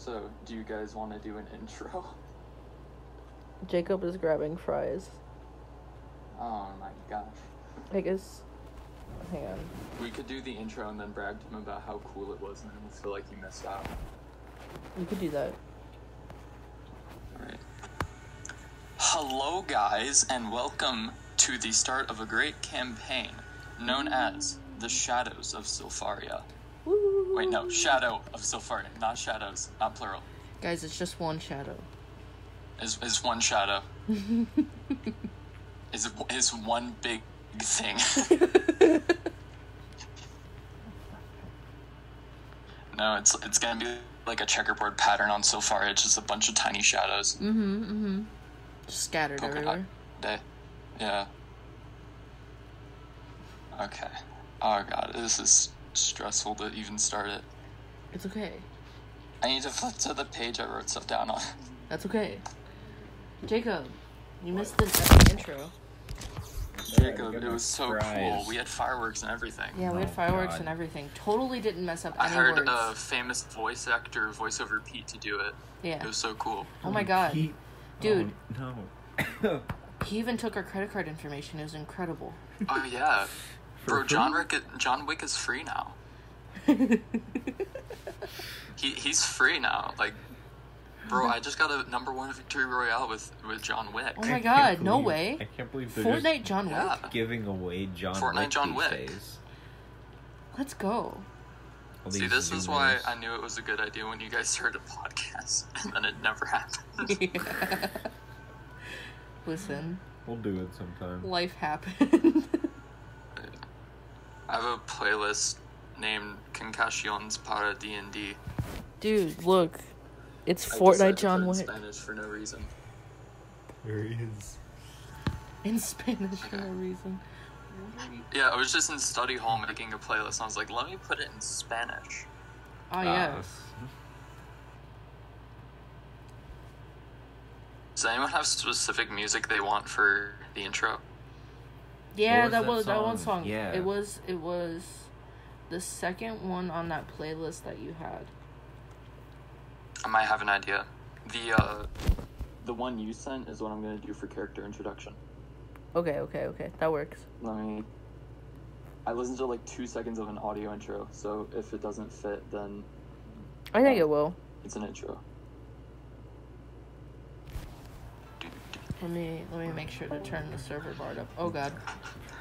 So, do you guys want to do an intro? Jacob is grabbing fries. Oh my gosh. I guess. Hang on. We could do the intro and then brag to him about how cool it was, and then feel like you missed out. You could do that. Alright. Hello, guys, and welcome to the start of a great campaign known as the Shadows of Sylfaria. Woo! Wait, no, Shadow of Sylfaria, not shadows, not plural. Guys, it's just one shadow. Is is one shadow. is is one big thing. no, it's it's gonna be like a checkerboard pattern on so far. It's just a bunch of tiny shadows. Mm-hmm, mm-hmm. Just scattered Polka everywhere. day. Yeah. Okay. Oh god, this is stressful to even start it. It's okay. I need to flip to the page I wrote stuff down on. That's okay. Jacob, you missed the epic intro. Jacob, it was so cool. We had fireworks and everything. Yeah, we had Oh, fireworks God. and everything. Totally didn't mess up I heard words. a famous voice actor, voiceover Pete, to do it. yeah. It was so cool. Oh my god. Pete- Dude. Oh, no. He even took our credit card information. It was incredible. Oh yeah, For bro. John free? Wick, John Wick is free now. He he's free now. Like, bro, I just got a number one victory royale with with John Wick. Oh my can't god, no way. I can't believe they're Fortnite John Wick? Yeah. giving away John Fortnite Wick John these Wick. days. Let's go. See, these this is why I knew it was a good idea when you guys started a podcast, and then it never happened. Listen, We'll do it sometime. life happened. I have a playlist named Canciones para D and D. Dude, look. It's Fortnite John Wick. Spanish for no reason. There he is. In Spanish for no reason. Yeah, I was just in study hall making a playlist, and I was like, let me put it in Spanish. Oh, Ah, yes. Does anyone have specific music they want for the intro? Yeah, was that that was that one song? song. Yeah. It was it was the second one on that playlist that you had. I might have an idea. The uh, the one you sent is what I'm gonna do for character introduction. Okay, okay, okay. That works. Let me. I listened to like two seconds of an audio intro, so if it doesn't fit, then I think it will. it's an intro. Let me let me make sure to turn the server bar up. Oh god.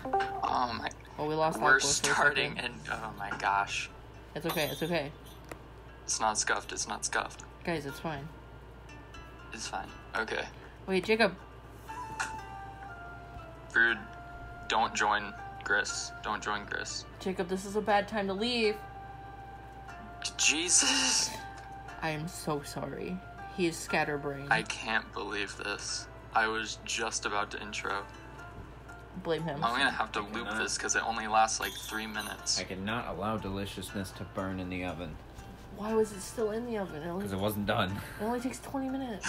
Oh my! Oh, we lost We're starting, and oh my gosh, It's okay. It's okay, it's not scuffed. It's not scuffed. guys. It's fine. It's fine. Okay, Wait, Jacob. Brood, don't join Gris. Don't join Gris. Jacob, this is a bad time to leave. Jesus, I am so sorry. He is scatterbrained. I can't believe this. I was just about to intro. blame him. I'm gonna have to loop this because it only lasts like three minutes. I cannot allow deliciousness to burn in the oven Why was it still in the oven? Because it wasn't done. it only takes 20 minutes.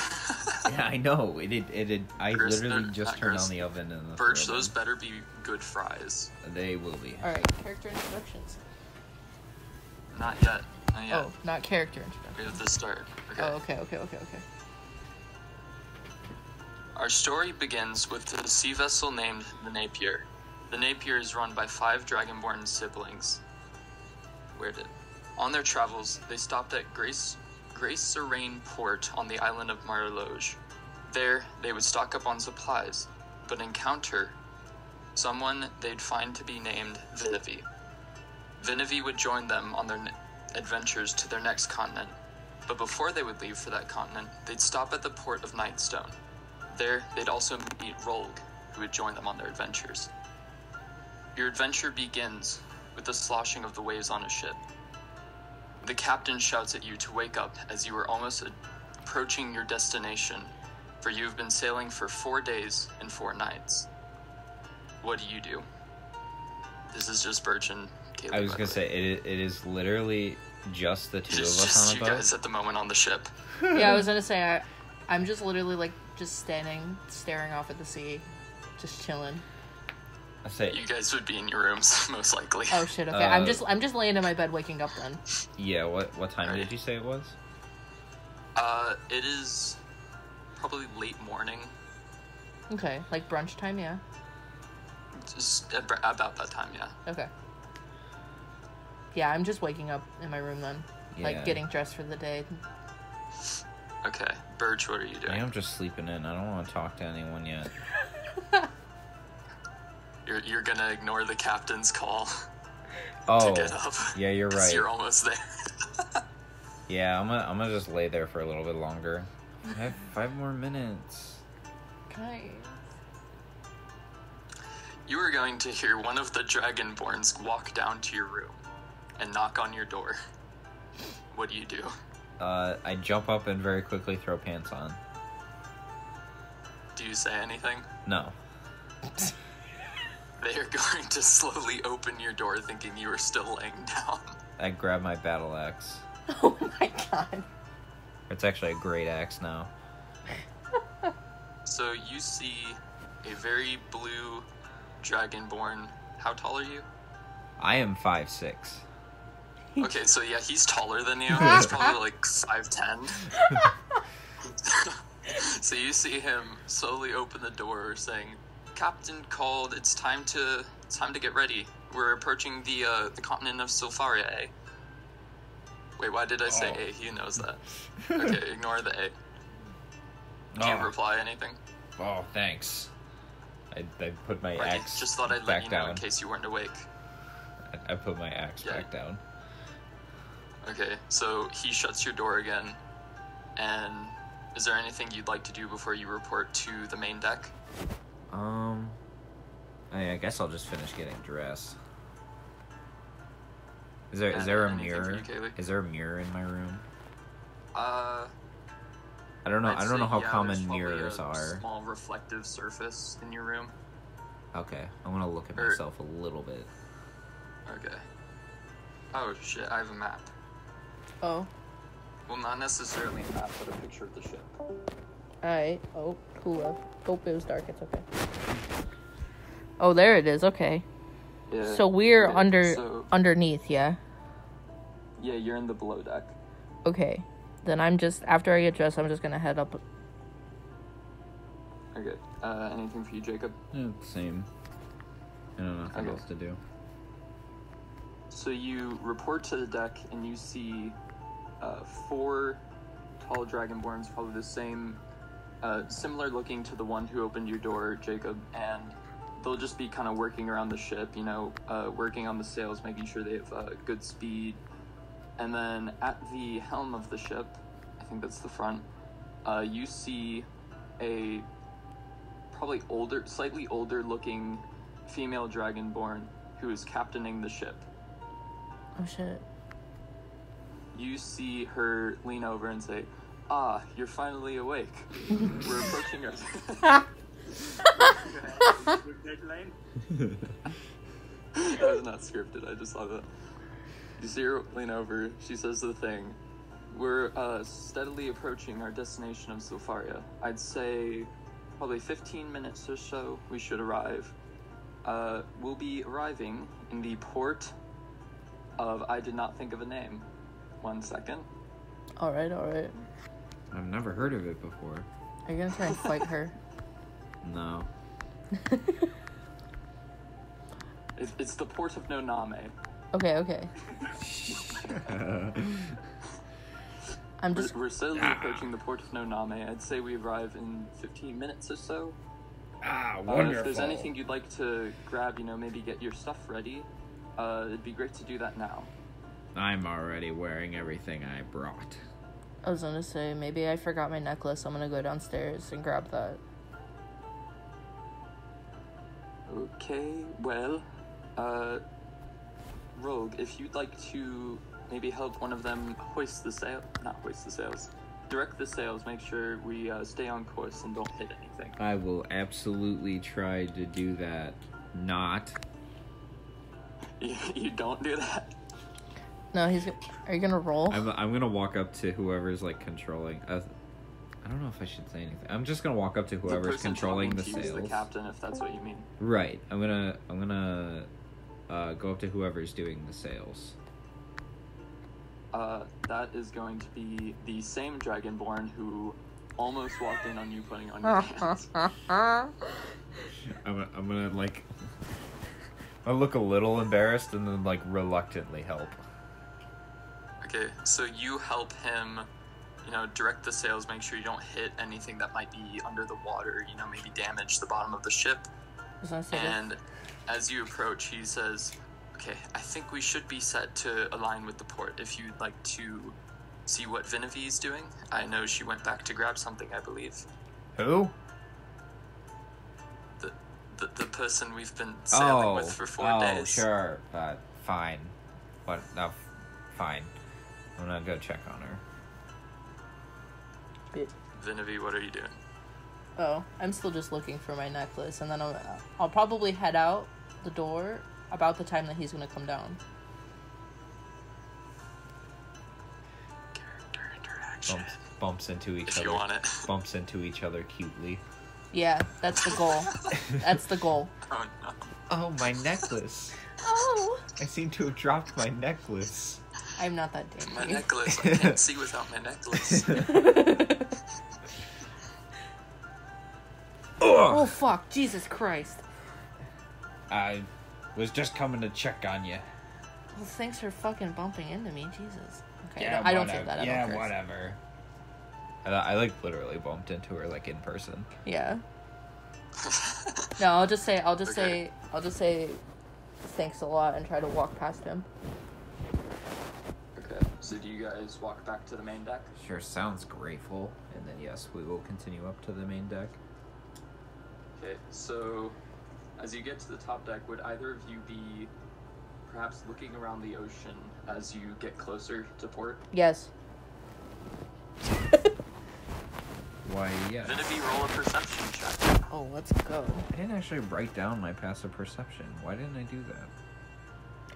yeah, I know. It did. It did. I Chris, literally just not turned Chris. on the oven and the Berch, oven. those better be good fries. They will be. Alright, character introductions. Not yet. Not yet. Oh, not character introductions. We have to start. Okay. Oh, okay, okay, okay, okay. Our story begins with a sea vessel named the Napier. The Napier is run by five dragonborn siblings. Where did? On their travels, they stopped at Grace Grace Serene Port on the island of Marloge. There, they would stock up on supplies, but encounter someone they'd find to be named Vinivi. Vinivi would join them on their adventures to their next continent, but before they would leave for that continent, they'd stop at the port of Nightstone. There, they'd also meet Rolg, who would join them on their adventures. Your adventure begins with the sloshing of the waves on a ship. The captain shouts at you to wake up as you are almost a- approaching your destination, for you have been sailing for four days and four nights. What do you do? This is just Berch and Caleb. I was gonna say it. It is literally just the two of It's us just on you a boat. guys at the moment on the ship. yeah, I was gonna say, I, I'm just literally like just standing, staring off at the sea, just chilling. I say You guys would be in your rooms most likely. Oh shit. Okay, I'm Uh, just I'm just laying in my bed, waking up. Then yeah. What what time Alright. did you say it was? Uh, it is probably late morning, Okay, like brunch time, yeah. just about that time. Yeah. Okay. Yeah, I'm just waking up in my room then, Yeah. like getting dressed for the day. Okay, Berch, what are you doing? I am just sleeping in. I don't want to talk to anyone yet. You're you're gonna ignore the captain's call Oh, to get up. yeah, you're right. You're almost there. Yeah, I'm gonna I'm gonna just lay there for a little bit longer. I have five more minutes. Nice. You are going to hear one of the Dragonborns walk down to your room and knock on your door. What do you do? Uh, I jump up and very quickly throw pants on. Do you say anything? No. They are going to slowly open your door thinking you are still laying down. I grab my battle axe. Oh my god. It's actually a great axe now. So you see a very blue Dragonborn. How tall are you? I am five six. Okay, so yeah, he's taller than you. He's probably like 5'10. so you see him slowly open the door saying, Captain called, it's time to it's time to get ready. We're approaching the uh, the continent of Sylfaria, eh? Wait, why did I say Oh. A? He knows that. Okay, ignore the A. Can't Oh. reply anything. Oh, thanks. I, I put my Right, axe just thought I'd let back you know down. in case you weren't awake. I, I put my axe Yeah. back down. Okay, so he shuts your door again. And is there anything you'd like to do before you report to the main deck? Um, I, I guess I'll just finish getting dressed. Is there is there a mirror? you, Is there a mirror in my room? Uh, I don't know. I'd I don't know how yeah, common mirrors a are. Small reflective surface in your room. Okay, I'm gonna look at Or- myself a little bit. Okay. Oh shit! I have a map. Oh. Well, not necessarily a map, but a picture of the ship. Alright. Oh, cool. Hope it was dark. It's okay. Oh, there it is. Okay. Yeah. So we're okay, under So underneath, yeah. yeah, you're in the below deck. Okay. Then I'm just after I get dressed, I'm just gonna head up. Okay. Uh, anything for you, Jacob? Yeah, same. I don't know nothing Okay. else to do. So you report to the deck and you see uh, four tall dragonborns, probably the same, uh, similar looking to the one who opened your door, Jacob, and they'll just be kind of working around the ship, you know, uh, working on the sails, making sure they have uh, good speed. And then at the helm of the ship, I think that's the front, uh, you see a probably older, slightly older looking female dragonborn who is captaining the ship. Oh shit. You see her lean over and say, Ah, you're finally awake. We're approaching our. that was not scripted, I just saw that. You see her lean over, she says the thing. We're uh, steadily approaching our destination of Sylfaria. I'd say probably 15 minutes or so we should arrive. Uh, we'll be arriving in the port of I did not think of a name. One second. All right. All right. I've never heard of it before. Are you gonna try and fight her? No. It- It's the port of Noname. Okay. Okay. I'm We're, just. we're steadily approaching the port of Noname. I'd say we arrive in 15 minutes or so. ah, Uh, if there's anything you'd like to grab, you know, maybe get your stuff ready, uh, it'd be great to do that now. I'm already wearing everything I brought. I was gonna say maybe I forgot my necklace. I'm gonna go downstairs and grab that. Okay, well, uh, Rogue, if you'd like to maybe help one of them hoist the sail, not hoist the sails, direct the sails, make sure we uh, stay on course and don't hit anything. I will absolutely try to do that. Not. You, you don't do that. No, he's. Are you gonna roll? I'm, I'm gonna walk up to whoever's like controlling. Uh, I don't know if I should say anything. I'm just gonna walk up to whoever's person controlling the talking to sails. the captain, if that's what you mean. Right. I'm gonna I'm gonna uh, go up to whoever's doing the sails. uh, that is going to be the same Dragonborn who almost walked in on you putting on your pants. I'm, gonna- I'm gonna like. I look a little embarrassed and then like reluctantly help. Okay, so you help him, you know, direct the sails, make sure you don't hit anything that might be under the water, you know, maybe damage the bottom of the ship. I was gonna say this. And as you approach, he says, Okay, I think we should be set to align with the port if you'd like to see what Vinevi is doing. I know she went back to grab something, I believe. Who? The, the, the person we've been sailing oh, with for four oh, days. Oh, sure. Uh, fine. What? No, fine. I'm gonna go check on her. Bit- Vinevi, what are you doing? Oh, I'm still just looking for my necklace, and then I'll, I'll probably head out the door about the time that he's gonna come down. Character interaction. Bumps, bumps into each If other. you want it. Bumps into each other cutely. Yeah, that's the goal. that's the goal. Oh no. Oh, my necklace! Oh, I seem to have dropped my necklace. I'm not that damn. My necklace. I can't see without my necklace. oh fuck, Jesus Christ. I was just coming to check on you. Well, thanks for fucking bumping into me, Jesus. Okay, I don't, I don't say whatever. that. I yeah, don't whatever. I, I like literally bumped into her like in person. Yeah. No, I'll just say I'll just Okay. say I'll just say thanks a lot and try to walk past him. Okay, so do you guys walk back to the main deck? Sure, sounds grateful. And then yes, we will continue up to the main deck. Okay, so as you get to the top deck, would either of you be perhaps looking around the ocean as you get closer to port? Yes. Why? Yeah. Vinevi, roll a perception check. Oh, let's go. I didn't actually write down my passive perception. Why didn't I do that?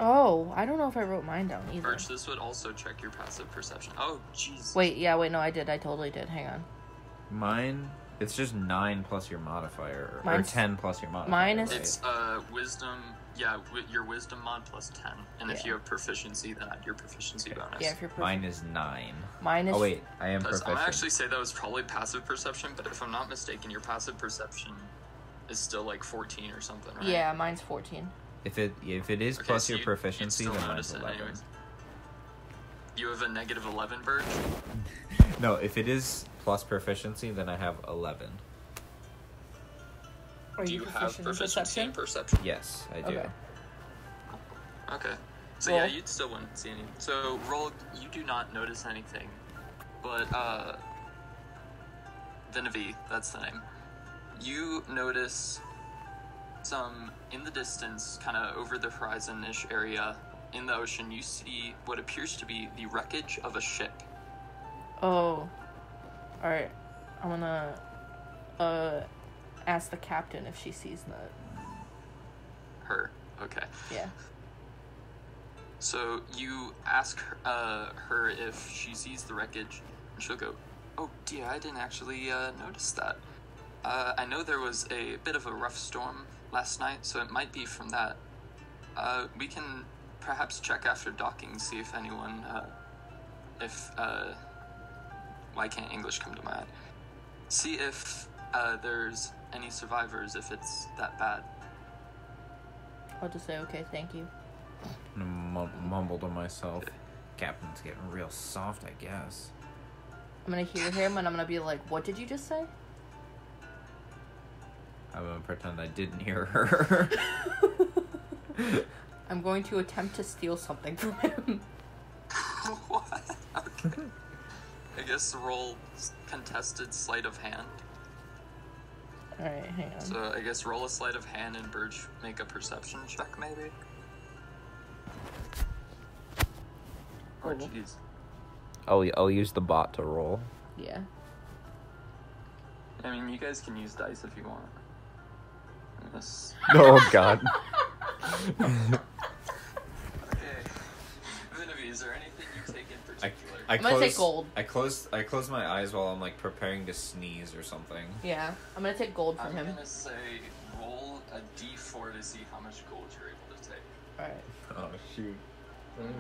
Oh, I don't know if I wrote mine down either. Berch, this would also check your passive perception. Oh, jeez. Wait, yeah, wait, no, I did. I totally did. Hang on. Mine, it's just nine plus your modifier, or Mine's- ten plus your modifier. mine is- right? It's uh wisdom. Yeah, wi- your wisdom mod plus ten, and if Yeah. you have proficiency, then add your proficiency bonus. Yeah, if you're prof- Mine is nine. mine is Oh wait, I am Because I'm proficient. actually say that was probably passive perception, but if I'm not mistaken, your passive perception is still like 14 or something, right? Yeah, mine's 14. If it if it is Okay, plus so your you'd- you'd proficiency, then notice mine's it eleven. anyways. You have a negative 11, Berch? No, if it is plus proficiency, then I have eleven. Are Do you have proficiency in perception? Yes, I do. Okay. Okay. So Roll. yeah, you'd still wouldn't see any. So roll. You do not notice anything, but uh, Vinevi, that's the name. You notice some in the distance, kind of over the horizon-ish area in the ocean. You see what appears to be the wreckage of a ship. Oh. Alright. I'm gonna uh ask the captain if she sees that. Her. Okay. Yeah. So you ask her, uh, her if she sees the wreckage, and she'll go, "Oh dear, I didn't actually uh, notice that. Uh, I know there was a bit of a rough storm last night, so it might be from that. Uh, we can perhaps check after docking, see if anyone, uh, if uh, why can't English come to mind? See if uh, there's any survivors, if it's that bad." I'll just say, okay, thank you. And mum- mumble to myself. Captain's getting real soft, I guess. I'm gonna hear him and I'm gonna be like, what did you just say? I'm gonna pretend I didn't hear her. I'm going to attempt to steal something from him. what? Okay. I guess roll contested sleight of hand. Alright, hang on. So I guess roll a sleight of hand and Berch make a perception check, maybe. Oh Oh. jeez. I'll I'll use the bot to roll. Yeah. I mean, you guys can use dice if you want. Oh, you take in I, I I'm gonna take close- gold. I close I close my eyes while I'm like preparing to sneeze or something. Yeah. I'm gonna take gold from him. I'm gonna say roll a d4 to see how much gold you're able to take. Alright. Oh shoot.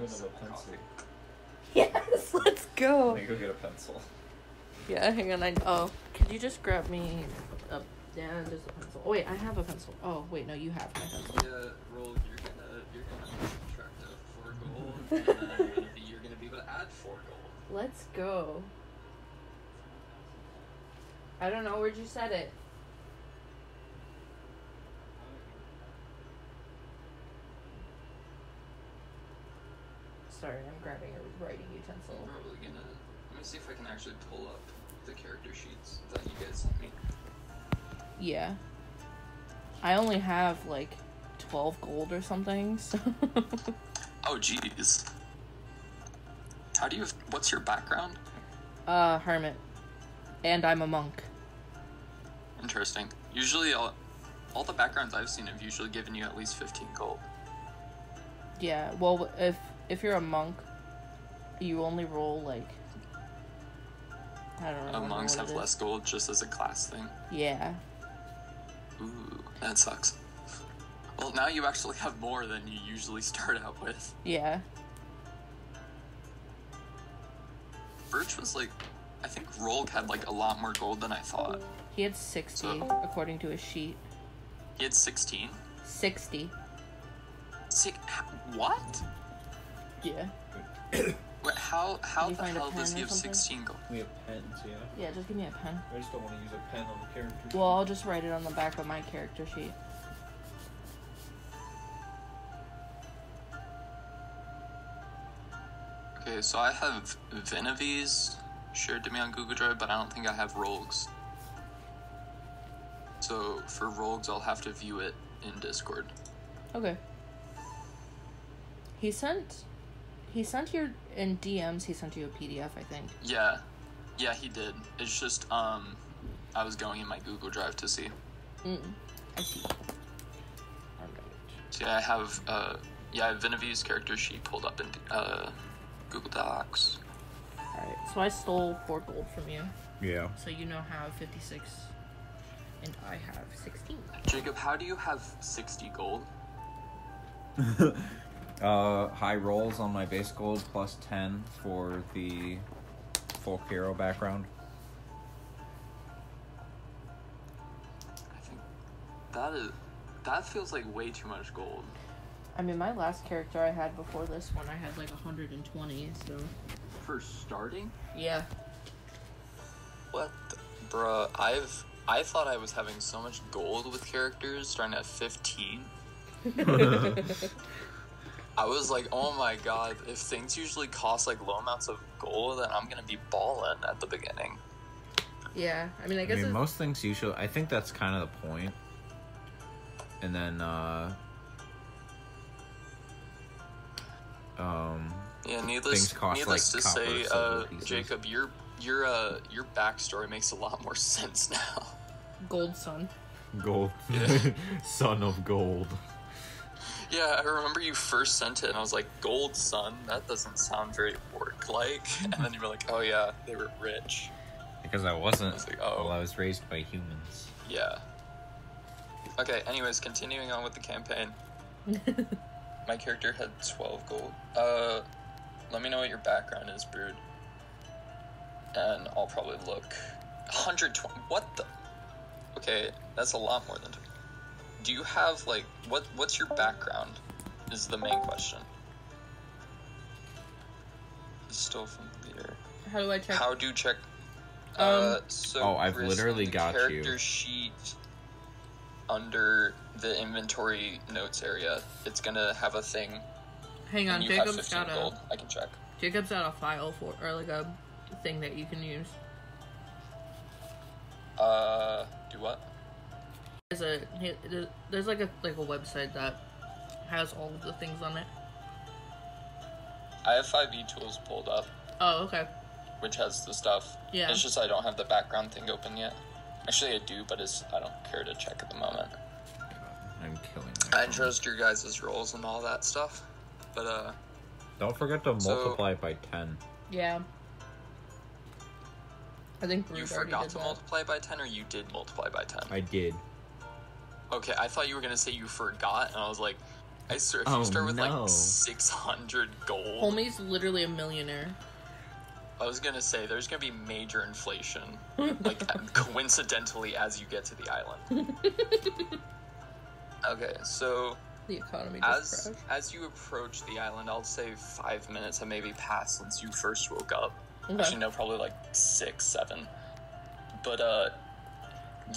Some coffee. Yes, let's go. Let me go get a pencil. Yeah, hang on. I oh, could you just grab me a yeah, just a pencil. Oh wait, I have a pencil. Oh wait, no, you have my pencil. Yeah, roll. You're gonna you're gonna subtract a four gold, and you're gonna be, you're gonna be able to add four gold. Let's go. I don't know where'd you set it. Sorry, I'm grabbing a writing utensil. I'm probably gonna. Let me see if I can actually pull up the character sheets that you guys sent me. Yeah. I only have like 12 gold or something, so. Oh, jeez. How do you? What's your background? uh, hermit. And I'm a monk. Interesting. Usually, all, all the backgrounds I've seen have usually given you at least fifteen gold. Yeah, well, if if you're a monk, you only roll like. I don't know. Uh, monks have less gold just as a class thing. Yeah. Ooh, that sucks. Well, now you actually have more than you usually start out with. Yeah. Berch was like, I think Rolg had like a lot more gold than I thought. He had 60, So- according to his sheet. He had 16. 60. Sick. What? Yeah. Wait, how how the hell does pen he have something? 16 gold? We have pens, yeah. Yeah, just give me a pen. I just don't want to use a pen on the character. Well, I'll just write it on the back of my character sheet. Okay, so I have Venavies shared to me on Google Drive, but I don't think I have Rogues. So for Rogues, I'll have to view it in Discord. Okay. He sent. He sent you in DMs. He sent you a PDF, I think. Yeah, yeah, he did. It's just um, I was going in my Google Drive to see. Mm. I see. Alright. So yeah, I have uh, yeah, I have Venavies character sheet pulled up in uh, Google Docs. Alright. So I stole four gold from you. Yeah. So you now have 56. And I have 16. Jacob, how do you have 60 gold? uh, high rolls on my base gold plus 10 for the folk hero background. I think that is that feels like way too much gold. I mean, my last character I had before this one, I had like 120, so. For starting? Yeah. What, the, bruh? I've I thought I was having so much gold with characters starting at 15. I was like, oh my god, if things usually cost like low amounts of gold, then I'm gonna be balling at the beginning. Yeah. I mean, I I guess mean, it's, most things usually. I think that's kind of the point. And then, uh, um, Yeah, needless, cost, needless like, to say, uh, pieces. Jacob, your your uh your backstory makes a lot more sense now. Gold son. gold, Yeah. son of gold. Yeah, I remember you first sent it, and I was like, "Gold Sun? That doesn't sound very work-like." And then you were like, "Oh yeah, they were rich." Because I wasn't. I was like, oh. Well, I was raised by humans. Yeah. Okay. Anyways, continuing on with the campaign. My character had twelve gold. Uh, let me know what your background is, Brood. And I'll probably look. 120. What the? Okay, that's a lot more than. Do you have like what? What's your background? Is the main question. Still familiar. How do I check? How do you check? Um, uh, so Oh, I've Chris, literally the got character you. sheet under the inventory notes area. It's gonna have a thing. Hang on, and you have Jacob's 15 got a gold. I can check. Jacob's got a file for or like a thing that you can use. Uh, do what? There's a there's like a like a website that has all of the things on it. I have five e tools pulled up, Oh, okay. which has the stuff. Yeah. It's just I don't have the background thing open yet. Actually, I do, but it's I don't care to check at the moment. I'm killing. I phone. trust your guys' roles and all that stuff, but uh, Don't forget to So- multiply it by ten. Yeah. I think Brood you forgot to that. multiply by ten, or you did multiply by ten. I did. Okay, I thought you were gonna say you forgot, and I was like, I swear, if Oh, you start with no. like 600 gold, Homie's literally a millionaire. I was gonna say there's gonna be major inflation, like coincidentally as you get to the island. okay, so The economy just as crashed. as you approach the island, I'll say five minutes have maybe passed since you first woke up. Okay. Actually, no, probably like six, seven. But uh,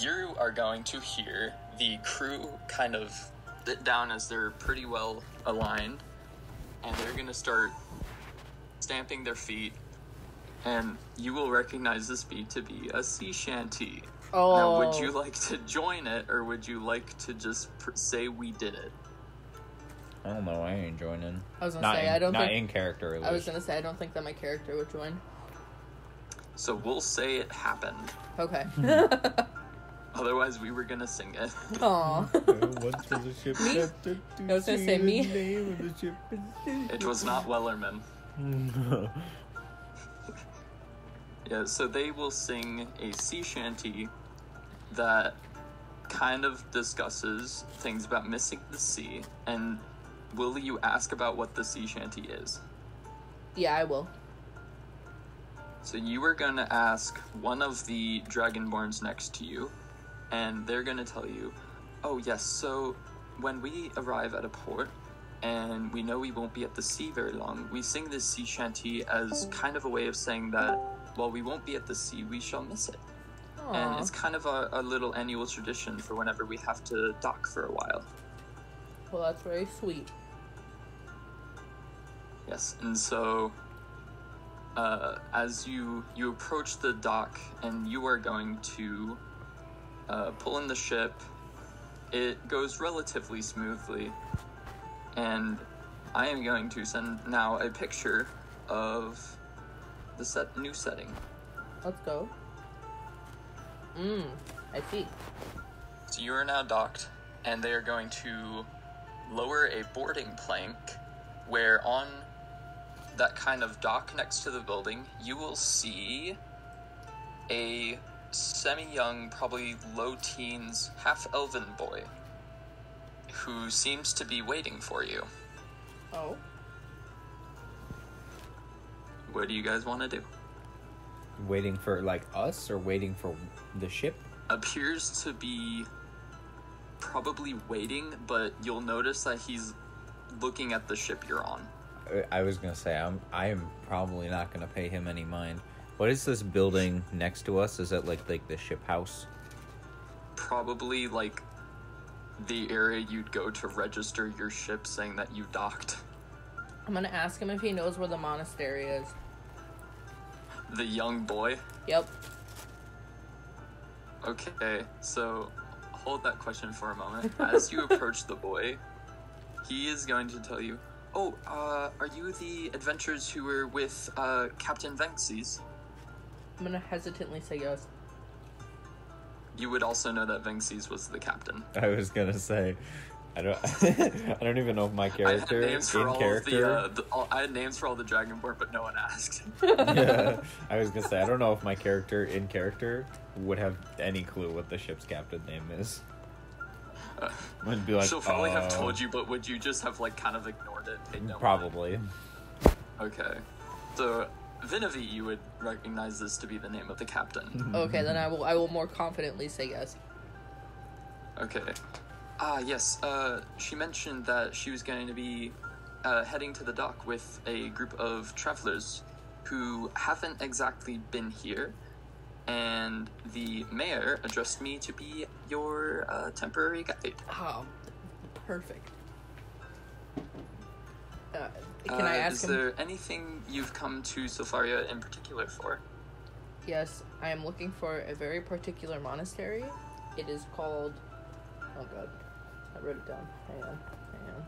you are going to hear the crew kind of sit down as they're pretty well aligned, and they're gonna start stamping their feet, and you will recognize this beat to be a sea shanty. Oh, Now, would you oh. like to join it, or would you like to just pr- say we did it? I don't know. I ain't joining. I was gonna Not say in, I don't not think in character. At I was gonna say I don't think that my character would join. So we'll say it happened. Okay. Otherwise, we were gonna sing it. Aw. What does the ship Me? have to I was gonna see say me. name of the ship It was not Wellerman. Yeah, so they will sing a sea shanty that kind of discusses things about missing the sea. And will you ask about what the sea shanty is? yeah, I will. So you are going to ask one of the dragonborns next to you, and they're going to tell you, "Oh yes, so when we arrive at a port and we know we won't be at the sea very long, we sing this sea shanty as kind of a way of saying that while we won't be at the sea, we shall miss it. And it's kind of a, a little annual tradition for whenever we have to dock for a while. Well, that's very sweet. Yes, and so uh, as you you approach the dock and you are going to uh, pull in the ship, it goes relatively smoothly, and I am going to send now a picture of the set new setting. Let's go. Mmm. I see. So you are now docked, and they are going to lower a boarding plank where on that kind of dock next to the building, you will see a semi young, probably low teens, half elven boy who seems to be waiting for you. Oh. What do you guys want to do? waiting for like us or waiting for the ship? Appears to be probably waiting, but you'll notice that he's looking at the ship you're on. I- I was gonna say I'm I am probably not gonna pay him any mind. What is this building next to us? Is that like like the ship house? probably like the area you'd go to register your ship saying that you docked. I'm gonna ask him if he knows where the monastery is. The young boy. Yep. Okay, so hold that question for a moment. As you approach the boy, he is going to tell you, "Oh, uh, are you the adventurers who were with uh, Captain Venxes?" I'm gonna hesitantly say yes. You would also know that Venxes was the captain. I was gonna say, I don't I don't even know if my character I had names for all character. the, uh, the all, I had names for all the Dragonborn, but no one asked. yeah, I was gonna say I don't know if my character in character would have any clue what the ship's captain name is. Uh, Would be like, She'll probably have "Uh, told you, but would you just have like kind of ignored it? paid no mind? Probably. Okay. So, Vinavi, you would recognize this to be the name of the captain. Okay, then I will. I will more confidently say yes. Okay. Ah, yes. Uh, she mentioned that she was going to be uh, heading to the dock with a group of travelers who haven't exactly been here, and the mayor addressed me to be your uh, temporary guide. Oh, perfect. Uh, can Uh, I ask is him? there anything you've come to Sofaria in particular for? Yes, I am looking for a very particular monastery. It is called. Oh god, I wrote it down. Hang on, hang on.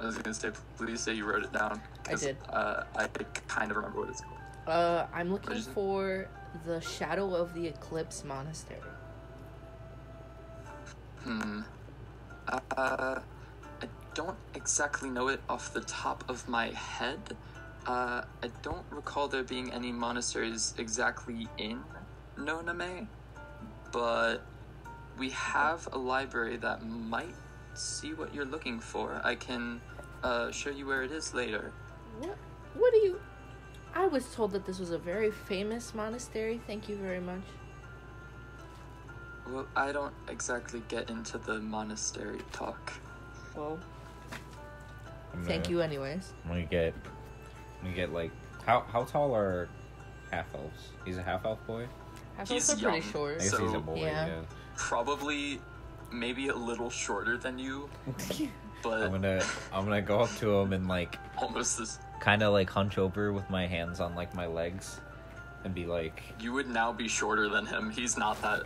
I was gonna say, please say you wrote it down. 'cause, did. Uh, I kind of remember what it's called. Uh, I'm looking for the Shadow of the Eclipse Monastery. Hmm. Uh, I don't exactly know it off the top of my head. Uh, I don't recall there being any monasteries exactly in Noname, but we have a library that might see what you're looking for. I can uh, show you where it is later. What? What do you? I was told that this was a very famous monastery. Thank you very much. Well, I don't exactly get into the monastery talk. Well, I'm thank you anyways. I'm gonna get. I'm gonna get like how how tall are half elves? He's a half elf boy. Half elves are pretty short. I guess he's So- a boy. Yeah. Yeah. Probably, maybe a little shorter than you, but I'm gonna I'm gonna go up to him and like almost this. kind of like hunch over with my hands on like my legs, and be like, You would now be shorter than him. He's not that.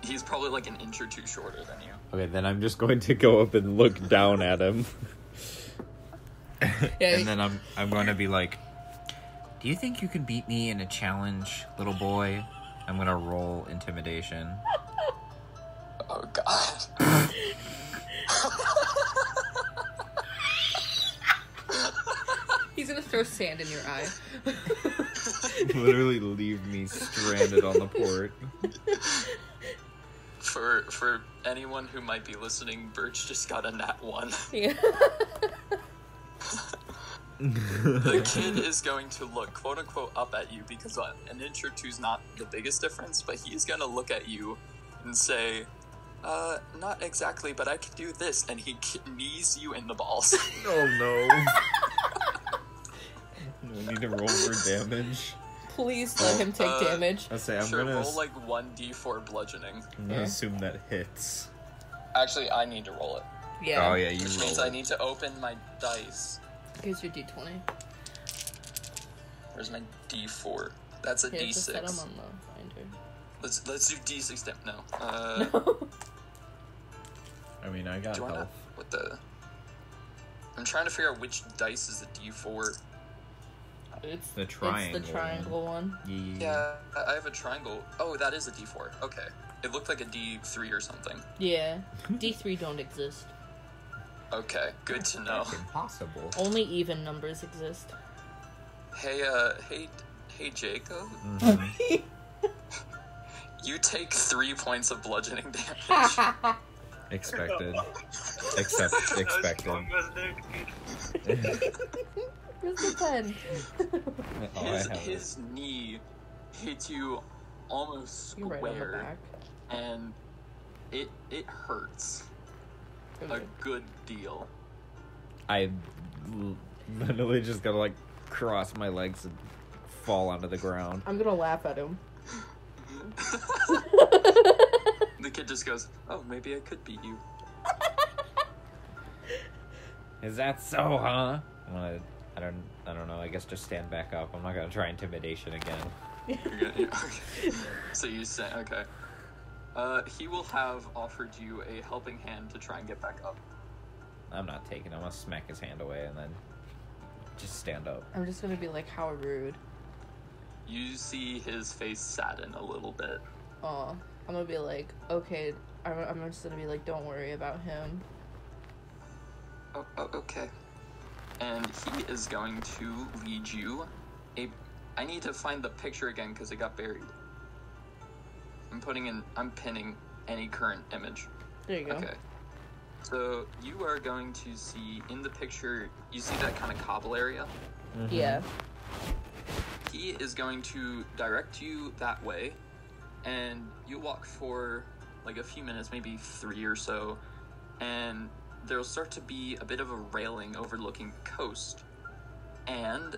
He's probably like an inch or two shorter than you. okay, then I'm just going to go up and look down at him. Yeah. and then I'm I'm going to be like, "Do you think you can beat me in a challenge, little boy?" I'm gonna roll intimidation. Oh God. He's gonna throw sand in your eye. Literally leave me stranded on the port. For for anyone who might be listening, Berch just got a nat one. yeah. The kid is going to look quote unquote up at you because an inch or two is not the biggest difference, but he's gonna look at you and say, uh, not exactly, but I can do this, and he knees you in the balls. Oh no. we need to roll for damage. Please let him take Uh, damage. I say I'm sure, gonna. roll like one d4 bludgeoning. I'm gonna Yeah. assume that hits. Actually, I need to roll it, Yeah. Oh yeah, you which means it. I need to open my dice. Here's your d20. Where's my d4? That's a Here, just set him d6. on the binder. Let's let's do d6. Then. No. Uh, No. I mean, I got do I not? health. What the? I'm trying to figure out which dice is a d4. It's The triangle. It's triangle the triangle one. Yeah. Yeah, I I have a triangle. Oh, that is a D4. Okay. It looked like a D3 or something. Yeah. D3 don't exist. Okay, good to know. That's impossible. Only even numbers exist. Hey, uh, hey, hey, Jacob. Mhm. You take three points of bludgeoning damage. Expected. Except expected. Where's the pen? Oh, his, his knee hits you almost You're right square, back. and it it hurts a Okay. good deal. I literally just gotta like cross my legs and fall onto the ground. I'm gonna laugh at him. The kid just goes, "Oh, maybe I could beat you." Is that so, huh? I'm gonna, I don't, I don't know. I guess just stand back up. I'm not gonna try intimidation again. You're gonna- yeah, okay. so you say, okay. Uh, he will have offered you a helping hand to try and get back up. I'm not taking. I'm gonna smack his hand away and then just stand up. I'm just gonna be like, how rude. You see his face sadden a little bit. Oh, I'm gonna be like, okay. I'm, I'm just gonna be like, don't worry about him. Oh, oh, okay. And he is going to lead you a. I need to find the picture again because it got buried. I'm putting in. I'm pinning any current image. There you go. Okay. So you are going to see in the picture. You see that kind of cobble area. Mhm. Yeah. He is going to direct you that way, and you walk for like a few minutes, maybe three or so, and there'll start to be a bit of a railing overlooking coast. And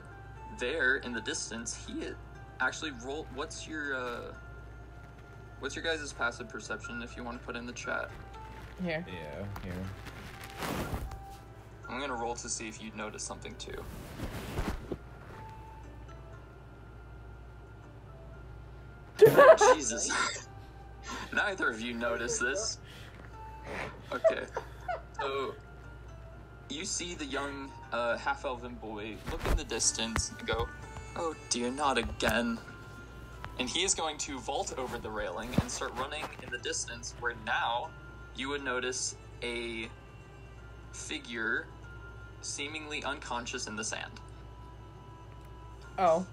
there in the distance, he actually roll. What's your uh, what's your guys' passive perception? If you want to put in the chat, Here. Yeah. Here. I'm gonna roll to see if you'd notice something too. Jesus. Neither of you notice this. Okay. So, you see the young uh, half elven boy look in the distance and go, Oh dear, not again. And he is going to vault over the railing and start running in the distance, where now you would notice a figure seemingly unconscious in the sand. Oh.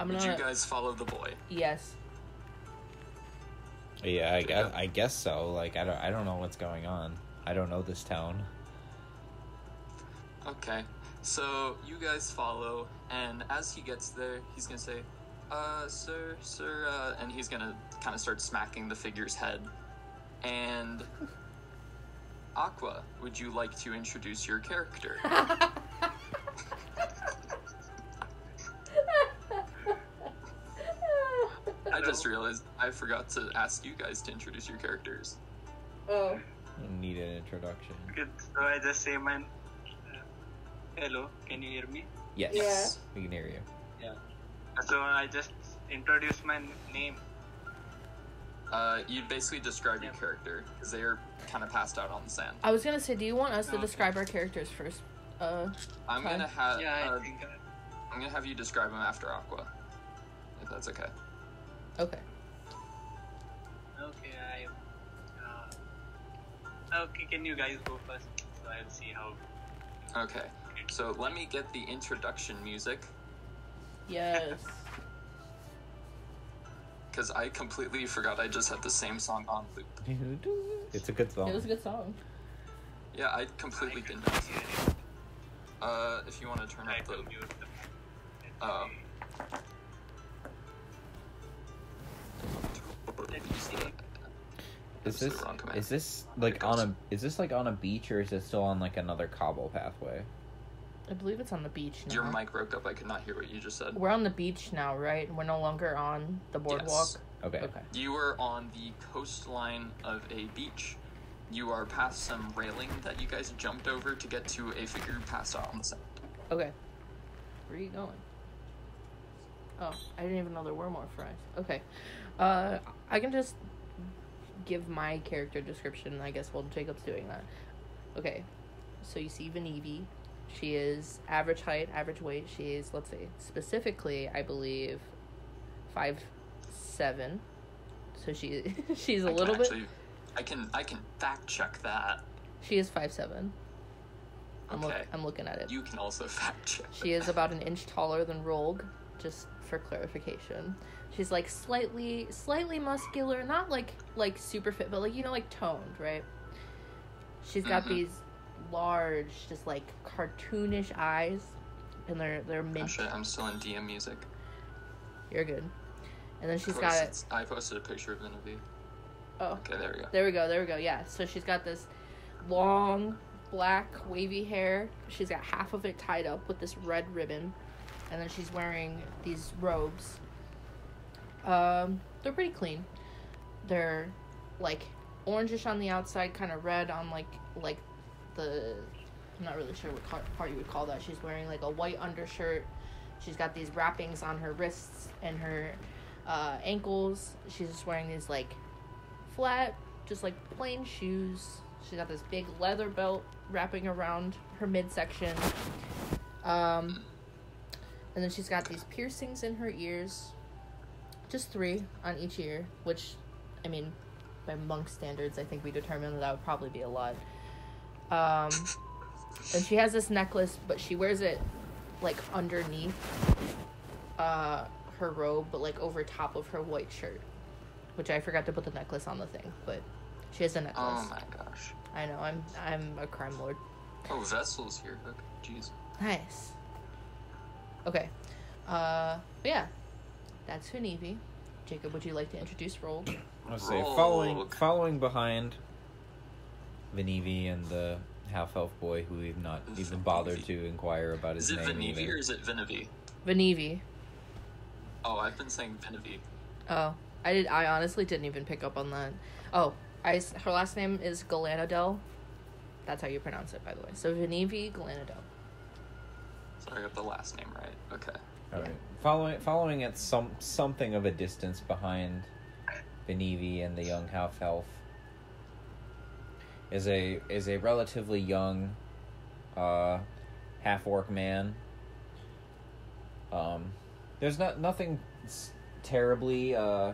I'm Would gonna. you guys follow the boy? Yes. Yeah. I guess. I guess so. Like I don't. I don't know what's going on. I don't know this town. Okay, so you guys follow, and as he gets there, he's gonna say, "Uh, sir, sir," uh, and he's gonna kind of start smacking the figure's head. And Aqua, would you like to introduce your character? I just realized I forgot to ask you guys to introduce your characters. oh. Need an introduction. Good. So I just say my. Uh, hello, can you hear me? Yes. Yeah. We can hear you. So I just introduce my name. Uh, you'd basically describe your character because they are kind of passed out on the sand. I was gonna say, do you want us to Okay. describe our characters first? Uh, I'm Okay. gonna have yeah, I uh, think. I, I'm gonna have you describe him after Aqua, if that's okay. okay. okay, I. Uh, okay, can you guys go first? So I'll see how. Okay, so let me get the introduction music Yes. because I completely forgot I just had the same song on loop. It's a good song. It was a good song. Yeah, I completely didn't. cannot it. Uh, if you want to turn I up the mute them. Um, Is this is this like on a is this like on a beach or is it still on like another cobble pathway? I believe it's on the beach now. Your mic broke up. I could not hear what you just said. We're on the beach now, right? We're no longer on the boardwalk. Yes. Okay. Okay. You are on the coastline of a beach. You are past some railing that you guys jumped over to get to a figure passed out on the sand. Okay. Where are you going? Oh, I didn't even know there were more fries. Okay. Uh, I can just give my character description, I guess, while Jacob's doing that. Okay. So you see Vanivi. She is average height, average weight. She is, let's see, specifically, I believe, five seven. So she she's a I little bit. I can I can fact check that. She is five seven. I'm, look, Okay. I'm looking at it. You can also fact check. She is about an inch taller than Rogue, just for clarification. She's like slightly slightly muscular, not like like super fit, but like you know like toned, right? She's got Mhm. these large, just like cartoonish eyes, and they're they're Oh mint. shit! I'm still in DM music. You're good. And then she's got It. I posted a picture of Genevieve. oh Okay, there we go. There we go, there we go. Yeah. So she's got this long black wavy hair. She's got half of it tied up with this red ribbon. And then she's wearing these robes. Um, they're pretty clean. They're like orangish on the outside, kind of red on like like the I'm not really sure what part you would call that. She's wearing like a white undershirt. She's got these wrappings on her wrists and her uh, ankles. She's just wearing these like flat, just like plain shoes. She's got this big leather belt wrapping around her midsection. Um, and then she's got these piercings in her ears. Just three on each ear, which, I mean, by monk standards, I think we determined that, that would probably be a lot. Um, and she has this necklace, but she wears it like underneath uh, her robe, but like over top of her white shirt which I forgot to put the necklace on the thing, but she has a necklace. Oh my gosh. I know. I'm I'm a crime lord. Oh, Vessel's here. Okay, Jeez. Nice. Okay. Uh, but yeah, that's Hunivi. Jacob, would you like to introduce Roll? I was say following following behind Vanivi and the half elf boy who we've not even bothered to inquire about his name. Is it name. Venivi even. or is it Vinivi? Vanivi. Oh, I've been saying Vinivi. Oh, I did. I honestly didn't even pick up on that. Oh, I s- her last name is Galanadel. That's how you pronounce it, by the way. So Vanivi Galanadel. So I got the last name right. Okay. All right. Following following at some something of a distance behind Venivi and the young half elf is a is a relatively young uh, half orc man. Um, there's not nothing terribly uh,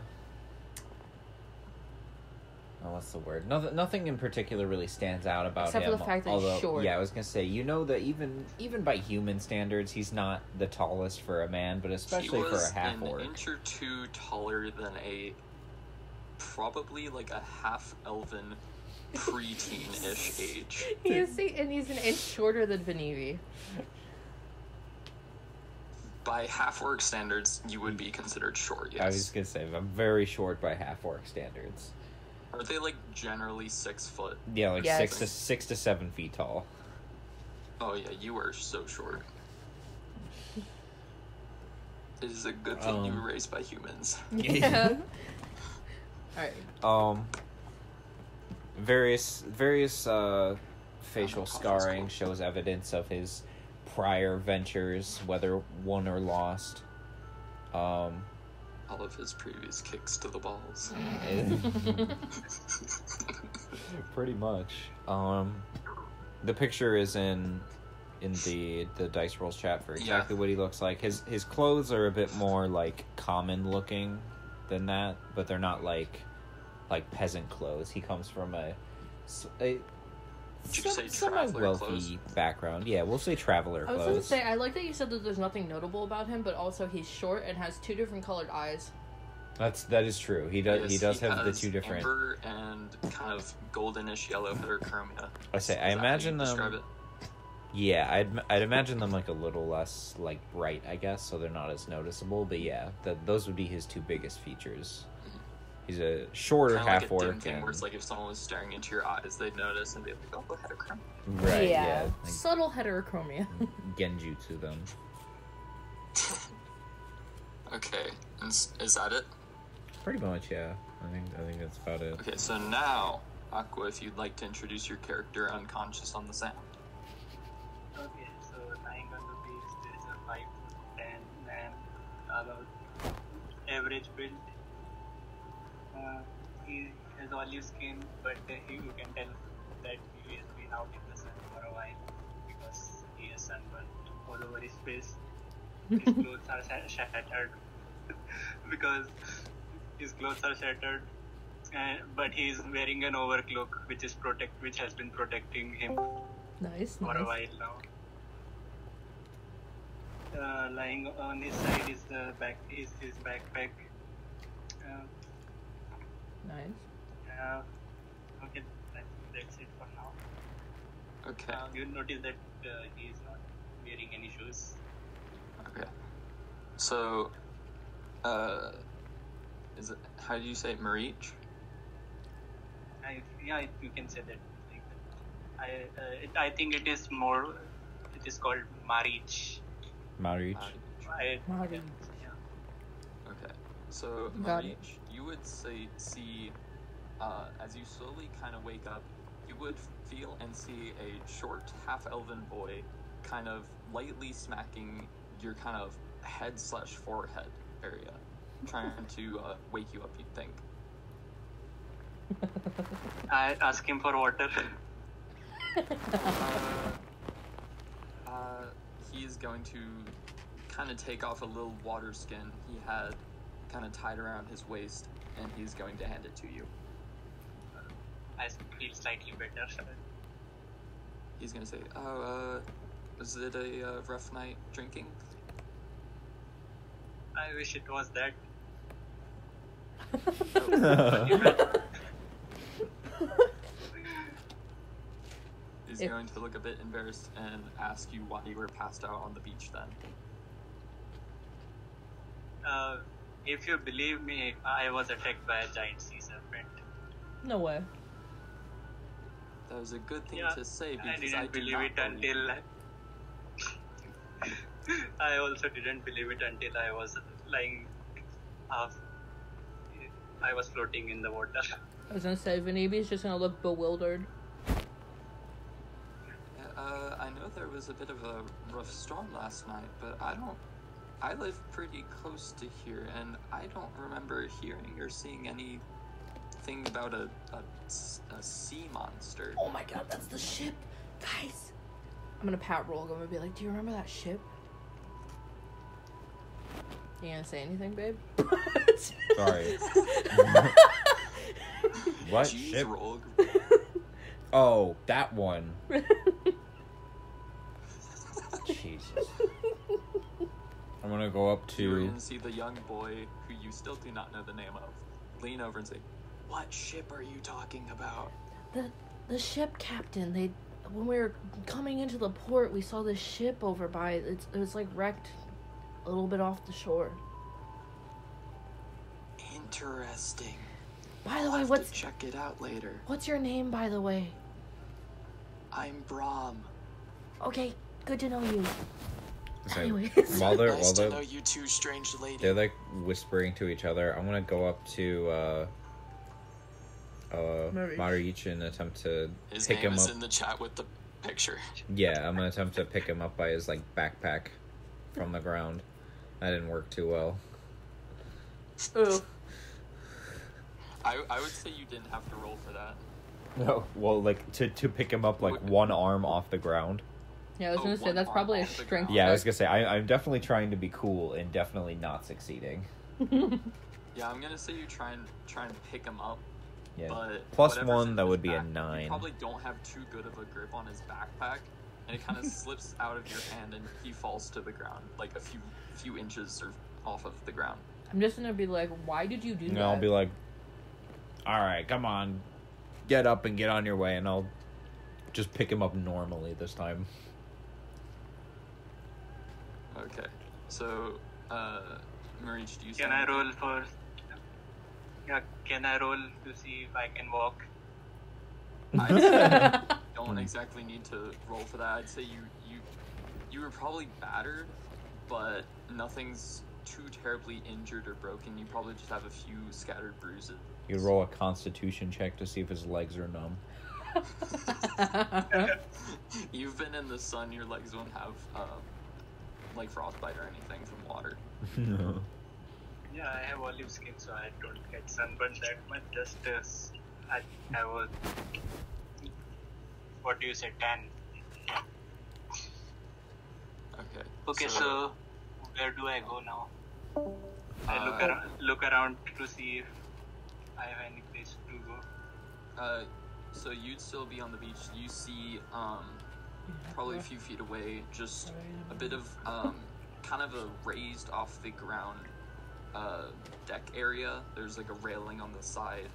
oh, what's the word? Nothing nothing in particular really stands out about Except for him. the fact that he's short. Yeah, I was gonna say you know that even even by human standards, he's not the tallest for a man, but especially for a half an orc. inch or two taller than a probably like a half elven preteen-ish age. He is, and he's an inch shorter than Venivi. By half orc standards, you would be considered short. I was gonna say I'm very short by half orc standards. Are they like generally six foot? Yeah, like Yes. six to six to seven feet tall. Oh yeah, you are so short. It is a good thing you Um, were raised by humans. Yeah. Alright. Um, various various uh, facial scarring shows evidence of his prior ventures, whether won or lost. Um, All of his previous kicks to the balls. pretty much. Um, the picture is in in the the dice rolls chat for exactly what he looks like. His his clothes are a bit more like common looking than that, but they're not like like peasant clothes. He comes from a, Did you some- say somewhat wealthy clothes? background. Yeah, we'll say traveler I was gonna say, I like that you said that there's nothing notable about him, but also he's short and has two different colored eyes. That's that is true. He does he Yes, does have the two different. amber and kind of goldenish yellow heterochromia. I say I that how you imagine them. it? Yeah, I'd I'd imagine them like a little less like bright, I guess, so they're not as noticeable. But yeah, th those would be his two biggest features. He's a shorter Kind of like half a dim orc. thing and- where it's like if someone was staring into your eyes, they'd notice and be like, "Oh, heterochromia." right, yeah, like Subtle heterochromia. genju to them. Okay, and s- is that it? Pretty much, yeah. I think I think that's about it. Okay, so now, Aqua, if you'd like to introduce your character unconscious on the sound. Okay, so lying on the beach, there is a five foot ten man, about average build. Uh, he has olive skin, but uh, he, you can tell that he has been out in the sun for a while because he has sunburned all over his face. His clothes are shattered because his clothes are shattered. Uh, but he is wearing an overcloak which is protect which has been protecting him nice, for a while now. Uh, lying on his side is the back is his backpack. Uh, Nice. uh, okay, that, that's it for now. Okay, Uh, you notice that uh, he is not wearing any shoes. okay. So, uh, is it how do you say it, Marich? I, yeah, you can say that. Like that. I uh, it, I think it is more. It is called marriage. Marich. I, Marriage. yeah. Okay, so Got. Marich, you would say see, uh, as you slowly kind of wake up, you would feel and see a short half-elven boy, kind of lightly smacking your kind of head slash forehead area, trying to uh, wake you up. You'd think. I ask him for water. Uh, uh, he is going to kind of take off a little water skin he had kind of tied around his waist, and he's going to hand it to you. I feel slightly better. He's gonna say, "Oh, uh, was it a uh, rough night drinking?" I wish it was that. He's If- going to look a bit embarrassed and ask you why you were passed out on the beach then. Uh, if you believe me, I was attacked by a giant sea serpent. No way. That was a good thing Yeah, to say I because didn't I, do believe not it believe until. I also didn't believe it until I was lying half. I was floating in the water. I was gonna say Vanivi's just gonna look bewildered. Uh, I know there was a bit of a rough storm last night, but I don't. I live pretty close to here, and I don't remember hearing or seeing anything about a a sea monster. Oh my god, that's the ship, guys. I'm gonna pat roll. I'm gonna be like, "Do you remember that ship?" You gonna say anything, babe? Sorry. what Jeez, ship? Rogue. Oh, that one. Jesus. I'm gonna go up You're to. gonna see the young boy who you still do not know the name of lean over and say, "What ship are you talking about?" the the ship captain. They when we were coming into the port, we saw this ship over by. It's, it was like wrecked a little bit off the shore. Interesting. By the I'll way, what's check it out later. what's your name? By the way. I'm Brahm. Okay, good to know you. So Anyways. while they're nice while they're know you two, strange lady. they're like whispering to each other, I'm gonna go up to uh uh Maric. Maric and attempt to His pick name him is up. in the chat with the picture. Yeah, I'm gonna attempt to pick him up by his like backpack from the ground. That didn't work too well. Ooh. I, I would say you didn't have to roll for that. No, well, like to to pick him up like one arm off the ground. Yeah, I was Oh, gonna say that's probably a strength. Yeah, I was gonna say I, I'm definitely trying to be cool and definitely not succeeding. Yeah, I'm gonna say you try and try and pick him up, Yeah, but one, that would be a nine. You probably don't have too good of a grip on his backpack, and it kind of slips out of your hand, and he falls to the ground, like a few few inches or off of the ground. I'm just gonna be like, why did you do and that? I'll be like, all right, come on, get up and get on your way, and I'll just pick him up normally this time. Okay, so uh, Marich, do you? Can send- I roll for? Yeah, can I roll to see if I can walk? I'd don't exactly need to roll for that. I'd say you you you were probably battered, but nothing's too terribly injured or broken. You probably just have a few scattered bruises. You roll a Constitution check to see if his legs are numb. You've been in the sun. Your legs won't have um, like frostbite or anything from water. no. Yeah, I have olive skin, so I don't get sunburned that much. Just as I have a what do you say, tan? Yeah. Okay. Okay, so, where do I go now? I look Uh, around, look around to see if I have any place to go. Uh, so you'd still be on the beach. You see, um, probably a few feet away, just a bit of, um, kind of a raised off the ground, uh, deck area. There's like a railing on the side,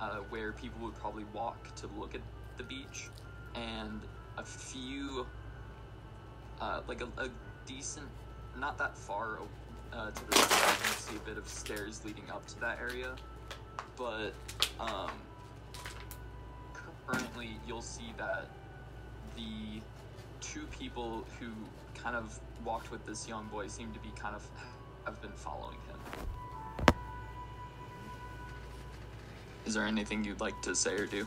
uh, where people would probably walk to look at the beach, and a few, uh, like a, a decent, not that far, uh, to the side, you see a bit of stairs leading up to that area, but, um, currently you'll see that the two people who kind of walked with this young boy seem to be kind of have been following him. Is there anything you'd like to say or do?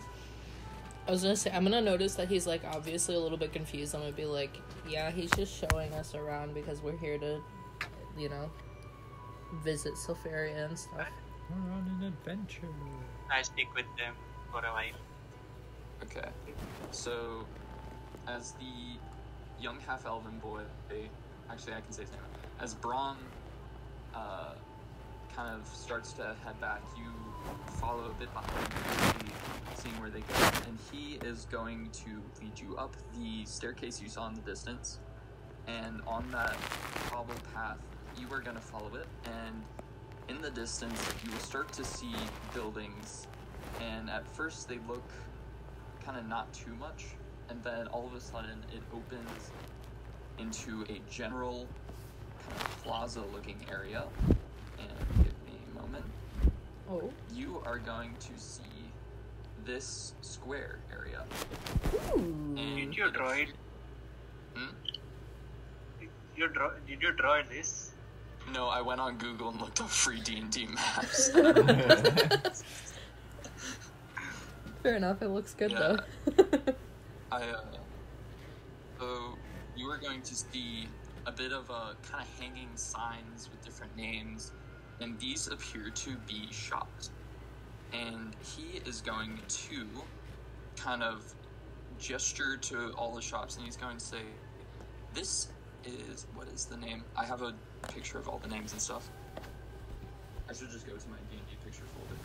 I was gonna say I'm gonna notice that he's like obviously a little bit confused. I'm gonna be like, yeah, he's just showing us around because we're here to, you know, visit Sylfaria and stuff. We're on an adventure. I stick with them for a while. Okay. So, as the young half elven boy, actually, I can say his name. As Braun uh, kind of starts to head back, you follow a bit behind, seeing where they go. And he is going to lead you up the staircase you saw in the distance. And on that cobble path, you are going to follow it. And in the distance, you will start to see buildings. And at first, they look kind of not too much, and then all of a sudden it opens into a general kind of plaza-looking area. And give me a moment. Oh. You are going to see this square area. Ooh. And Did you draw it? Hmm? Did you draw? Did you draw this? No, I went on Google and looked up free D and D maps. Fair enough. It looks good Yeah. though. I uh, so you are going to see a bit of uh, kind of hanging signs with different names, and these appear to be shops. And he is going to kind of gesture to all the shops, and he's going to say, "This is what is the name? I have a picture of all the names and stuff. I should just go to my D and D picture folder."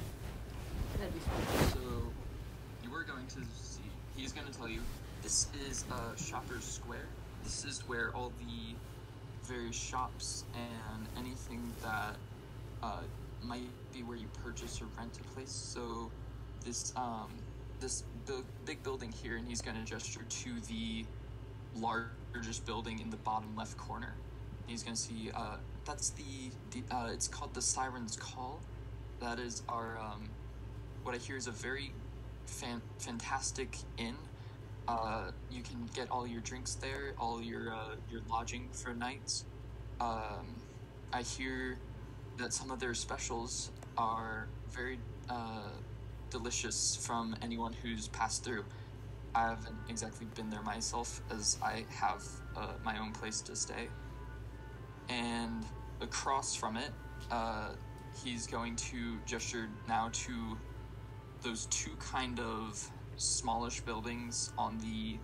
That'd be smart. So you are going to. He's going to tell you this is uh, Shoppers Square. This is where all the various shops and anything that uh, might be where you purchase or rent a place. So this um, this bu- big building here, and he's gonna gesture to the largest building in the bottom left corner. He's gonna see. Uh, that's the, the uh, it's called the Siren's Call. That is our um, what I hear is a very fan- fantastic inn. Uh, you can get all your drinks there, all your uh, your lodging for nights. Um, I hear that some of their specials are very uh, delicious from anyone who's passed through. I haven't exactly been there myself, as I have uh, my own place to stay. And across from it, uh, he's going to gesture now to those two kind of smallish buildings on the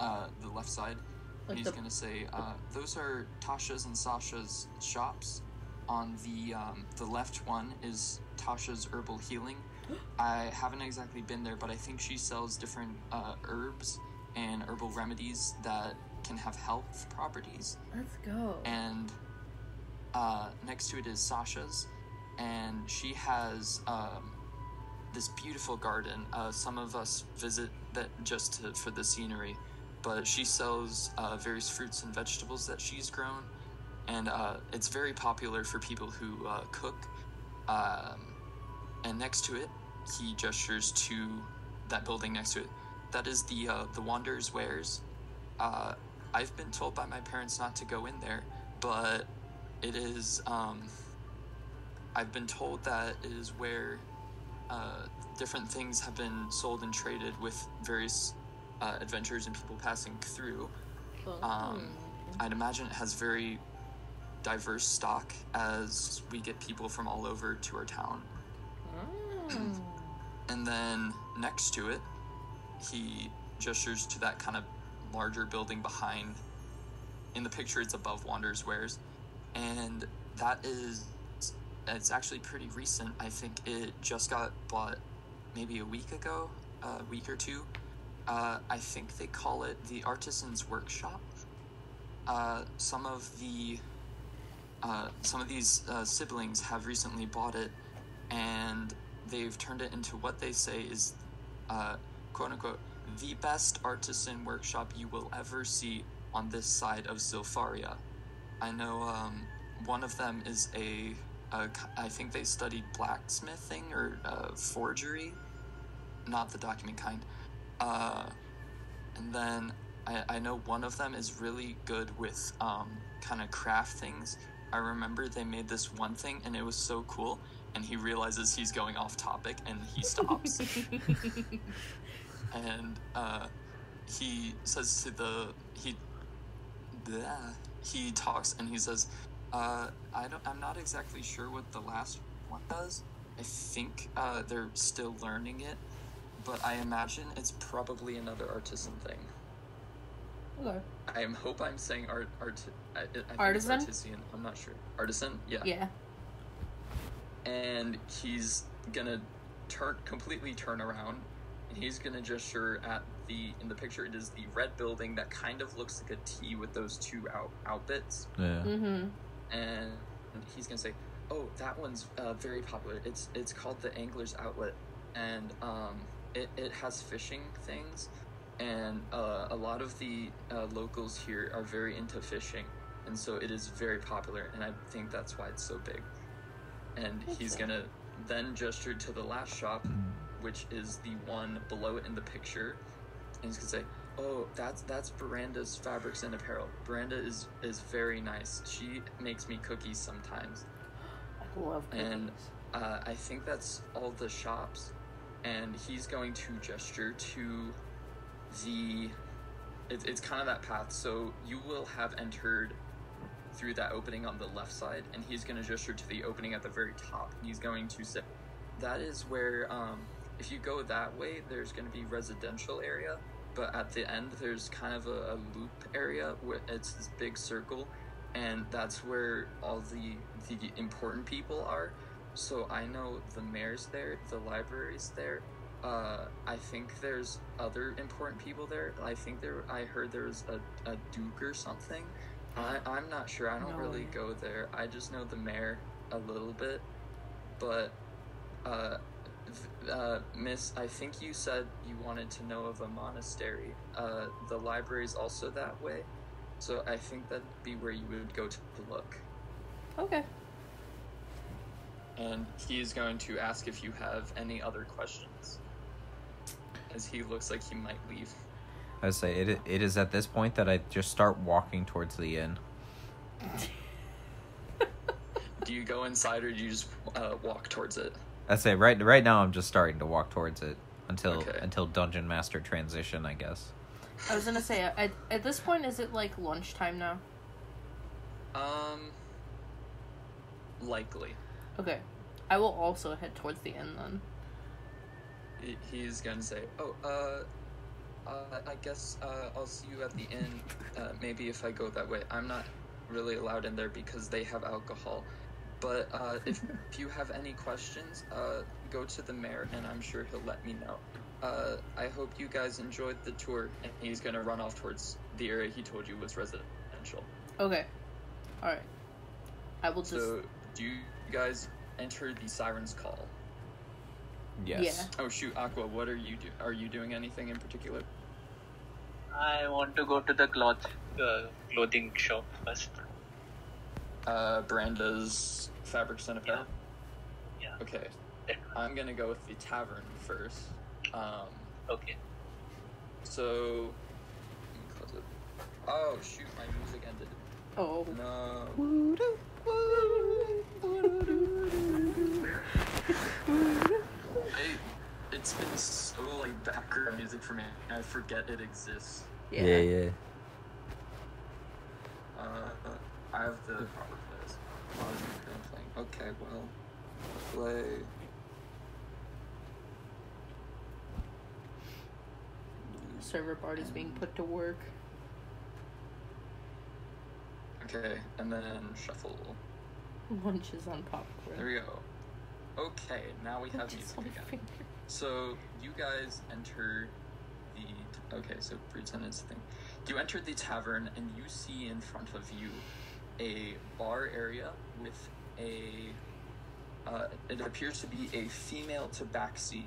uh, the left side. Like he's the- gonna say, uh, "Those are Tasha's and Sasha's shops. On the um, the left one is Tasha's herbal healing. I haven't exactly been there, but I think she sells different uh, herbs and herbal remedies that can have health properties. Let's go. And uh, next to it is Sasha's, and she has um, this beautiful garden. Uh, some of us visit that just to, for the scenery, but she sells uh, various fruits and vegetables that she's grown, and uh, it's very popular for people who uh, cook. Um, and next to it, he gestures to that building next to it. That is the uh, the Wanderer's Wares. Uh, I've been told by my parents not to go in there, but it is. Um, I've been told that is where uh, different things have been sold and traded with various uh, adventurers and people passing through. Um, I'd imagine it has very diverse stock as we get people from all over to our town. Mm. And then next to it, he gestures to that kind of larger building behind. In the picture, it's above Wander's Wares. And that is, it's actually pretty recent. I think it just got bought maybe a week ago, a week or two. Uh, I think they call it the Artisan's Workshop. Uh, some of the uh, some of these uh, siblings have recently bought it, and they've turned it into what they say is, uh, quote unquote, the best artisan workshop you will ever see on this side of Sylfaria. I know um, one of them is a, c- I think they studied blacksmithing or uh, forgery, not the document kind. Uh, and then I, I know one of them is really good with um, kind of craft things. I remember they made this one thing and it was so cool, and he realizes he's going off topic and he stops. and uh, he says to the he bleh, he talks and he says, uh, "I don't. I'm not exactly sure what the last one does. I think uh, they're still learning it, but I imagine it's probably another artisan thing. Hello. I am hope I'm saying art art. I, I think Artisan? artisan. I'm not sure. Artisan. Yeah. Yeah. and he's gonna turn completely turn around and he's gonna gesture at the in the picture it is the red building that kind of looks like a T with those two out outbits Yeah. Mm-hmm. And he's gonna say oh that one's uh, very popular. It's it's called the Angler's Outlet. And um it, it has fishing things and uh, a lot of the uh, locals here are very into fishing and so it is very popular and I think that's why it's so big. And he's gonna then gesture to the last shop, which is the one below it in the picture, and he's gonna say, "Oh, that's that's Veranda's fabrics and apparel. Veranda is is very nice. She makes me cookies sometimes, I love cookies. And- uh, I think that's all the shops." And he's going to gesture to the. It, it's kind of that path. So you will have entered through that opening on the left side, and he's going to gesture to the opening at the very top. He's going to say, "That is where, um, if you go that way, there's going to be residential area, but at the end there's kind of a, a loop area where it's this big circle, and that's where all the the important people are. So I know the mayor's there, the library's there." Uh, I think there's other important people there. I think there. I heard there was a, a duke or something. I, I'm not sure. I don't No really way. go there. I just know the mayor a little bit, but uh, Uh, Miss, I think you said you wanted to know of a monastery. Uh, the is also that way, so I think that'd be where you would go to look. Okay. And he is going to ask if you have any other questions, as he looks like he might leave. I would say it. It is at this point that I just start walking towards the inn. Do you go inside or do you just uh, walk towards it? I say right right now I'm just starting to walk towards it until Okay. until dungeon master transition, I guess. I was gonna say at, at this point, is it like lunchtime now? Um, likely. Okay. I will also head towards the end then. He- He's gonna say, "Oh, uh, uh, I guess uh, I'll see you at the inn. Uh, maybe if I go that way. I'm not really allowed in there because they have alcohol. But uh, if, if you have any questions, uh, go to the mayor, and I'm sure he'll let me know. Uh, I hope you guys enjoyed the tour." And he's gonna run off towards the area he told you was residential. Okay. All right. I will just. So, do you guys enter the siren's call? Yes. Yeah. Oh shoot, Aqua, what are you do? Are you doing anything in particular? I want to go to the cloth uh, clothing shop first. Uh, Branda's Fabrics and Apparel. Yeah. Okay, I'm gonna go with the tavern first. Um, Okay. so close it. Oh shoot, my music ended. Oh. No. I, it's been so like background music for me. I forget it exists. Yeah. yeah. Uh, I have the proper plays. Pause and playing. Okay, well, play. Server part is being put to work. Okay, and then shuffle. Lunches on popcorn. There we go. Okay, now we have music again. finger. So you guys enter the okay. So pretend it's the thing. You enter the tavern and you see in front of you a bar area with a. Uh, it appears to be a female tabaxi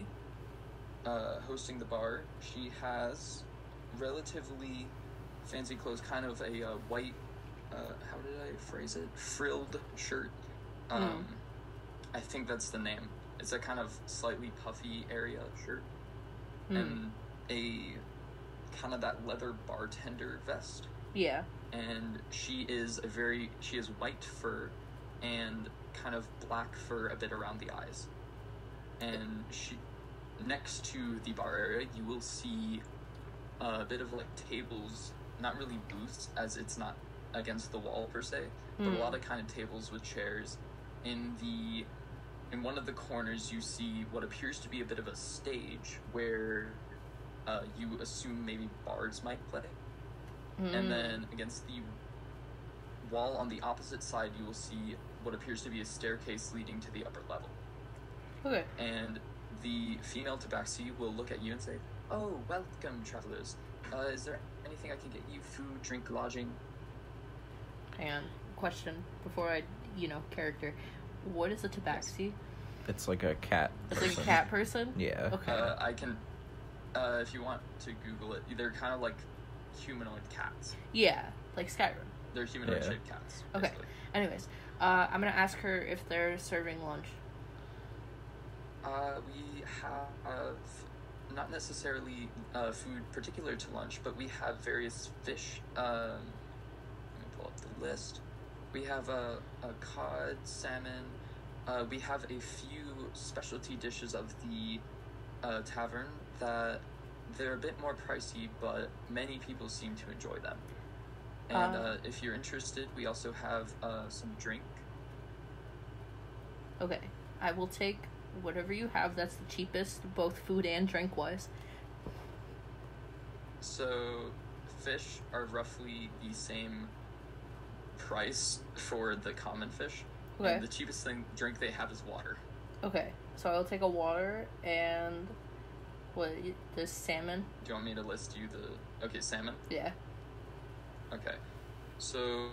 uh, hosting the bar. She has relatively fancy clothes, kind of a uh, white. Uh, how did I phrase it? Frilled shirt. Um, I think that's the name. It's a kind of slightly puffy area shirt Hmm. and a kind of that leather bartender vest. Yeah. And she is a very she has white fur and kind of black fur a bit around the eyes. And she next to the bar area you will see a bit of like tables, not really booths as it's not against the wall per se, but Hmm. a lot of kind of tables with chairs. In the in one of the corners, you see what appears to be a bit of a stage where uh, you assume maybe bards might play, Mm. and then against the wall on the opposite side, you will see what appears to be a staircase leading to the upper level. Okay. And the female tabaxi will look at you and say, "Oh, welcome, travelers. Uh, is there anything I can get you? Food, drink, lodging?" Hang on. Question before I, you know, character. What is a tabaxi? It's like a cat. It's like a person. cat person. Yeah. Okay. Uh, I can, uh, if you want to Google it, they're kind of like humanoid cats. yeah, like Skyrim. They're humanoid Yeah. shaped cats. Okay. basically. Anyways, uh, I'm gonna ask her if they're serving lunch. Uh, we have not necessarily uh, food particular to lunch, but we have various fish. Um, let me pull up the list. We have a, a cod, salmon. Uh, we have a few specialty dishes of the uh, tavern that they're a bit more pricey, but many people seem to enjoy them. And Uh, uh, if you're interested, we also have uh, some drink. Okay. I will take whatever you have that's the cheapest, both food and drink wise. So, fish are roughly the same price for the common fish. Okay. And the cheapest thing drink they have is water. Okay. So I'll take a water and what the salmon. Do you want me to list you the okay salmon? Yeah. Okay. So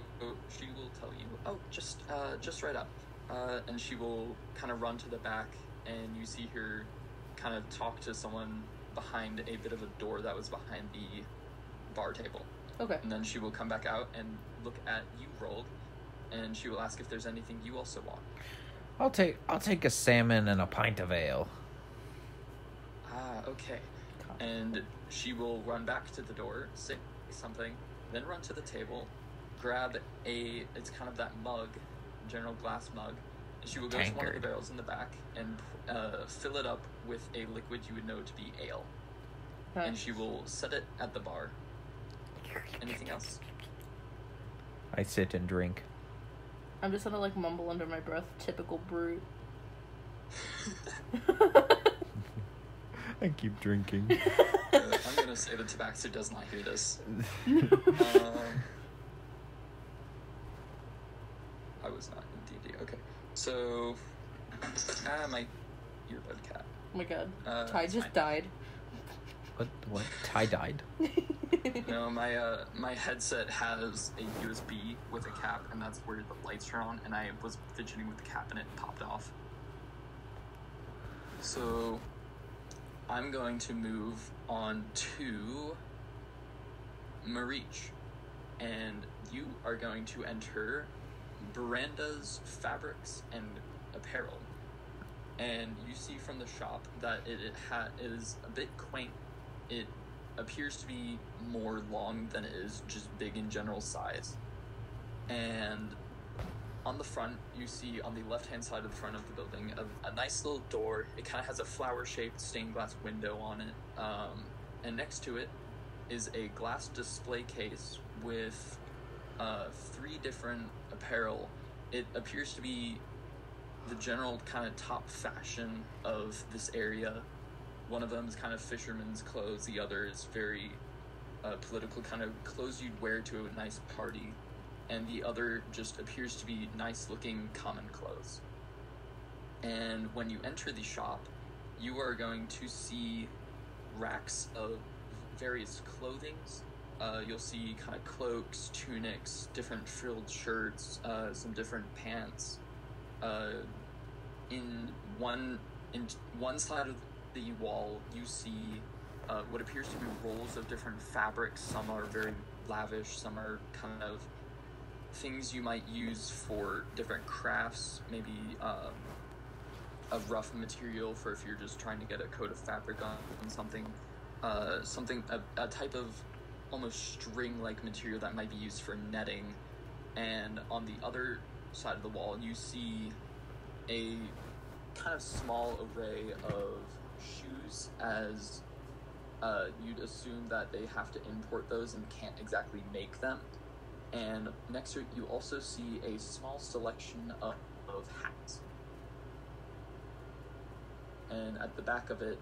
she will tell you, oh, just uh, just right up, uh, and she will kind of run to the back and you see her kind of talk to someone behind a bit of a door that was behind the bar table. Okay. And then she will come back out and look at you rolled, and she will ask if there's anything you also want. I'll take I'll take a salmon and a pint of ale. Ah, okay. And she will run back to the door, say something, then run to the table, grab a it's kind of that mug, general glass mug, and she will go to one of the barrels in the back and uh, fill it up with a liquid you would know to be ale. Okay. And she will set it at the bar. Anything else? I sit and drink. I'm just gonna like mumble under my breath, typical brute. I keep drinking. I'm gonna say the tabaxi does not hear this. Um, I was not in D&D. Okay, so ah, my earbud cat. Oh my god. Uh, Ty just fine. died. what what? Ty died. No, my uh, my headset has a USB with a cap, and that's where the lights are on. And I was fidgeting with the cap, and it popped off. So, I'm going to move on to Marich, and you are going to enter Miranda's fabrics and apparel. And you see from the shop that it, it ha- is a bit quaint. It appears to be more long than it is just big in general size. And on the front, you see on the left hand side of the front of the building a, a nice little door. It kind of has a flower shaped stained glass window on it. Um, and next to it is a glass display case with uh, three different apparel. It appears to be the general kind of top fashion of this area. One of them is kind of fisherman's clothes. The other is very uh, political, kind of clothes you'd wear to a nice party. And the other just appears to be nice looking common clothes. And when you enter the shop, you are going to see racks of various clothings. Uh, you'll see kind of cloaks, tunics, different frilled shirts, uh, some different pants. Uh, in one in one side of the wall, you see uh, what appears to be rolls of different fabrics. Some are very lavish. Some are kind of things you might use for different crafts. Maybe um, a rough material for if you're just trying to get a coat of fabric on something. Uh, something a, a type of almost string-like material that might be used for netting. And on the other side of the wall, you see a kind of small array of shoes as uh, you'd assume that they have to import those and can't exactly make them. And next to it, you also see a small selection of, of hats. And at the back of it,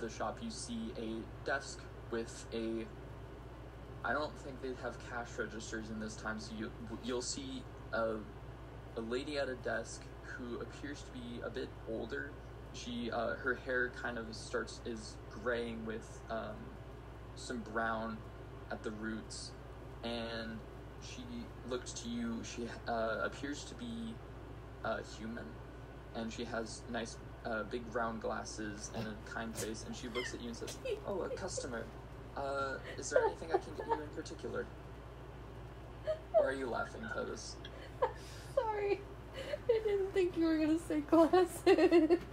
the shop, you see a desk with a. I don't think they'd have cash registers in this time, so you you'll see a a lady at a desk who appears to be a bit older. She uh, her hair kind of starts is graying with um, some brown at the roots, and she looks to you. She uh, appears to be uh, human, and she has nice uh, big round glasses and a kind face. And she looks at you and says, "Oh, a customer. Uh, is there anything I can get you in particular?" Why are you laughing, Totus? Sorry. I didn't think you were gonna say glasses.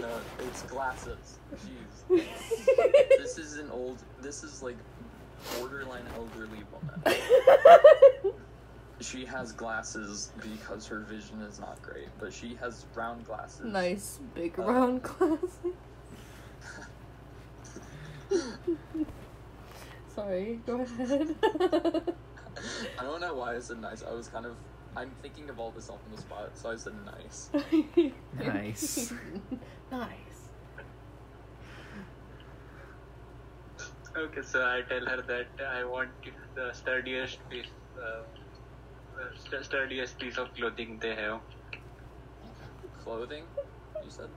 No, it's glasses. Jeez. This is an old. This is like borderline elderly woman. She has glasses because her vision is not great, but she has round glasses. nice big Uh, round glasses. Sorry, go ahead. I don't know why I said nice. I was kind of. I'm thinking of all this off on the spot, so I said nice. Nice. nice. Okay, so I tell her that I want the sturdiest piece, uh, uh, st- sturdiest piece of clothing they have. Clothing, you said.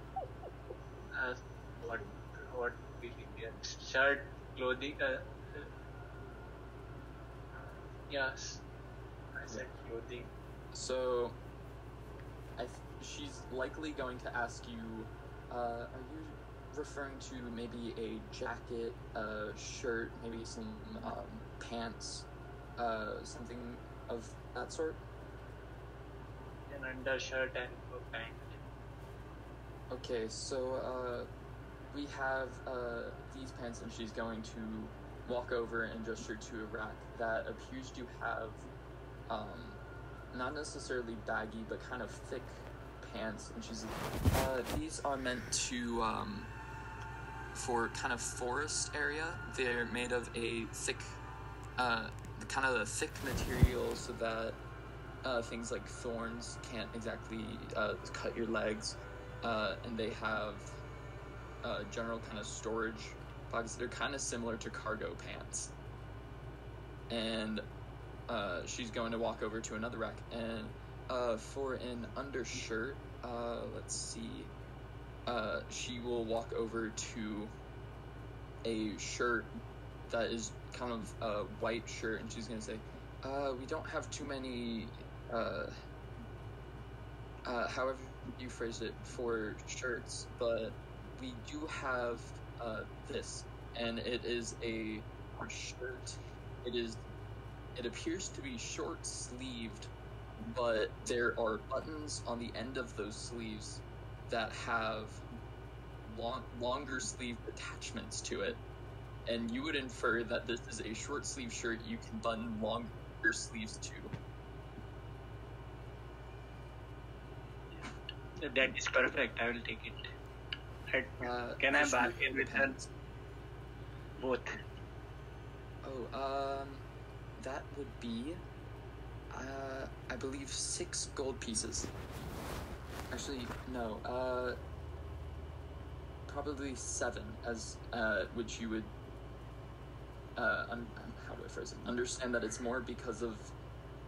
Uh, what, what, shirt, clothing, uh, Yes. I said clothing. So, I th- she's likely going to ask you, uh, are you referring to maybe a jacket, a shirt, maybe some um, pants, uh, something of that sort? An undershirt and a pant. Okay, so uh, we have uh, these pants, and she's going to walk over and gesture to a rack that appears to have um, not necessarily baggy, but kind of thick pants. And she's uh, these are meant to um, for kind of forest area. They're made of a thick, uh, kind of a thick material, so that uh, things like thorns can't exactly uh, cut your legs uh, and they have uh, general kind of storage pockets. They're kind of similar to cargo pants. And uh, she's going to walk over to another rack, and uh, for an undershirt, uh, let's see, uh, she will walk over to a shirt that is kind of a white shirt, and she's to say, uh, "We don't have too many." Uh, uh, however you phrase it for shirts, but we do have uh, this, and it is a shirt. It is. It appears to be short sleeved, but there are buttons on the end of those sleeves that have long, longer sleeve attachments to it, and you would infer that this is a short sleeve shirt you can button longer sleeves to. That is perfect. I will take it. Uh, Can I bargain with her? Both. Oh, um, that would be, uh, I believe six gold pieces. Actually, no, uh, probably seven, as, uh, which you would, uh, um, how do I phrase it? Understand that it's more because of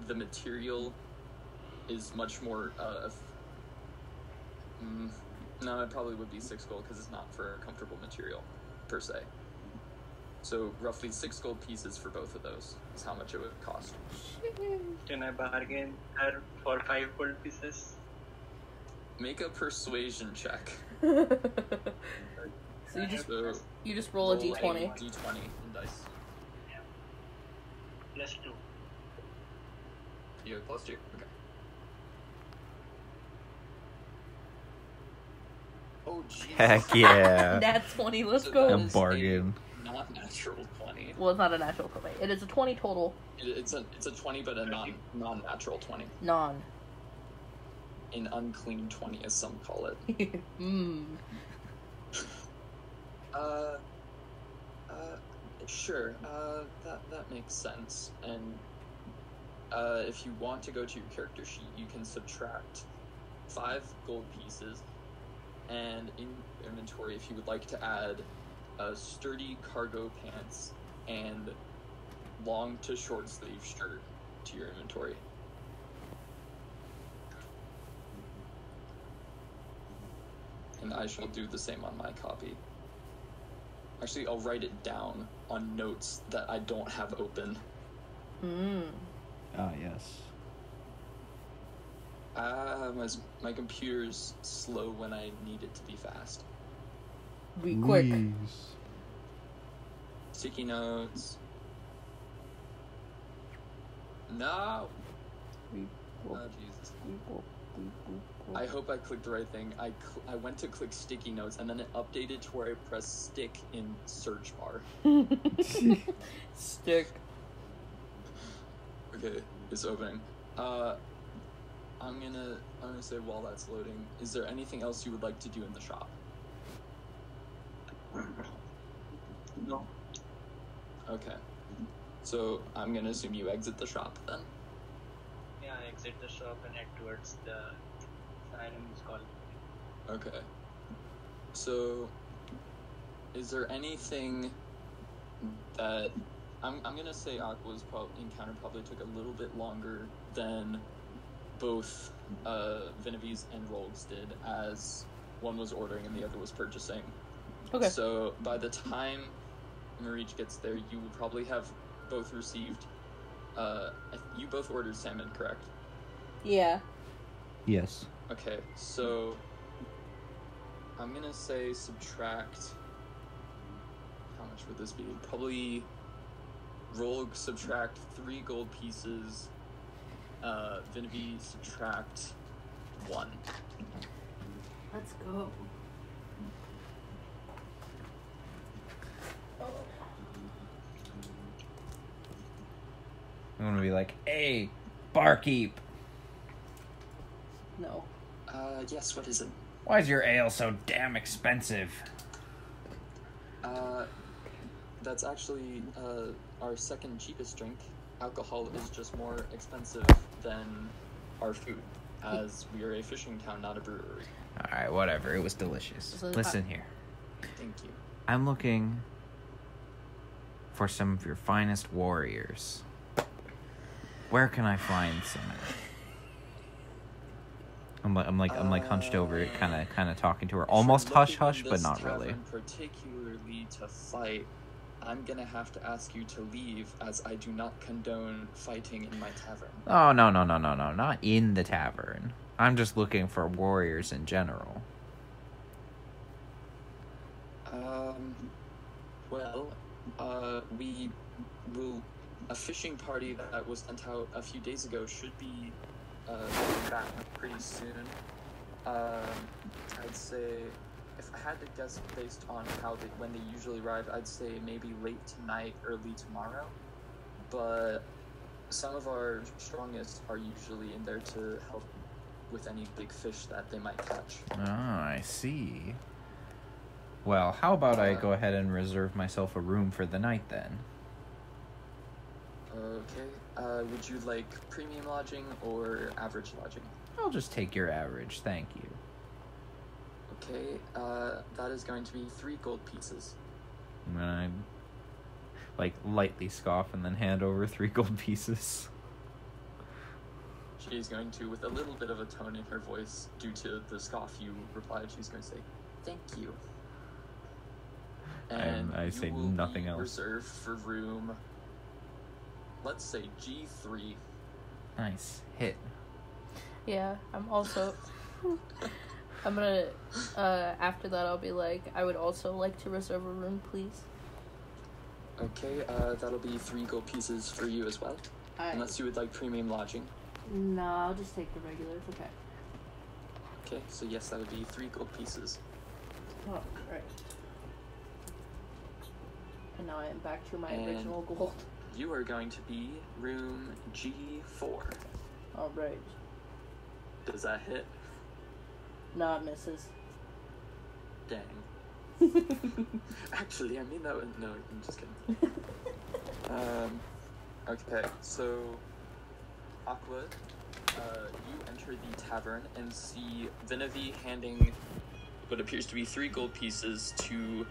the material is much more, uh, mm, no, it probably would be six gold because it's not for comfortable material, per se. So roughly six gold pieces for both of those is how much it would cost. Can I bargain her for five gold pieces? Make a persuasion check. so you just So you just roll a d20. d20 in dice. Plus two. You have plus two. Okay. Oh jeez. Heck yeah. That's 20. Let's So go. A is bargain. Not natural twenty. Well, it's not a natural 20. It is a 20 total. It, it's a it's a twenty, but a non non natural twenty. Non. An unclean twenty, as some call it. Mmm. Uh, uh, sure. Uh, that that makes sense. And uh, if you want to go to your character sheet, you can subtract five gold pieces, and in inventory, if you would like to add a sturdy cargo pants and long to short sleeve shirt to your inventory. And I shall do the same on my copy. Actually, I'll write it down on notes that I don't have open. Mmm. Ah, yes. Ah, my, my computer's slow when I need it to be fast. Be quick. Wheeze. Sticky notes. No! Beep, Oh, boop, Jesus. beep, boop, beep, boop, boop. I hope I clicked the right thing. I, cl- I went to click sticky notes and then it updated to where I press stick in search bar. Stick. Okay, it's opening. Uh, I'm gonna I'm gonna say while that's loading, is there anything else you would like to do in the shop? No. Okay. So I'm gonna assume you exit the shop then. Yeah, I exit the shop and head towards the siren's call. Okay. So is there anything that I'm I'm gonna say Aqua's prob- encounter probably took a little bit longer than both uh Vanivies and Rolgs did as one was ordering and the other was purchasing. Okay. So by the time Marich gets there, you will probably have both received Uh, you both ordered salmon, correct? Yeah. Yes. Okay, so I'm gonna say subtract. How much would this be? Probably roll subtract three gold pieces. Uh, Vanivi subtract one. Let's go. I'm gonna be like, hey, barkeep, No. Uh, yes. What is it? why is your ale so damn expensive? Uh, that's actually uh, our second cheapest drink. Alcohol is just more expensive than our food, as we are a fishing town, not a brewery. All right, whatever. It was delicious. So- Listen here. Thank you. I'm looking for some of your finest warriors. Where can I find some? I'm like I'm like I'm like hunched over kind of kind of talking to her, almost hush hush, but not really. Particularly to fight, I'm gonna have to ask you to leave, as I do not condone fighting in my tavern. Oh no no no no no, not in the tavern. I'm just looking for warriors in general. Um, well, uh, we will. A fishing party that was sent out a few days ago should be uh, coming back pretty soon. Um, I'd say, if I had to guess based on how they when they usually arrive, I'd say maybe late tonight, early tomorrow. But some of our strongest are usually in there to help with any big fish that they might catch. Ah, I see. Well, how about I Uh, go ahead and reserve myself a room for the night then? Okay. Uh, would you like premium lodging or average lodging? I'll just take your average, thank you. Okay. Uh, that is going to be three gold pieces. And then I like lightly scoff and then hand over three gold pieces. She's going to, with a little bit of a tone in her voice, due to the scoff you replied, she's going to say, "Thank you." And I you say nothing else. Reserved for room. Let's say G three. Nice hit. Yeah, I'm also. I'm gonna. Uh, after that, I'll be like, I would also like to reserve a room, please. Okay. Uh, that'll be three gold pieces for you as well, I, unless you would like premium lodging. no, I'll just take the regular. It's okay. Okay. So yes, that would be three gold pieces. Oh, right. And now I am back to my And- original gold. You are going to be room G4. All right. Does that hit? Nah, it misses. Dang. Actually, I mean that was no. I'm just kidding. Um. Okay, so Aqua, uh, you enter the tavern and see Vanivi handing what appears to be three gold pieces to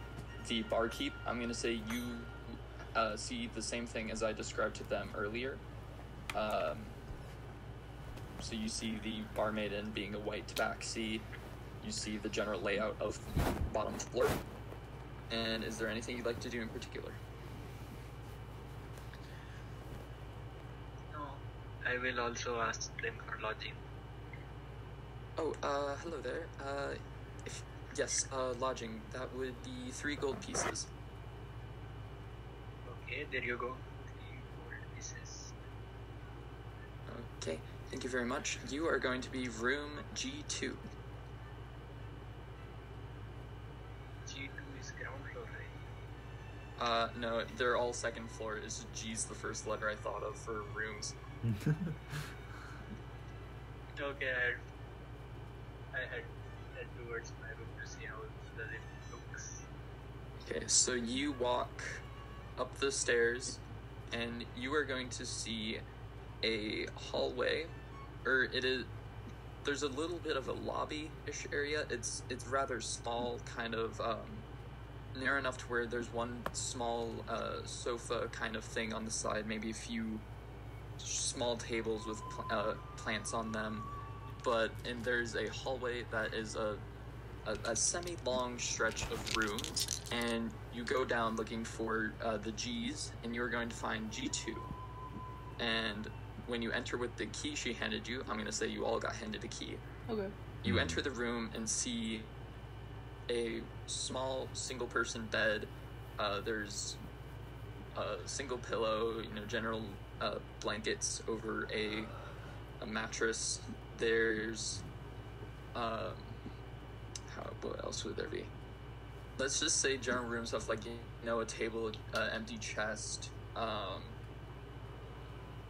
the barkeep. I'm gonna say you uh, see the same thing as I described to them earlier. Um, so you see the barmaiden being a white tabaxi. You see the general layout of the bottom floor. And is there anything you'd like to do in particular? No, I will also ask them for lodging. Oh, uh, hello there. Uh, if, yes, uh, lodging. That would be three gold pieces. Okay, there you go. Three gold pieces. Okay, thank you very much. You are going to be room G2. G2 is ground floor, right? Uh, no, they're all second floor. It's G's the first letter I thought of for rooms. Okay, I, I head, head towards my room to see how does it looks. Okay, so you walk up the stairs, and you are going to see a hallway, or it is. There's a little bit of a lobby-ish area. It's it's rather small, kind of um, narrow enough to where there's one small uh, sofa kind of thing on the side, maybe a few small tables with pl- uh, plants on them. But and there's a hallway that is a a, a semi-long stretch of rooms, and you go down looking for uh, the G's, and you're going to find G2. and when you enter with the key she handed you, I'm gonna say you all got handed a key. Okay. You enter the room and see a small single person bed. Uh, there's a single pillow, you know, general uh, blankets over a, a mattress. There's, um, what else would there be? Let's just say general room stuff like, you know, a table, uh, empty chest. Um,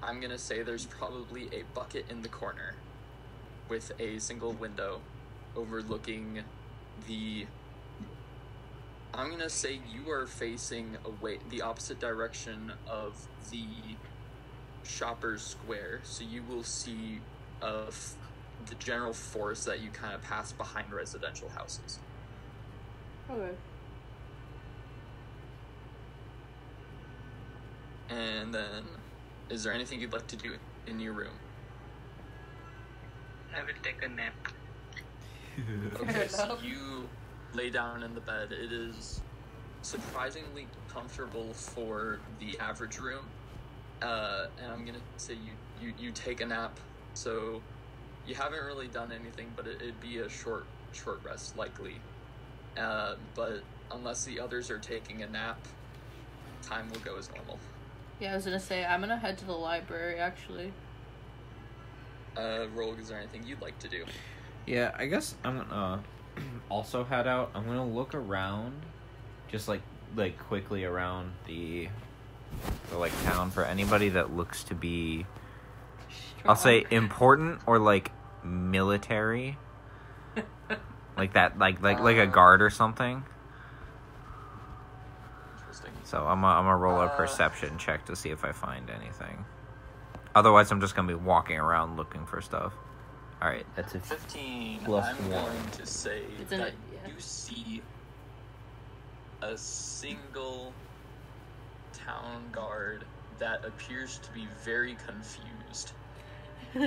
I'm gonna say there's probably a bucket in the corner with a single window overlooking the I'm gonna say you are facing away the opposite direction of the shopper's square, so you will see uh, f- the general forest that you kind of pass behind residential houses. Okay. And then, is there anything you'd like to do in your room? I will take a nap. Okay, so you lay down in the bed. It is surprisingly comfortable for the average room. Uh, and I'm gonna say you, you, you take a nap. So you haven't really done anything, but it, it'd be a short short rest likely. Uh, but unless the others are taking a nap, time will go as normal. Yeah, I was gonna say I'm gonna head to the library actually. Uh, Rogue, is there anything you'd like to do? Yeah, I guess I'm gonna also head out. I'm gonna look around, just like like quickly around the, the like town for anybody that looks to be, I'll say important or like military, like that, like like like a Uh, guard or something. Interesting. So I'm gonna, I'm gonna roll a Uh, perception check to see if I find anything. Otherwise, I'm just gonna be walking around looking for stuff. All right, that's a 15. Plus I'm one. going to say It's that it, yeah. you see a single town guard that appears to be very confused.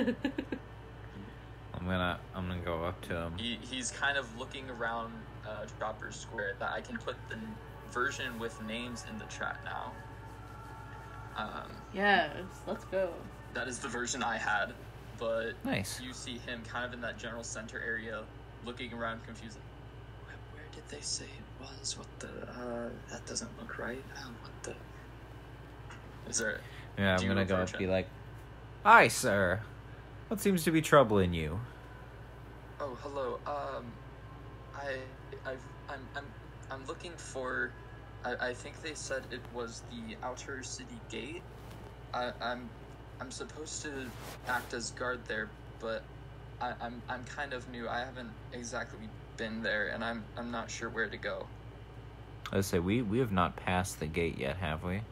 I'm gonna I'm gonna go up to him. He, he's kind of looking around uh, Shopper Square. That I can put the n- version with names in the chat now. Um, yes, let's go. that is the version I had, but Nice. you see him kind of in that general center area, looking around confused. Where, where did they say it was? What the? Uh, that doesn't look right. Uh, what the? Is there? Yeah, I'm gonna go up approach and be like, "Hi, sir. What seems to be troubling you?" Oh, hello. Um, I, I've, I'm, I'm, I'm looking for. I, I think they said it was the outer city gate. I, I'm, I'm supposed to act as guard there, but I, I'm, I'm kind of new. I haven't exactly been there, and I'm, I'm not sure where to go. I say we we have not passed the gate yet, have we?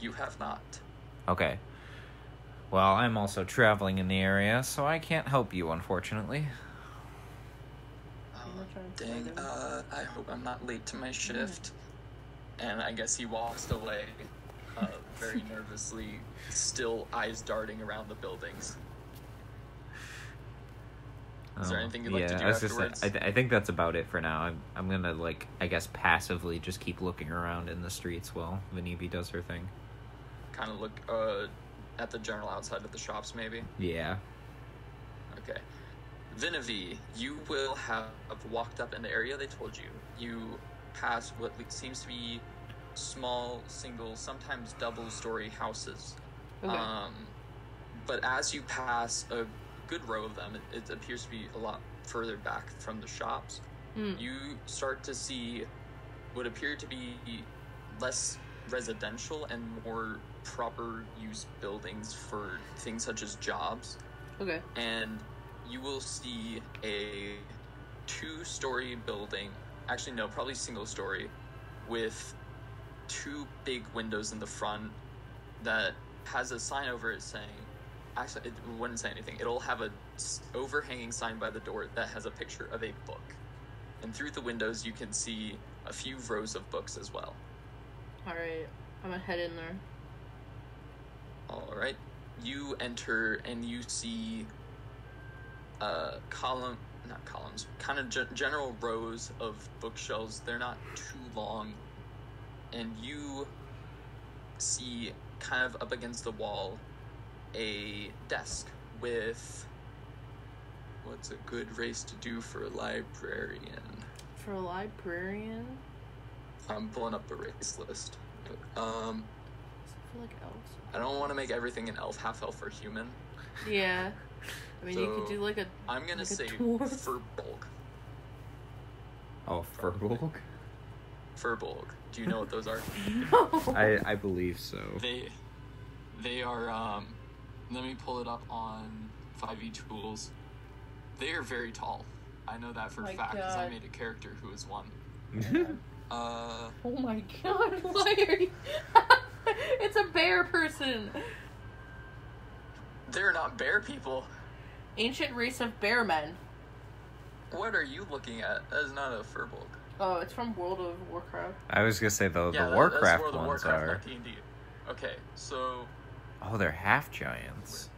You have not. Okay. Well, I'm also traveling in the area, so I can't help you, unfortunately. Oh, gonna try dang. Uh, I hope I'm not late to my shift. And I guess he walks away, uh, very nervously, still eyes darting around the buildings. Is there Oh, anything you'd like to do I was just- I, th- I think that's about it for now. I'm I'm gonna like I guess passively just keep looking around in the streets while Vanivi does her thing. Kind of look uh, at the general outside of the shops, maybe. Yeah. Okay. Vanivi, you will have walked up in the area they told you. You pass what seems to be small, single, sometimes double story houses. Okay. Um, but as you pass a good row of them, it, it appears to be a lot further back from the shops. Mm. You start to see what appear to be less residential and more proper use buildings for things such as jobs Okay. and you will see a two story building actually no probably single story with two big windows in the front that has a sign over it saying actually it wouldn't say anything it'll have a overhanging sign by the door that has a picture of a book and through the windows you can see a few rows of books as well All right. I'm gonna head in there. All right. You enter and you see uh column not columns, kind of ge- general rows of bookshelves. They're not too long. And you see kind of up against the wall a desk with what's a good race to do for a librarian. For a librarian, I'm pulling up the race list. Um, I feel like elves. I don't want to make everything an elf, half elf, or human. Yeah. I mean, you could do like a. I'm gonna Like a say dwarf. Furbolg. Oh, Furbolg? bulk. Do you know what those are? No. I, I believe so. They they are um let me pull it up on 5e tools. They are very tall. I know that for a My fact because I made a character who is one. Uh Oh my god! Why are you? it's a bear person. they're not bear people. Ancient race of bear men. What are you looking at? That is not a fur Furbolg. Oh, it's from World of Warcraft. I was gonna say the Yeah, the that- that's Warcraft World of ones Warcraft, are. not D&D. Okay, so Oh, they're half giants.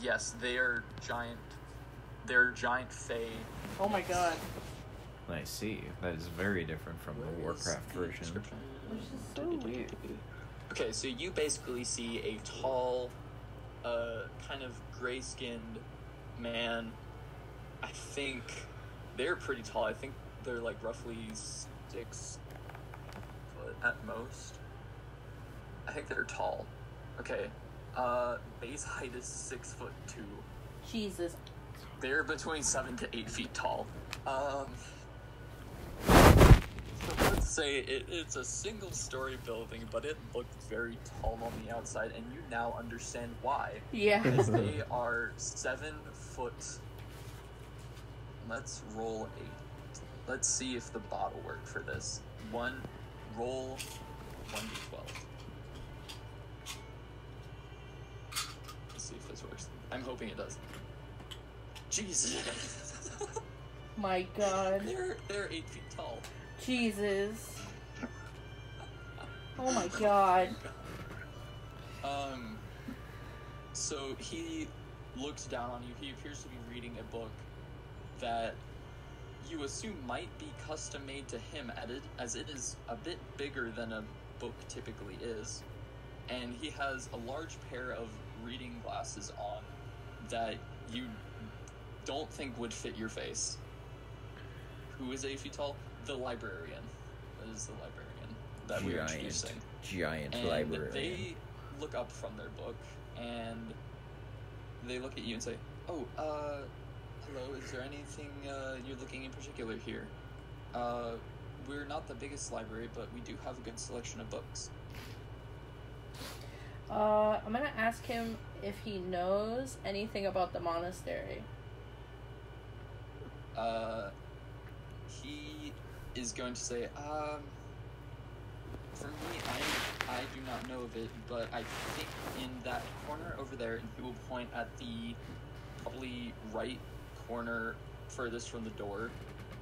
yes, they are giant. They're giant fae. Oh my god. I see. That is very different from the Warcraft version. Which is so weird. Okay, so you basically see a tall, uh, kind of gray skinned man. I think they're pretty tall. I think they're like roughly six foot at most. I think they're tall. Okay, uh, base height is six foot two. Jesus. They're between seven to eight feet tall. Um, let's say it, it's a single story building, but it looked very tall on the outside, and you now understand why. Yeah. Because they are seven foot. Let's roll eight. Let's see if the bottle worked for this. One, roll one to twelve. Let's see if this works. I'm hoping it does. Jesus. My god. they're they're eight feet tall. Jesus. Oh my god. Um. So he looks down on you. He appears to be reading a book that you assume might be custom made to him, as it is a bit bigger than a book typically is. And he has a large pair of reading glasses on that you don't think would fit your face. Who is eight feet tall? The librarian. That is the librarian that we're Giant, introducing. giant And librarian. they look up from their book and they look at you and say, "Oh, uh, hello. Is there anything uh, you're looking in particular here? Uh, we're not the biggest library, but we do have a good selection of books." Uh, I'm gonna ask him if he knows anything about the monastery. Uh, he is going to say, um, for me, I, I do not know of it, but I think in that corner over there, and he will point at the probably right corner furthest from the door,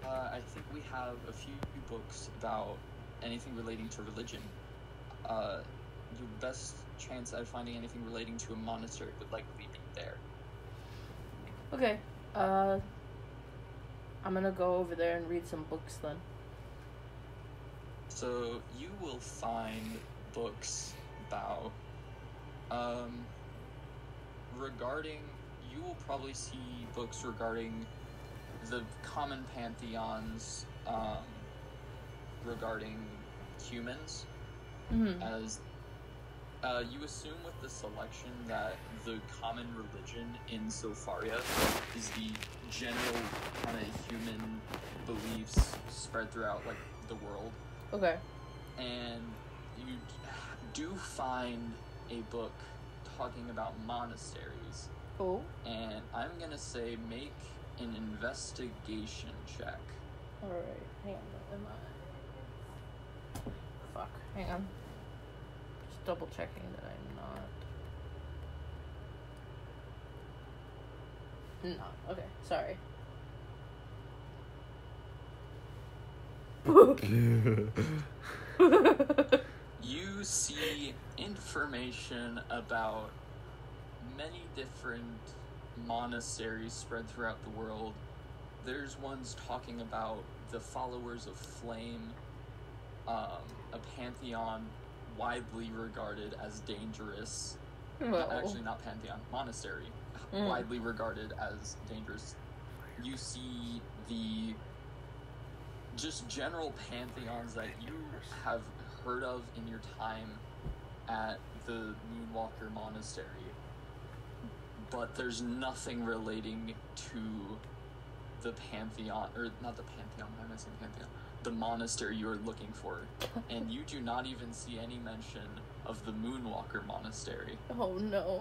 uh, I think we have a few books about anything relating to religion. Uh, your best chance at finding anything relating to a monastery would likely be there. Okay. Uh, I'm gonna go over there and read some books then. So you will find books about um regarding you will probably see books regarding the common pantheons um regarding humans Mm-hmm. as uh, you assume with the selection that the common religion in Sylfaria is the general kind of human beliefs spread throughout like the world Okay. and you do find a book talking about monasteries Oh. and i'm gonna say make an investigation check All right. Hang on. Am I? Fuck. Hang on. Just double checking that I'm not. No. Okay. Sorry. you see information about many different monasteries spread throughout the world. There's ones talking about the followers of Flame, um, a pantheon widely regarded as dangerous. Well. actually not pantheon, monastery, Mm. widely regarded as dangerous. You see the just general pantheons that you have heard of in your time at the Moonwalker Monastery, but there's nothing relating to the pantheon, or not the pantheon. Why am I saying pantheon? The monastery you are looking for, and you do not even see any mention of the Moonwalker Monastery. Oh no.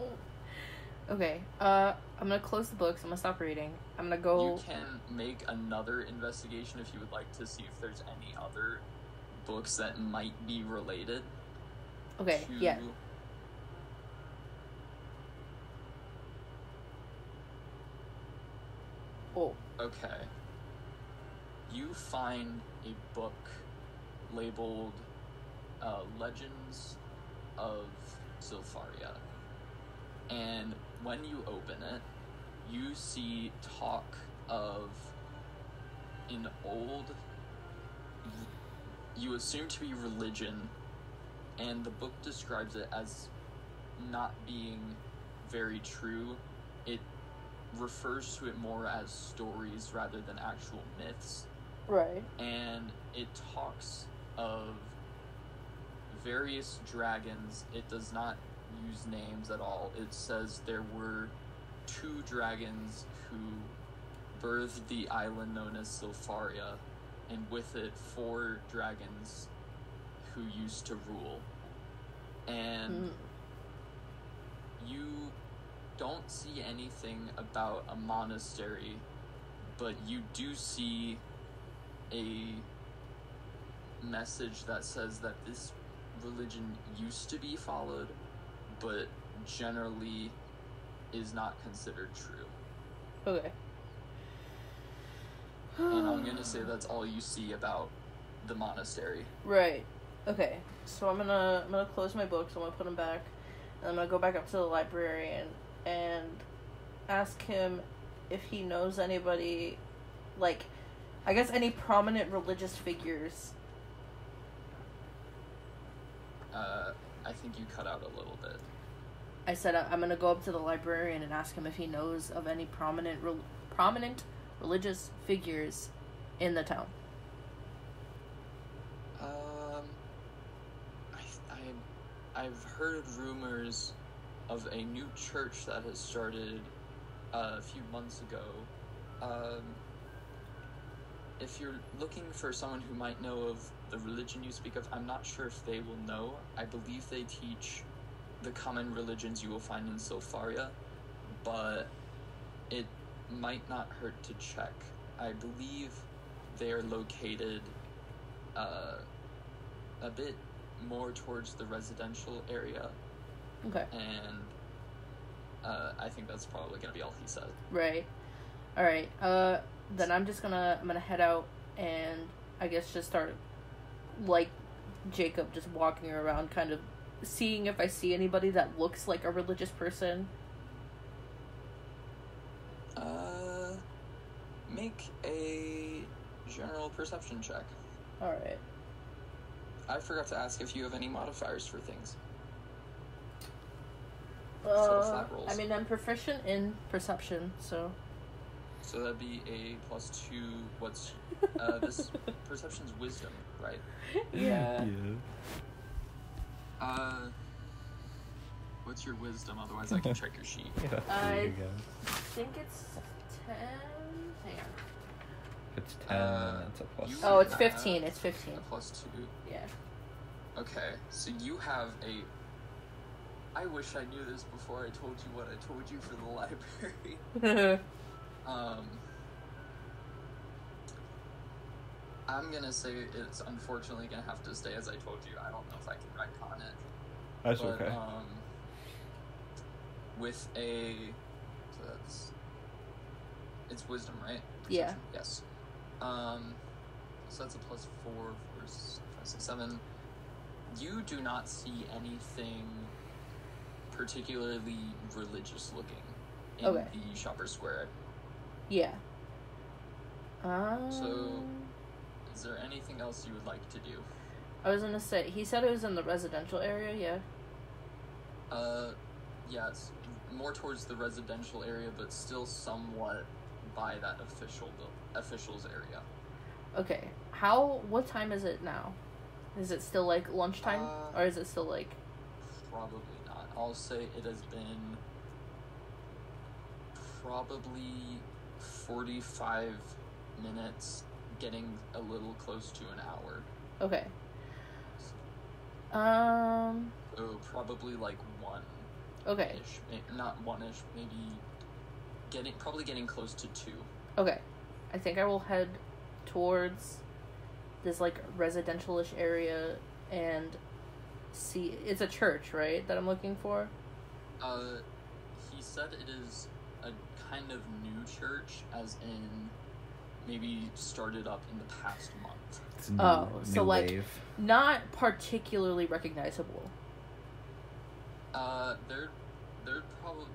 Okay. Uh, I'm gonna close the books. I'm gonna stop reading. I'm gonna go. You can make another investigation if you would like to see if there's any other books that might be related. Okay. to... Yeah. Oh. Okay. You find a book labeled uh, Legends of Sylfaria. And when you open it, you see talk of an old, you assume to be religion, and the book describes it as not being very true. It refers to it more as stories rather than actual myths Right. and it talks of various dragons. It does not use names at all. It says there were two dragons who birthed the island known as Sylfaria, and with it, four dragons who used to rule. And Mm. you don't see anything about a monastery, but you do see a message that says that this religion used to be followed, but generally is not considered true. Okay. And I'm gonna say that's all you see about the monastery. Right. Okay. So I'm gonna I'm gonna close my books. I'm gonna put them back. And I'm gonna go back up to the librarian and ask him if he knows anybody, like, I guess any prominent religious figures. Uh, I think you cut out a little bit. I said I- I'm gonna go up to the librarian and ask him if he knows of any prominent rel prominent religious figures in the town. Um, I, I, I've heard rumors of a new church that has started uh, a few months ago. Um, if you're looking for someone who might know of the religion you speak of, I'm not sure if they will know. I believe they teach the common religions you will find in Sylfaria, but it might not hurt to check. I believe they are located uh, a bit more towards the residential area, Okay. and uh, I think that's probably going to be all he said. Right. All right. Uh, then I'm just gonna I'm gonna head out and I guess just start like Jacob just walking around, kind of seeing if I see anybody that looks like a religious person. Uh, make a general perception check. All right. I forgot to ask if you have any modifiers for things. Uh. I mean, I'm proficient in perception, so. So that'd be a plus two. What's uh, this perception's wisdom, right? Yeah. yeah. Uh, what's your wisdom? Otherwise, I can check your sheet. Yeah, I- there you go. Think it's ten. Hang on. If it's 10, Uh, that's a plus. you- Oh, it's have fifteen. It's fifteen. A plus two. Yeah. Okay, so you have a. I wish I knew this before I told you what I told you for the library. Um, I'm gonna say it's unfortunately gonna have to stay as I told you. I don't know if I can retcon it. That's but, okay. Um, with a, so that's, it's wisdom, right? Yeah. Yes. Um, so that's a plus four, four, s- five, six, seven. You do not see anything particularly religious looking in Okay. the shopper square. yeah. Um, So- Is there anything else you would like to do? I was gonna say he said it was in the residential area. Yeah. Uh, yes, more towards the residential area, but still somewhat by that official officials area. Okay. How? What time is it now? Is it still like lunchtime, Uh, or is it still like? Probably not. I'll say it has been probably 45 minutes, getting a little close to an hour. Okay. Um. Oh, probably like one Okay. ish. Not one ish, maybe getting probably getting close to two. Okay. I think I will head towards this like residential-ish area and see. It's a church, right? That I'm looking for. Uh, he said it is a kind of new church, as in maybe started up in the past month. It's a new, Oh, so, new like- wave. Not particularly recognizable. Uh, they're they're probably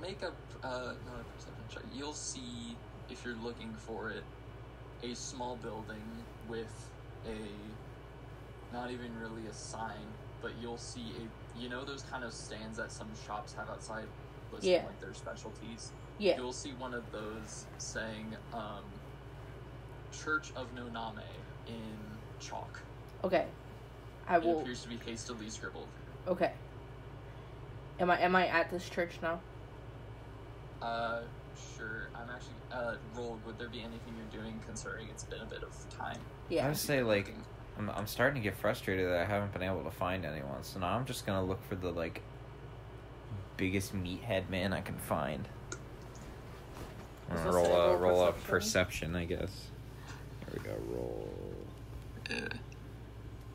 make a uh not a perception check. You'll see if you're looking for it a small building with a not even really a sign, but you'll see a you know those kind of stands that some shops have outside listing Yeah. like their specialties. Yeah. You'll see one of those saying um, Church of Noname in chalk. Okay. I It will. appears to be hastily scribbled. Okay. Am I am I at this church now? Uh, sure. I'm actually. Uh, roll. Would there be anything you're doing considering it's been a bit of time? I Yeah. would say like I'm, I'm starting to get frustrated that I haven't been able to find anyone. So now I'm just gonna look for the like biggest meathead man I can find. I'm Is gonna this roll a a roll roll a perception? perception, I guess. Here we go. Roll. Yeah.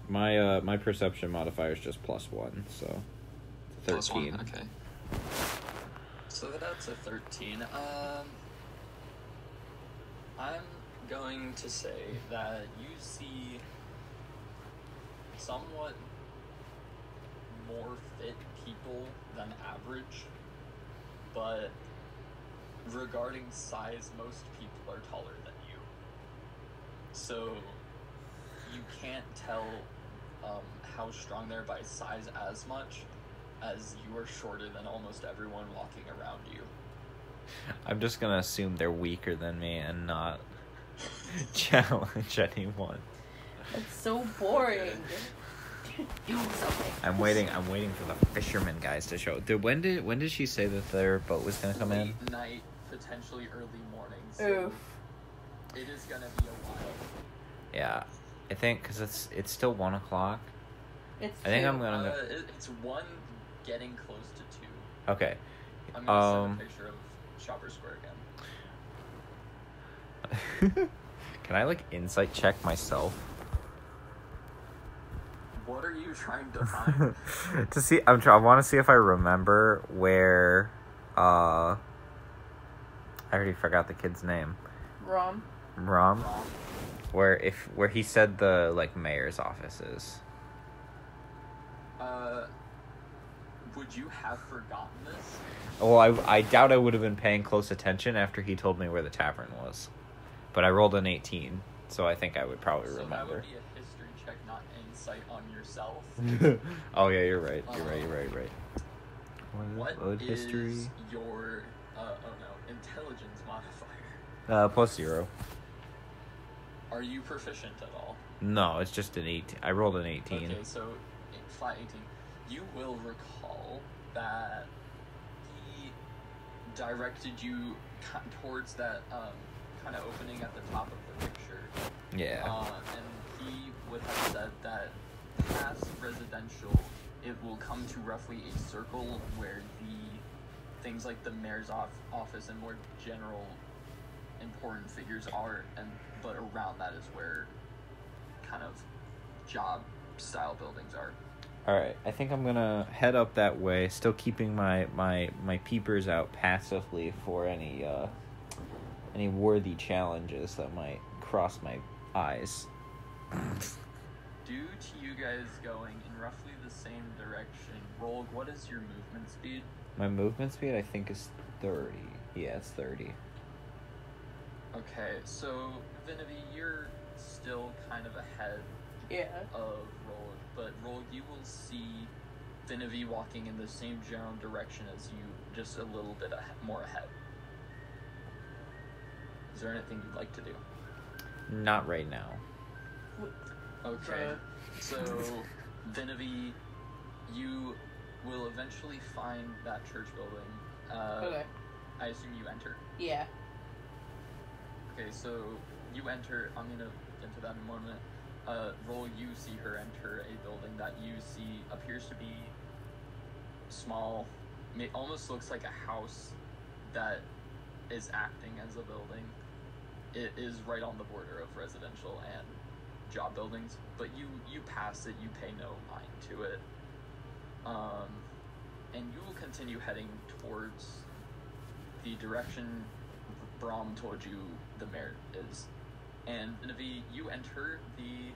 My uh my perception modifier is just plus one, so Plus one, thirteen. Okay. So that's a thirteen. Um, I'm going to say that you see somewhat more fit people than average, but regarding size, most people are taller than you. So you can't tell um, how strong they're by size as much as you are shorter than almost everyone walking around you. I'm just gonna assume they're weaker than me and not challenge anyone. It's so boring. Do something. I'm waiting. I'm waiting for the fisherman guys to show. Did when did when did she say that their boat was gonna come in? Night, potentially early morning. So Oof. It is gonna be a while. Yeah, I think because it's it's still one o'clock. It's I think two. I'm gonna Uh, go. it, it's one getting close to two. Okay. I'm gonna Um, send a picture of Shopper Square again. Can I like insight check myself What are you trying to find? to see? I'm. Try- I want to see if I remember where. Uh, I already forgot the kid's name. Rom. Rom. Where if where he said the like mayor's office is. Uh, would you have forgotten this? Well, I I doubt I would have been paying close attention after he told me where the tavern was, but I rolled an eighteen, so I think I would probably so that remember. would be a history check, not insight on yourself. oh yeah, you're right. You're right. You're right. You're right. What Load is history? your uh, oh no intelligence modifier? Uh, plus zero. Are you proficient at all? No, it's just an eight. I rolled an eighteen. Okay, so flat eighteen. You will recall that he directed you towards that um, kind of opening at the top of the picture, Yeah. uh, and he would have said that past residential, it will come to roughly a circle where the things like the mayor's off- office and more general important figures are, and but around that is where kind of job style buildings are. All right. I think I'm gonna head up that way, still keeping my my my peepers out passively for any uh any worthy challenges that might cross my eyes. Due to you guys going in roughly the same direction, Rogue, what is your movement speed? My movement speed, I think, is thirty. Yeah, it's thirty. Okay, so Vanivi, you're still kind of ahead Yeah. of Rogue, but Rogue, you will see Vanivi walking in the same general direction as you, just a little bit ahe- more ahead. Is there anything you'd like to do? Not right now. Okay. So, Vanivi, you will eventually find that church building. Uh, Okay. I assume you enter. Yeah. Okay, so you enter. I'm gonna get to that in a moment. Uh, roll. You see her enter a building that you see appears to be small. It almost looks like a house that is acting as a building. It is right on the border of residential and job buildings, but you you pass it. You pay no mind to it. Um, and you will continue heading towards the direction Brahm told you the mayor is. And Navi, you enter the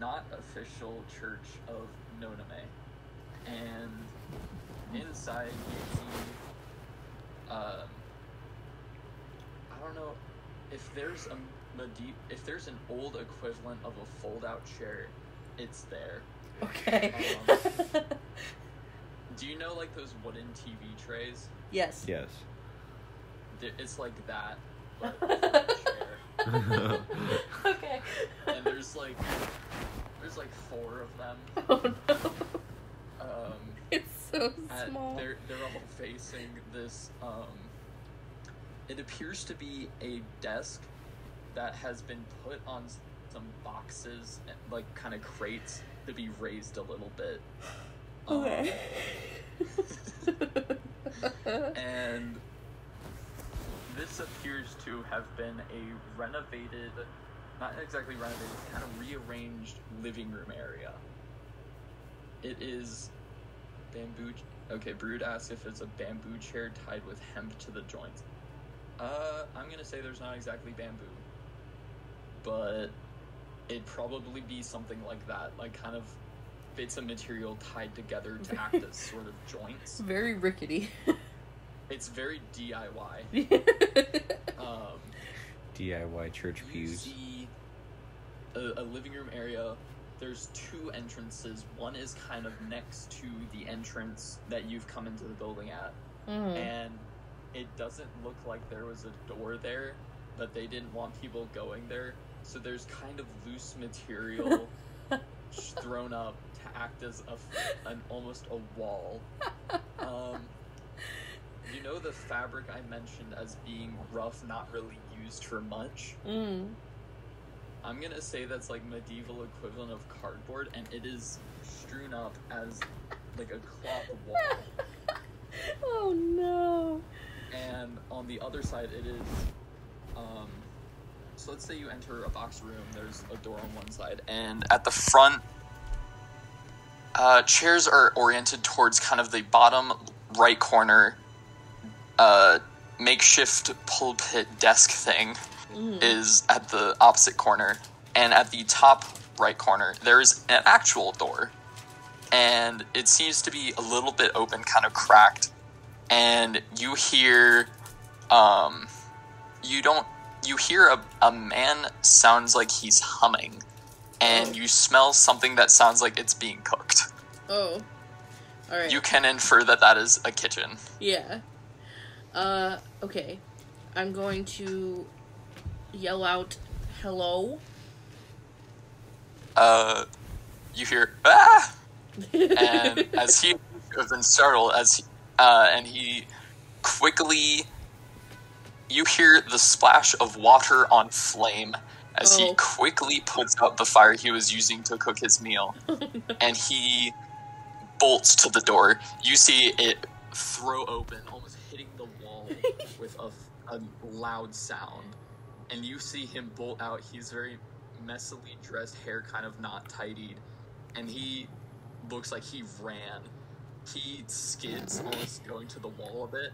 not official church of Noname. And inside you see um I don't know if there's a medi- if there's an old equivalent of a fold out chair, it's there. Okay. Um, Do you know like those wooden TV trays? yes. Yes. Th- It's like that, but with a chair. okay. And there's like there's like four of them. Oh no. Um, It's so small. they're they're all facing this. Um, it appears to be a desk that has been put on some boxes, like kind of crates, to be raised a little bit. Um, Okay. and this appears to have been a renovated, not exactly renovated, kind of rearranged living room area. It is bamboo. Okay, Brood asks if it's a bamboo chair tied with hemp to the joints. Uh, I'm gonna say there's not exactly bamboo, but it'd probably be something like that, like kind of bits of material tied together to act as sort of joints. Very rickety. It's very DIY. Um, DIY church you pews. see a, a living room area. There's two entrances. One is kind of next to the entrance that you've come into the building at, Mhm. and it doesn't look like there was a door there, but they didn't want people going there. So there's kind of loose material thrown up to act as a f- an almost a wall. Um, you know the fabric I mentioned as being rough, not really used for much. Mm. I'm gonna say that's like medieval equivalent of cardboard, and it is strewn up as like a cloth wall. oh no. and on the other side it is um so let's say you enter a box room there's a door on one side and at the front uh, chairs are oriented towards kind of the bottom right corner uh, makeshift pulpit desk thing Mm. is at the opposite corner and at the top right corner there's an actual door and it seems to be a little bit open kind of cracked and you hear um you don't you hear a, a man sounds like he's humming and Oh. you smell something that sounds like it's being cooked Oh. All right. you can infer that that is a kitchen Yeah. Uh. Okay. I'm going to yell out, "Hello." uh you hear ah and as he has been startled as he, uh, and he quickly you hear the splash of water on flame as he Oh. quickly puts out the fire he was using to cook his meal and he bolts to the door you see it throw open almost hitting the wall with a, a loud sound and you see him bolt out he's very messily dressed hair kind of not tidied and he looks like he ran. He skids, almost going to the wall a bit,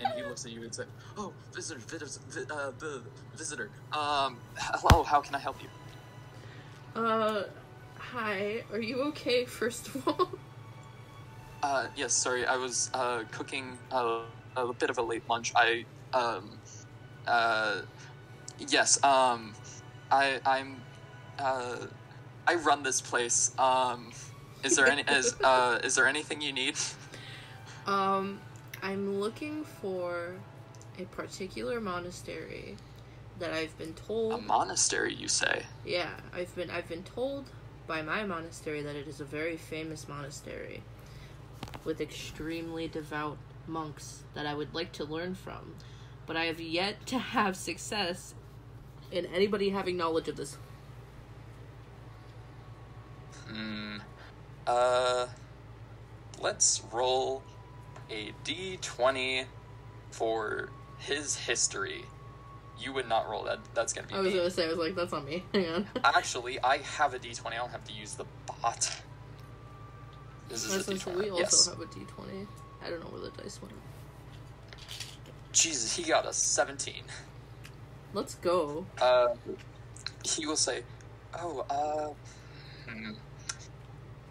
and he looks at you and says, "Oh, visitor, visitor, vi- uh, the visitor. Um, hello. How can I help you?" Uh. Hi. Are you okay? First of all. Uh, yes. Sorry, I was uh cooking a, a bit of a late lunch. I um, uh, yes. Um, I I'm uh, I run this place. Um, Is there any is uh is there anything you need? Um, I'm looking for a particular monastery that I've been told. A monastery, you say? yeah, I've been I've been told by my monastery that it is a very famous monastery with extremely devout monks that I would like to learn from, but I have yet to have success in anybody having knowledge of this. Hmm. Uh, let's roll a d20 for his history. You would not roll that. That's gonna be I was me. gonna say I was like that's not me. Hang on. Actually, I have a d20. I don't have to use the bot. This is a Since d20. we also yes. have a D twenty. I don't know where the dice went. Jesus, he got a 17. Let's go. Uh, he will say, "Oh, uh, hmm,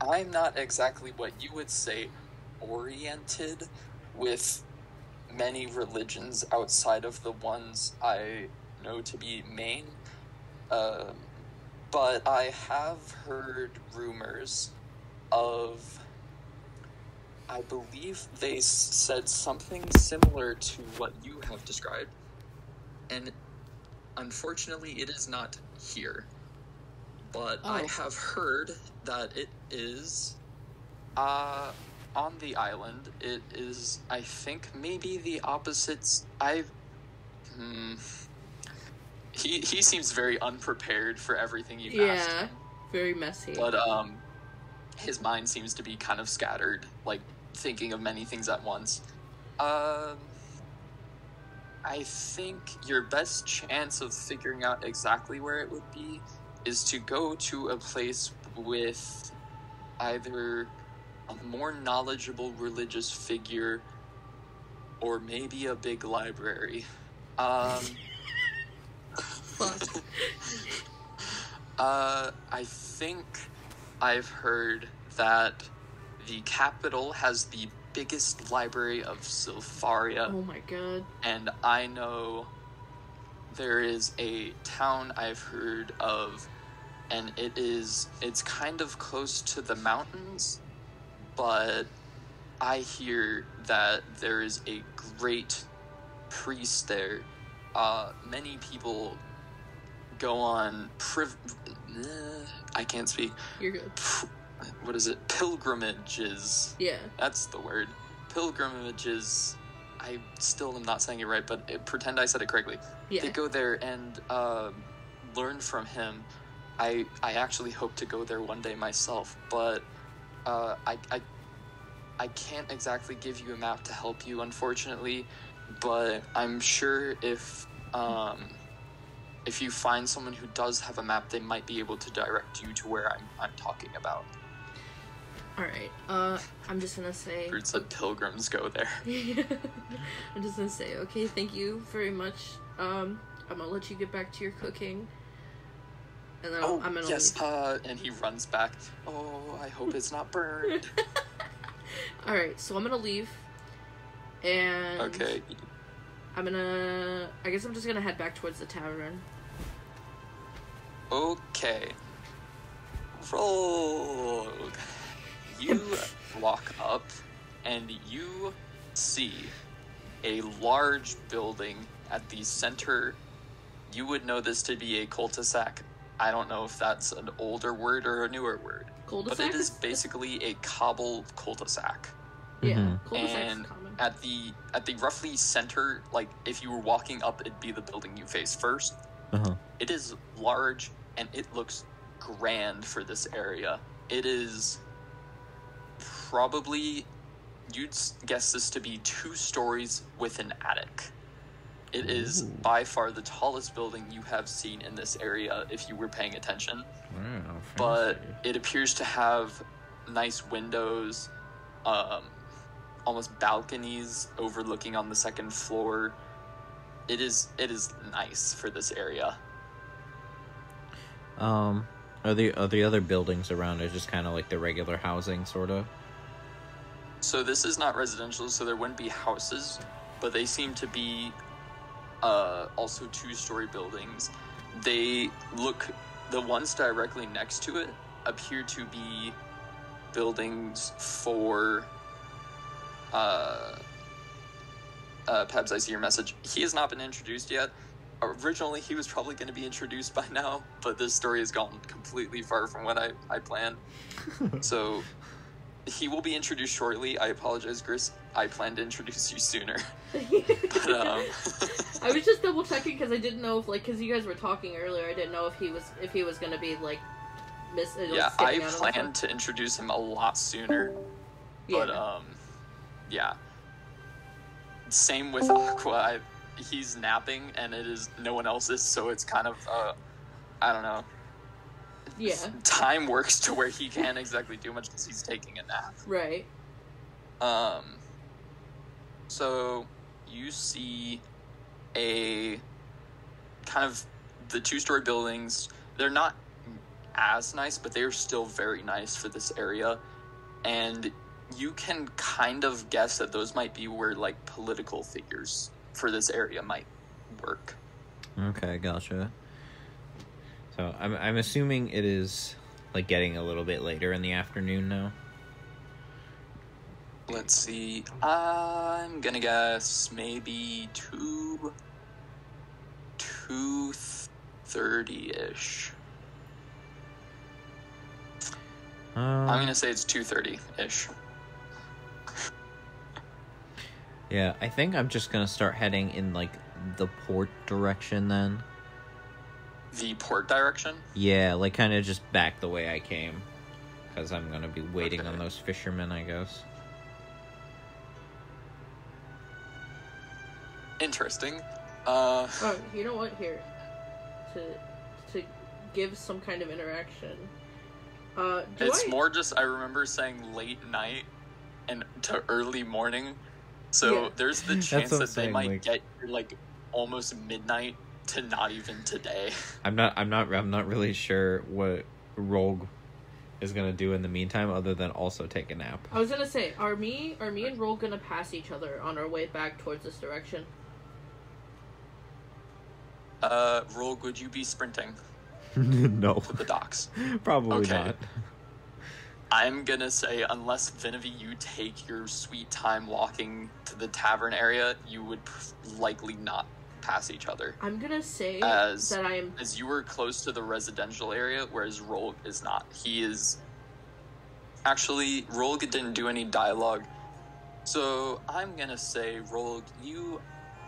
I'm not exactly what you would say oriented with many religions outside of the ones I know to be main. Um, but I have heard rumors of. I believe they said something similar to what you have described, and unfortunately, it is not here. But I Oh. have heard that it is uh, on the island. It is, I think, maybe the opposites. I. Hmm. He, he seems very unprepared for everything you've asked Yeah. Very messy. But um, his mind seems to be kind of scattered, like thinking of many things at once. Um, I think your best chance of figuring out exactly where it would be is to go to a place with either a more knowledgeable religious figure or maybe a big library. Um, Uh, I think I've heard that the capital has the biggest library of Sylfaria, oh my god. and I know there is a town I've heard of, and it is it's kind of close to the mountains, but I hear that there is a great priest there. Uh, many people go on priv- eh, I can't speak. You're good. What is it? Pilgrimages. Yeah. That's the word. Pilgrimages. I still am not saying it right, but uh, pretend I said it correctly. Yeah. They go there and um learn from him. I I actually hope to go there one day myself, but uh, I I I can't exactly give you a map to help you, unfortunately. But I'm sure if um, if you find someone who does have a map, they might be able to direct you to where I'm I'm talking about. Alright. Uh I'm just gonna say said pilgrims go there. I'm just gonna say, okay, thank you very much. Um I'm gonna let you get back to your cooking. And then Oh I'm gonna yes, leave. uh, and he runs back. Oh, I hope it's not burned. Alright, so I'm gonna leave. And okay, I'm gonna I guess I'm just gonna head back towards the tavern. okay. Roll. You walk up, and you see a large building at the center. You would know this to be a cul-de-sac. I don't know if that's an older word or a newer word, but Cul-de-sac it is basically a cobble cul-de-sac. Yeah, Mhm. cul-de-sac's and at the at the roughly center like if you were walking up it'd be the building you face first Uh-huh. it is large and it looks grand for this area it is probably you'd guess this to be two stories with an attic it is Ooh. by far the tallest building you have seen in this area if you were paying attention Wow, but it appears to have nice windows, um, almost balconies overlooking on the second floor. It is it is nice for this area. Um, are the are the other buildings around it just kind of like the regular housing, sort of? So this is not residential, so there wouldn't be houses, but they seem to be uh, also two-story buildings. They look the ones directly next to it appear to be buildings for uh, uh, Pebs, I see your message. He has not been introduced yet. Originally, he was probably going to be introduced by now, but this story has gone completely far from what I, I planned. so he will be introduced shortly. I apologize, Chris. I planned to introduce you sooner. But, um, I was just double checking because I didn't know if like because you guys were talking earlier. I didn't know if he was if he was gonna be like miss. yeah, I skipping out on planned to introduce him a lot sooner. But Yeah. um, yeah. Same with Aqua. I, he's napping, and it is no one else's, so it's kind of uh, I don't know. Yeah, Time works to where he can't exactly do much because he's taking a nap. right. Um. So you see a kind of the two-story buildings. They're not as nice, but they are still very nice for this area, and you can kind of guess that those might be where like political figures for this area might work. Okay, gotcha. So I'm I'm assuming it is like getting a little bit later in the afternoon now. Let's see. I'm gonna guess maybe two, two thirty ish. Um, I'm gonna say it's two thirty ish. Yeah, I think I'm just gonna start heading in like the port direction then. The port direction. Yeah, like kind of just back the way I came, because I'm gonna be waiting on those fishermen, I guess. Interesting. Uh, Oh, you know what? Here, to to give some kind of interaction. Uh, it's I, more just I remember saying late night and to early morning. So Yeah. there's the chance that they saying, might like- get like almost midnight to not even today. I'm not. I'm not. I'm not really sure what Rogue is gonna do in the meantime, other than also take a nap. I was gonna say, are me are me and Roll gonna pass each other on our way back towards this direction? Uh, Rogue, would you be sprinting no, to the docks? probably Okay. not. I'm gonna say unless Vanivi, you take your sweet time walking to the tavern area, you would pr- likely not pass each other. I'm gonna say As- that I am. As you were close to the residential area, whereas Rolg is not. He is actually Rolg didn't do any dialogue, so I'm gonna say Rolg, you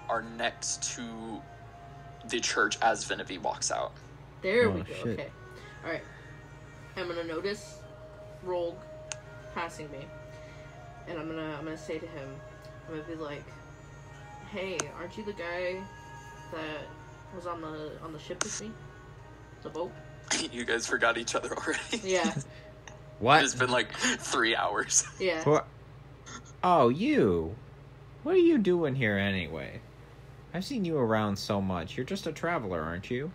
are next to the church as Vanivi walks out. There Oh, we go. shit. Okay, all right. I'm gonna notice Rogue passing me, and I'm gonna I'm gonna say to him, I'm gonna be like, "Hey, aren't you the guy that was on the on the ship with me? The boat? you guys forgot each other already. Yeah, What? It's been like three hours. yeah. What? Oh, you. What are you doing here anyway? I've seen you around so much. You're just a traveler, aren't you?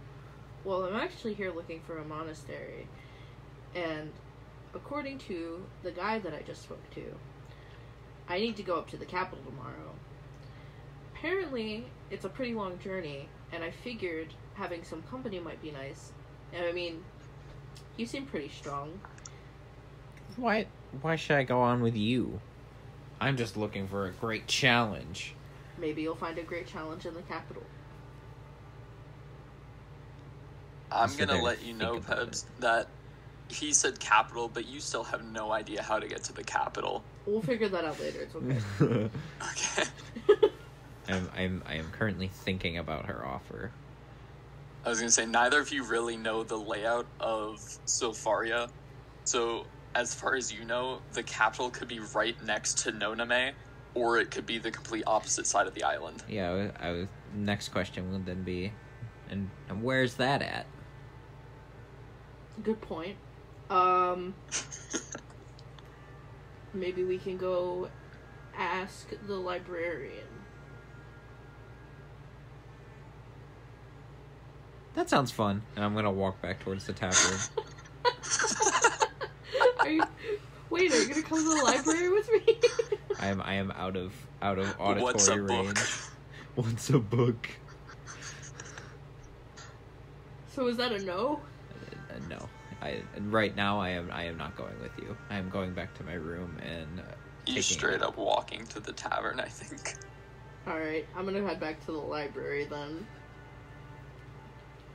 Well, I'm actually here looking for a monastery, and according to the guy that I just spoke to, I need to go up to the capital tomorrow. Apparently, it's a pretty long journey, and I figured having some company might be nice. And I mean, you seem pretty strong. Why? Why should I go on with you? I'm just looking for a great challenge. Maybe you'll find a great challenge in the capital. I'm So gonna let you know, Pebs, that he said capital, but you still have no idea how to get to the capital. We'll figure that out later. It's okay. Okay. I'm, I'm, I am currently thinking about her offer. I was gonna say neither of you really know the layout of Sylfaria, so as far as you know, the capital could be right next to Noname, or it could be the complete opposite side of the island. Yeah, I was, I was. Next question would then be, and, and where's that at? Good point. Um, maybe we can go ask the librarian. That sounds fun. And I'm gonna walk back towards the tavern. are you? Wait, are you gonna come to the library with me? I am I am out of out of auditory What's a range. book? What's a book? so is that a no? Uh, no, I right now I am I am not going with you. I am going back to my room and uh, You taking- straight up walking to the tavern, I think. Alright, I'm gonna head back to the library then.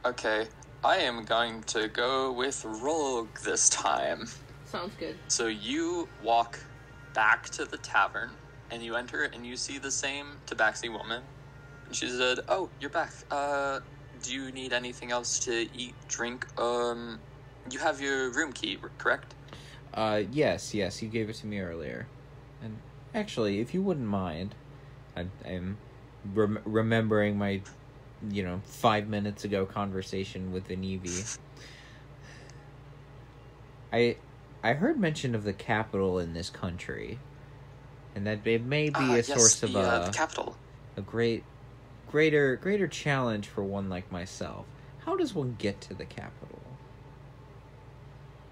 Okay, I am going to go with Rogue this time. Sounds good. So you walk back to the tavern, and you enter, and you see the same Tabaxi woman. And she said, "Oh, you're back. Uh, do you need anything else to eat, drink? Um, you have your room key, correct? Uh, yes, yes, you gave it to me earlier. And actually, if you wouldn't mind, I, I'm rem- remembering my, you know, five minutes ago conversation with Vanivi. I, I heard mention of the capital in this country, and that it may be Ah, a yes, source of the, uh, a, the capital. a great, greater, greater challenge for one like myself. How does one get to the capital?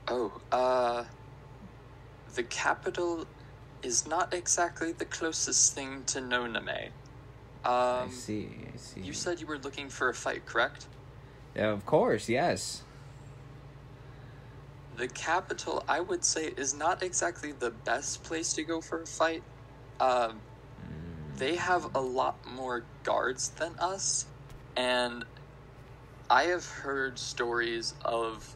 Oh, uh, the capital is not exactly the closest thing to Noname. I Um, see, I see. you said you were looking for a fight, correct? Yeah, of course, yes. The capital, I would say, is not exactly the best place to go for a fight. Um, Mm. they have a lot more guards than us, and I have heard stories of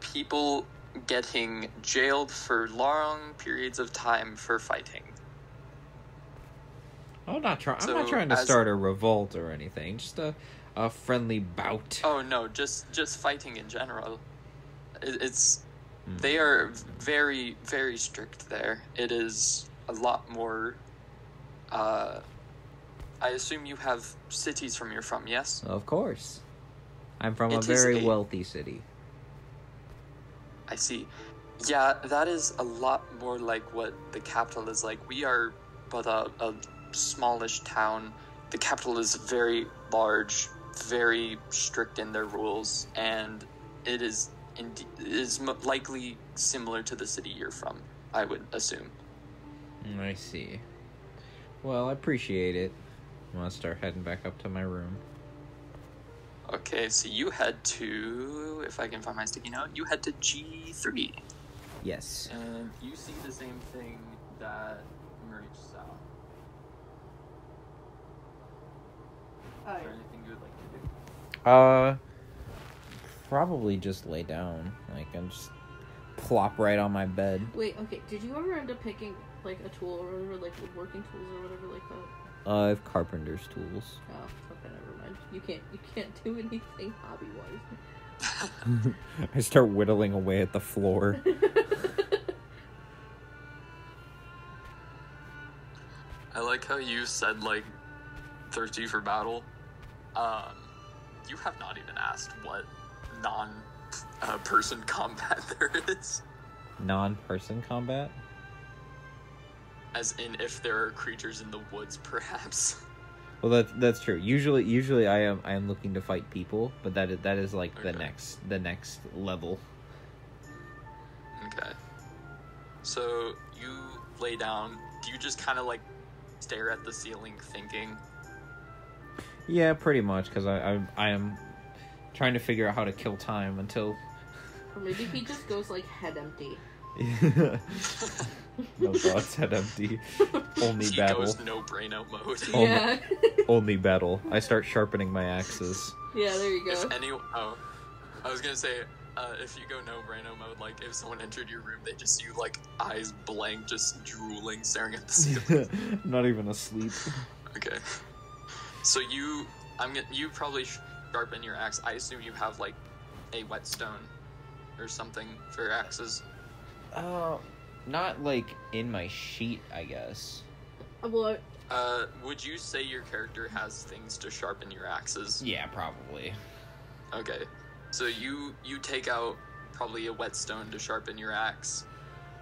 people getting jailed for long periods of time for fighting. I'm not trying. I'm not trying to as- start a revolt or anything. Just a, a friendly bout. Oh no, just just fighting in general. It, it's Hmm. they are very very strict there. It is a lot more. Uh, I assume you have cities from you're from, yes? Of course. I'm from a very a- wealthy city. I see. Yeah, that is a lot more like what the capital is like. We are but a, a smallish town. The capital is very large, very strict in their rules, and it is it is likely similar to the city you're from. I would assume. Mm, I see. Well, I appreciate it. I'm gonna start heading back up to my room. Okay, so you head to, if I can find my sticky note, you head to G three, Yes. and you see the same thing that Merch saw. Alright. anything you would like to do? Uh, probably just lay down. Like I'm just plop right on my bed. Wait, okay, did you ever end up picking like a tool or whatever, like woodworking tools or whatever like that? Uh, I have carpenter's tools. Oh, okay, never mind. You can't you can't do anything hobby wise. I start whittling away at the floor. I like how you said like thirsty for battle. Um, you have not even asked what non uh, person combat there is, Non-person combat. as in if there are creatures in the woods, perhaps. Well, that that's true. Usually, usually I am I am looking to fight people, but that is, that is like the next the next level. Okay. So you lay down. Do you just kind of like stare at the ceiling, thinking? Yeah, pretty much because I, I I am trying to figure out how to kill time until. Or maybe he just goes like head empty. no thoughts, head empty. Only he battle. goes no braino mode. Oh, yeah. Only battle. I start sharpening my axes. yeah, there you go. If go. any, oh, I was gonna say, uh, if you go no braino mode, like if someone entered your room, they just see you like eyes blank, just drooling, staring at the ceiling. Not even asleep. okay. So you, I'm gonna, you probably sharpen your axe. I assume you have like a whetstone or something for your axes. Uh, not like in my sheet, I guess. Well, Uh, would you say your character has things to sharpen your axes? Yeah, probably. Okay, so you you take out probably a whetstone to sharpen your axe,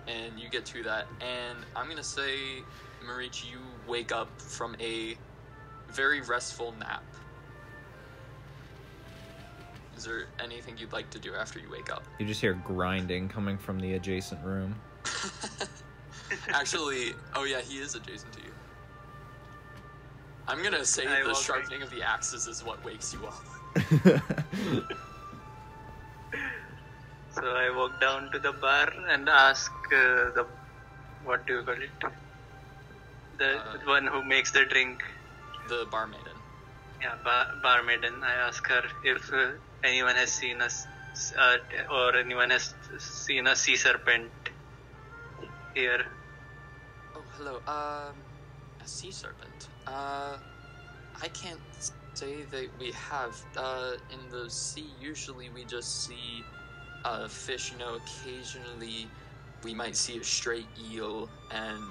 and you get to that. And I'm gonna say, Marich, you wake up from a very restful nap. Is there anything you'd like to do after you wake up? You just hear grinding coming from the adjacent room. Actually, oh yeah, he is adjacent to you. I'm gonna say I the will sharpening of the axes is what wakes you up. So I walk down to the bar and ask uh, the what do you call it? The Uh, one who makes the drink. The bar maiden. Yeah, bar, maiden. I ask her if uh, anyone has seen us uh, or anyone has seen a sea serpent here. Oh, hello. Um, a sea serpent. Uh, I can't say that we have. Uh, in the sea, usually we just see uh, fish. You know, occasionally we might see a stray eel, and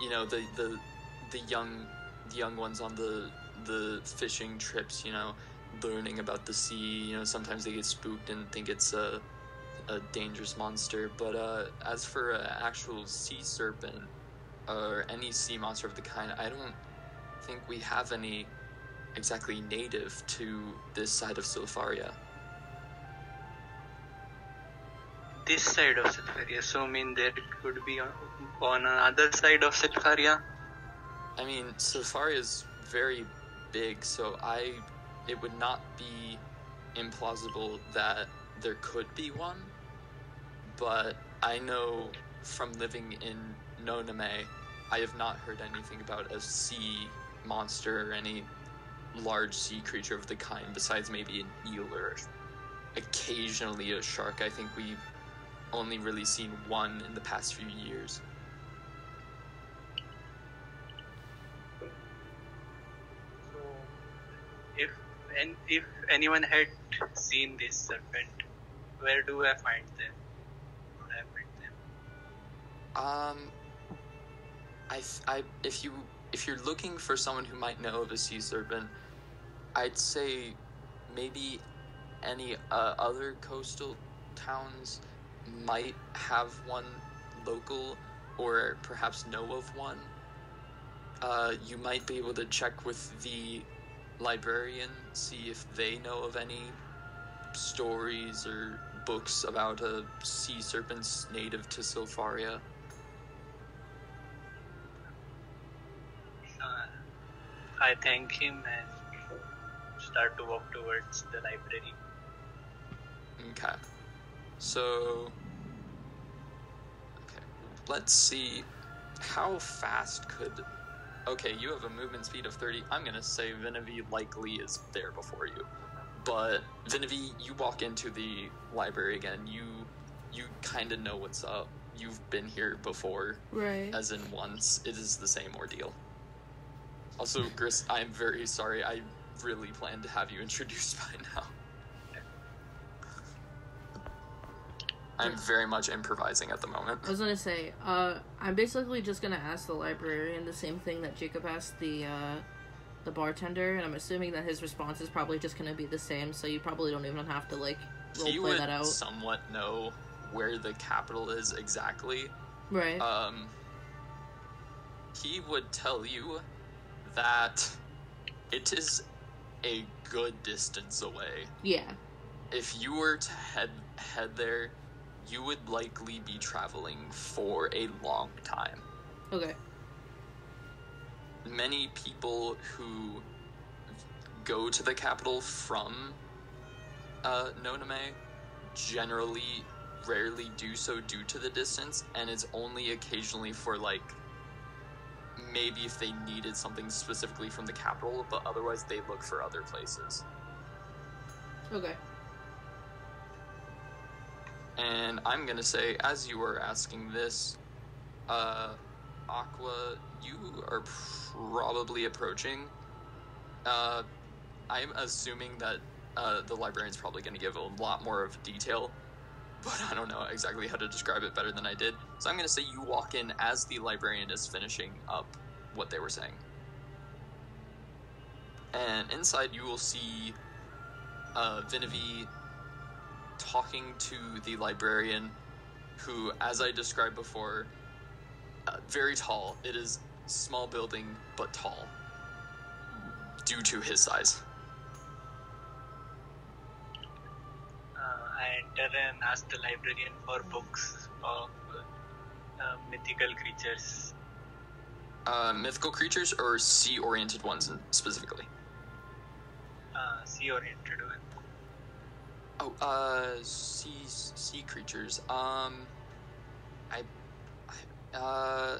you know the the the young the young ones on the the fishing trips. You know, learning about the sea. You know, sometimes they get spooked and think it's a a dangerous monster. But uh, as for an actual sea serpent or any sea monster of the kind, I don't think we have any exactly native to this side of Sylfaria. This side of Sylfaria. So I mean there could be on, on another side of Sylfaria. I mean, Safari is very big, so I it would not be implausible that there could be one. But I know from living in Noname, I have not heard anything about a sea monster or any large sea creature of the kind besides maybe an eel or occasionally a shark. I think we've only really seen one in the past few years. And if anyone had seen this serpent, where do I find them? I find them? Um, I, I, if you if you're looking for someone who might know of a sea serpent, I'd say maybe any uh, other coastal towns might have one local, or perhaps know of one. Uh, you might be able to check with the librarian, see if they know of any stories or books about a sea serpents native to Sylfaria. Uh, I thank him and start to walk towards the library. Okay. So. Okay. Let's see. How fast could. Okay, you have a movement speed of 30. I'm gonna say Vanivi likely is there before you. But, Vanivi, you walk into the library again. You. You kind of know what's up. You've been here before, Right. as in once. It is the same ordeal. Also, Gris, I'm very sorry. I really planned to have you introduced by now. I'm very much improvising at the moment. I was gonna say, uh, I'm basically just gonna ask the librarian the same thing that Jacob asked the uh, the bartender, and I'm assuming that his response is probably just gonna be the same. So you probably don't even have to like He roleplay would that out, somewhat know where the capital is exactly. right? Um, he would tell you that it is a good distance away. yeah. If you were to head head there, you would likely be traveling for a long time. Okay. many people who go to the capital from uh, Noname generally rarely do so due to the distance, and it's only occasionally for like maybe if they needed something specifically from the capital, but otherwise they look for other places. Okay. And I'm gonna say, as you were asking this, uh, Aqua, you are probably approaching. Uh, I'm assuming that uh, the librarian's probably gonna give a lot more of detail, but I don't know exactly how to describe it better than I did. So I'm gonna say you walk in as the librarian is finishing up what they were saying. And inside you will see uh, talking to the librarian, who, as I described before, uh, very tall. It is small building, but tall, due to his size. Uh, I enter and ask the librarian for books of uh, mythical creatures. Uh, mythical creatures or sea-oriented ones specifically. Uh, sea oriented. Oh, uh, sea sea creatures. Um, I, I, uh,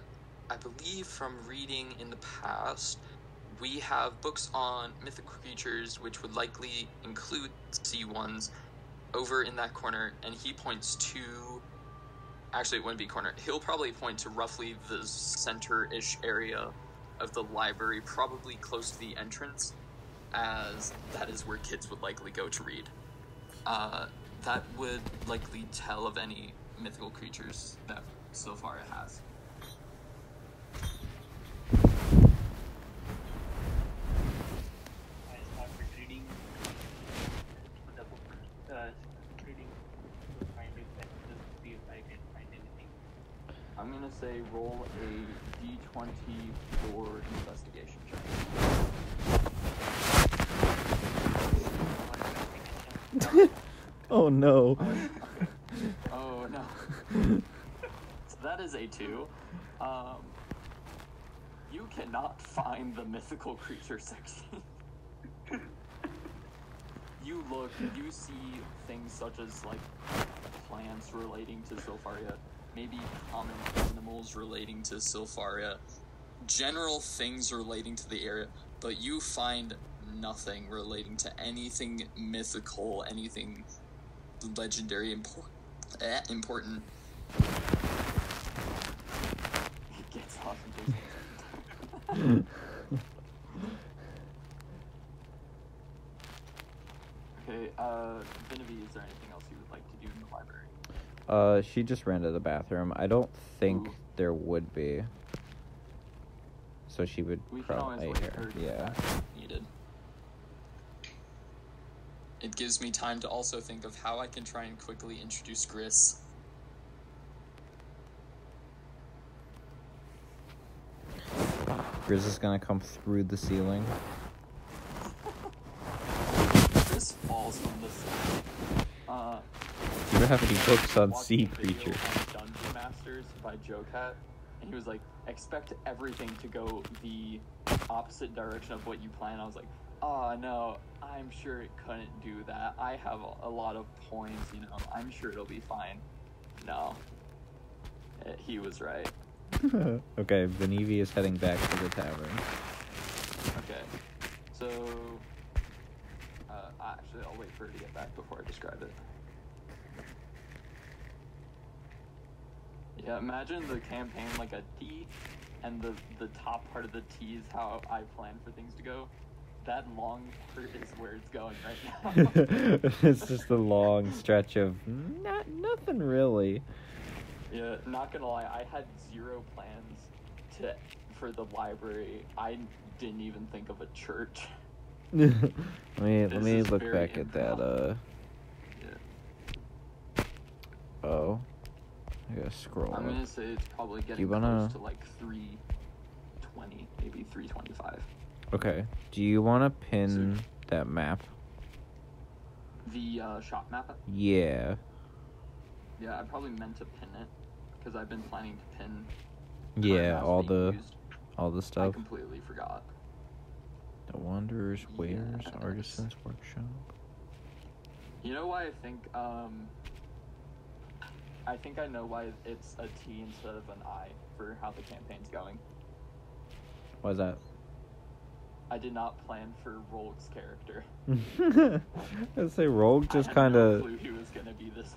I believe from reading in the past, we have books on mythical creatures, which would likely include sea ones, over in that corner, and he points to. Actually, it wouldn't be corner. He'll probably point to roughly the center-ish area of the library, probably close to the entrance, as that is where kids would likely go to read. Uh, that would likely tell of any mythical creatures that so far it has. I started reading the book, uh, reading to find it, and just see if I can find anything. I'm gonna say roll a d20 for investigation check. Oh no. Oh no. so that is a two. Um, you cannot find the mythical creature section. you look, you see things such as like plants relating to Sylfaria, maybe common animals relating to Sylfaria, general things relating to the area, but you find nothing relating to anything mythical, anything legendary impor- eh, important. It gets off into his- Okay, uh, Genevieve, is there anything else you would like to do in the library? Uh, she just ran to the bathroom. I don't think Ooh. there would be. So she would We can always probably wait here. her Yeah. get back if needed. It gives me time to also think of how I can try and quickly introduce Gris. Grizz is gonna come through the ceiling. Gris falls from the ceiling. Uh, Do you have any books on sea creatures? Dungeon Masters by Joe Cat, and he was like, expect everything to go the opposite direction of what you plan. I was like, oh no, I'm sure it couldn't do that. I have a, a lot of points, you know, I'm sure it'll be fine. No. Eh, he was right. okay, Vanivi is heading back to the tavern. Okay. So, uh, actually, I'll wait for her to get back before I describe it. Yeah, imagine the campaign like a T, and the the top part of the T is how I plan for things to go. That long part is where it's going right now. it's just a long stretch of not nothing really. yeah, not gonna lie, I had zero plans to for the library. I didn't even think of a church. let me let me look back at that. Uh Yeah. oh, I gotta scroll. I'm gonna say it's probably getting wanna- close to like 320, maybe 325. Okay. Do you want to pin that map? The uh, shop map, Yeah. yeah, I probably meant to pin it because I've been planning to pin. Yeah. All the used. all the stuff. I completely forgot. The Wanderers Wares Yes. Artisans Workshop. You know why I think um. I think I know why it's a T instead of an I for how the campaign's going. Why's that? I did not plan for Rogue's character. I'd say Rogue just kind of. clue he was gonna be this.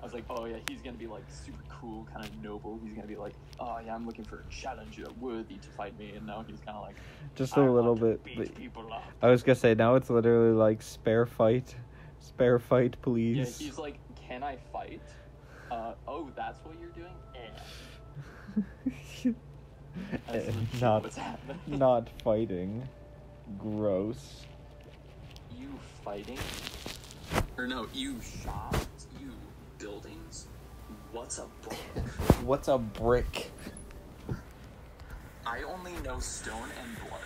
I was like, oh yeah, he's gonna be like super cool, kind of noble. He's gonna be like, oh yeah, I'm looking for a challenger worthy to fight me, and now he's kind of like, just I a little bit. beat but- people up. I was gonna say now it's literally like spare fight, spare fight, please. Yeah, he's like, can I fight? Uh, oh, that's what you're doing? Eh. Not not fighting. Gross. You fighting? Or no, you shops, you buildings. What's a book? What's a brick? I only know stone and blood.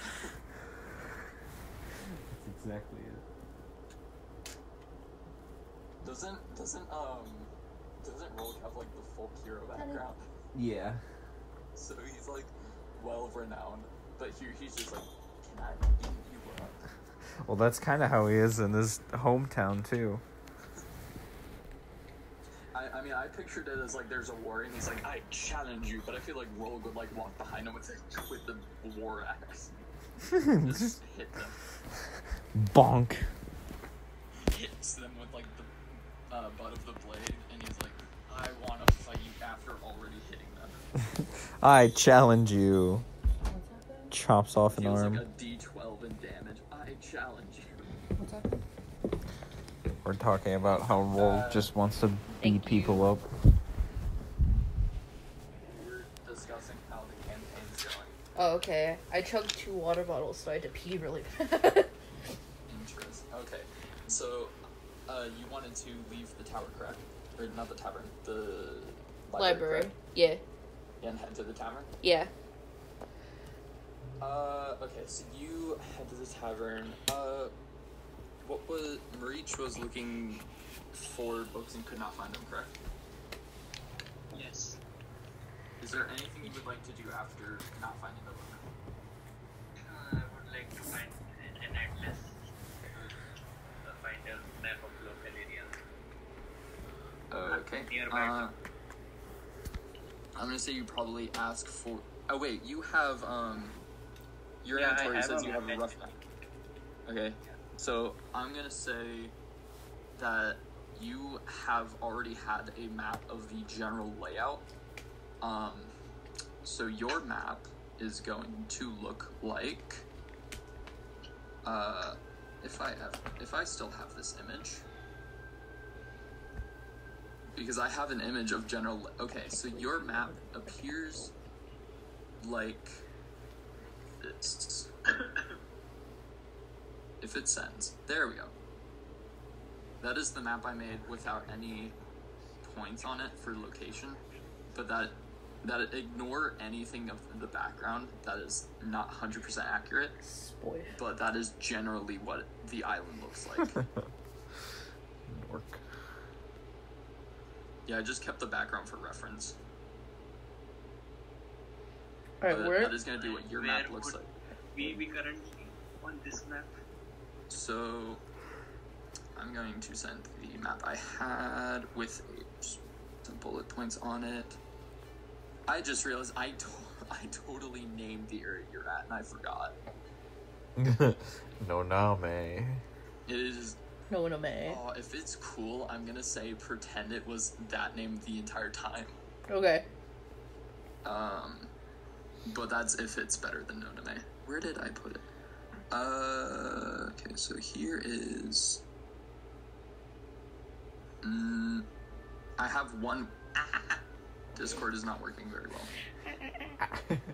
That's exactly it. Doesn't doesn't um doesn't Rogue have like the folk hero background? Yeah. So he's like well renowned, but here he's just like, can I beat you up? Well, that's kind of how he is in his hometown too. I, I mean, I pictured it as like there's a war, and he's like, "I challenge you," but I feel like Rogue would like walk behind him with the, with the war axe, just hit them, Bonk. hits them with like the uh, butt of the blade, and he's like, "I want to fight you after already hitting them." I challenge you. What's happening? Chops off an Deals arm. like a D12 in damage. I challenge you. What's happening? We're talking about how Roll Uh, just wants to beat people you. up. We're discussing how the campaign's going. Oh, okay. I chugged two water bottles, so I had to pee really bad. Interest. Okay, so uh, you wanted to leave the tower, correct? Or not the tavern, the Library. correct? Yeah. and head to the tavern. Yeah. Uh, okay, so you head to the tavern. Uh, what was Marich was looking for books and could not find them, correct? Yes. Is there anything you would like to do after not finding the book? Uh, I would like to find an atlas. Uh, find a map of local area. Okay. Nearby. Uh, I'm gonna say you probably ask for. Oh wait, you have um. Your Yeah, inventory says you have a rough map. Okay, so I'm gonna say that you have already had a map of the general layout. Um, so your map is going to look like. Uh, if I have, if I still have this image because I have an image of general. Okay, so your map appears like this. if it sends, there we go. That is the map I made without any points on it for location, but that that ignore anything of the background that is not 100% accurate, Spoil. but that is generally what the island looks like. Dork. yeah, I just kept the background for reference. Alright, But where? that is going to be what your map looks like. We, we currently on this map. So, I'm going to send the map I had with some bullet points on it. I just realized I, to- I totally named the area you're at and I forgot. no name. It is. No, no, May. Oh, if it's cool, I'm gonna say pretend it was that name the entire time. Okay. Um, but that's if it's better than Noname. Where did I put it? Uh, okay, so here is. Mm, I have one. Discord is not working very well.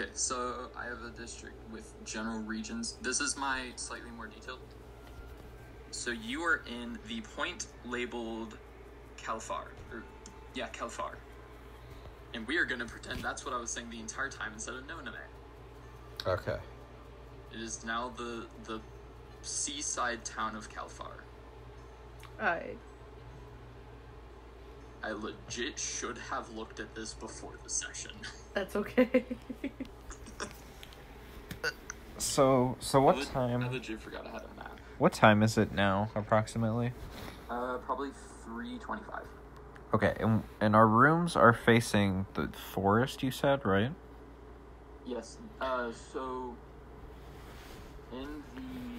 Okay, so I have a district with general regions. This is my slightly more detailed. So you are in the point labeled Calphar. Or, yeah, Calphar. And we are going to pretend that's what I was saying the entire time instead of Noname. okay. It is now the the seaside town of Calphar. Alright. I legit should have looked at this before the session. That's okay. So, so I what le- I time? legit forgot I had a map. What time is it now, approximately? Uh, probably 325. Okay, and, and our rooms are facing the forest, you said, right? Yes. Uh, so in the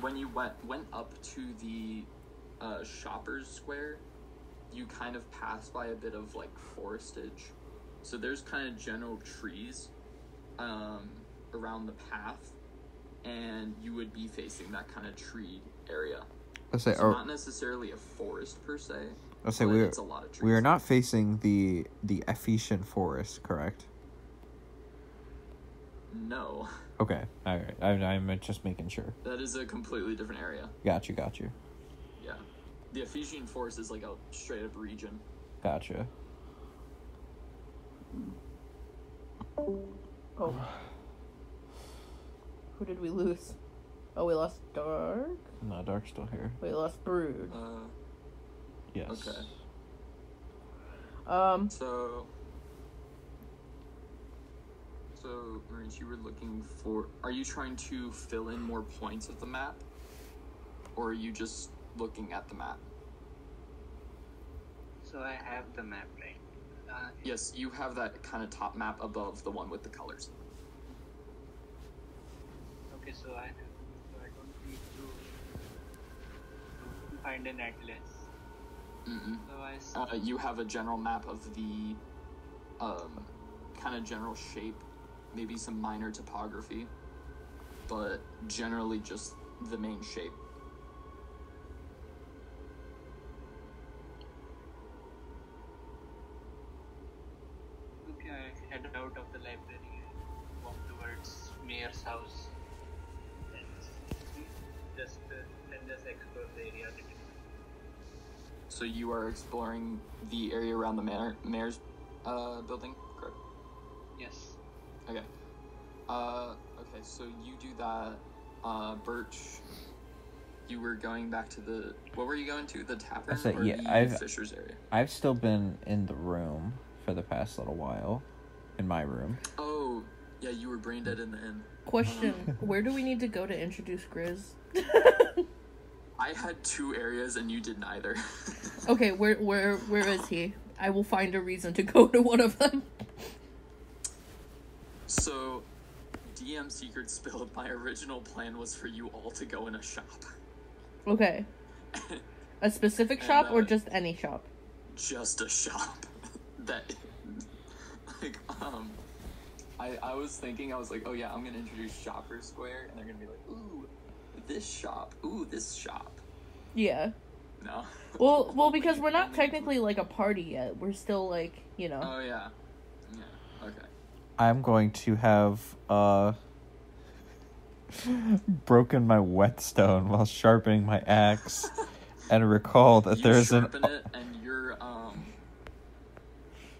when you went went up to the uh, shoppers square, you kind of passed by a bit of like forestage. So there's kind of general trees um, around the path, and you would be facing that kind of tree area. Let's say, So not necessarily a forest per se. Let's say we are it's a lot of trees. we are not facing the the Ephesian forest, correct? No, Okay, all right. I, I'm just making sure. that is a completely different area. Got you, got you, Yeah. The Ephesian forest is like a straight up region. gotcha. oh. Who did we lose? Oh, we lost Dark? No, Dark's still here. We lost Brood. Uh, Yes. Okay. Um, so. So, Maurice, you were looking for. Are you trying to fill in more points of the map? Or are you just looking at the map? So I have the map, right? Uh, Yes, you have that kind of top map above the one with the colors. okay, so I so I don't need to, to find an atlas. Mm-mm. So I s- Uh, you have a general map of the um, kind of general shape, maybe some minor topography, but generally just the main shape. okay, I head out of the library and walk towards mayor's house. So you are exploring the area around the manor, mayor's uh, building, correct? Yes. Okay. Uh, okay, so you do that. Uh, Berch, you were going back to the. What were you going to? The tavern said, or yeah, the I've- Fisher's area? I've still been in the room for the past little while, in my room. Oh, yeah, you were brain dead in the inn. Question: Where do we need to go to introduce Gris? I had two areas and you did neither. okay, where where where is he? I will find a reason to go to one of them. so, DM Secret spilled. My original plan was for you all to go in a shop. Okay, a specific And, shop or uh, just any shop? just a shop that like um I, I was thinking I was like oh yeah I'm gonna introduce Shopper Square and they're gonna be like ooh this shop ooh this shop Yeah. no Well, well, because we're not technically like a party yet. We're still like you know. oh yeah yeah okay I'm going to have uh broken my whetstone while sharpening my axe, and recall that you there's an it and your um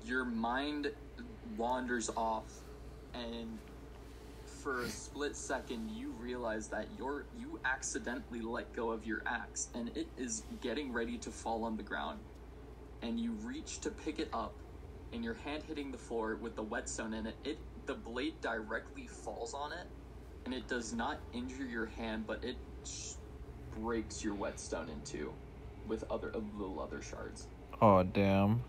your mind wanders off and for a split second you realize that you're you accidentally let go of your axe and it is getting ready to fall on the ground and you reach to pick it up and your hand hitting the floor with the whetstone in it it the blade directly falls on it and it does not injure your hand but it sh- breaks your whetstone in two with other little other shards oh damn.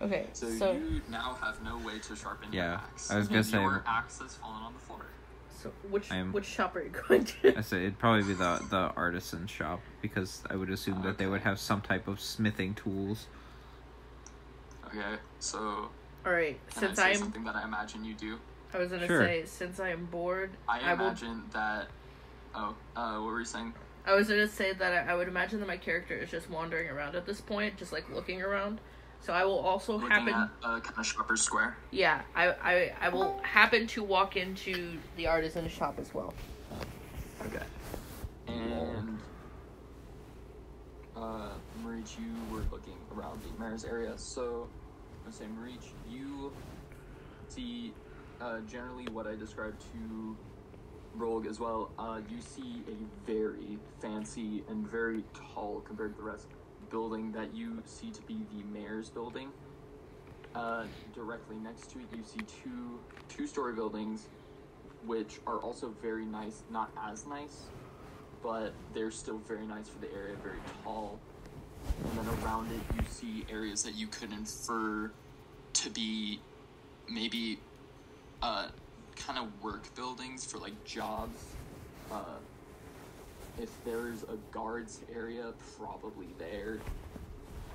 Okay, so, so you now have no way to sharpen your Yeah, axe I was gonna say- your axe has fallen on the floor so which I'm- which shop are you going to? I say it'd probably be the the artisan shop because I would assume that they would have some type of smithing tools. okay so All right, can since I say I'm, something that I imagine you do I was gonna Sure. say since I am bored, I, will. imagine that oh uh what were you saying I was gonna say that I, I would imagine that my character is just wandering around at this point, just like looking around. So I will also looking happen. at uh, kind of shopper's square Yeah, I, I I will happen to walk into the artisan shop as well. Okay. And uh, Marich, you were looking around the mayor's area. So, I'm saying, Marich, you see uh, generally what I described to Rogue as well. Uh, you see a very fancy and very tall compared to the rest building that you see to be the mayor's building. Uh, directly next to it, you see two two-story buildings which are also very nice, not as nice, but they're still very nice for the area, very tall. And then around it, you see areas that you could infer to be maybe uh, kind of work buildings for like jobs. Uh, if there's a guards area, probably there.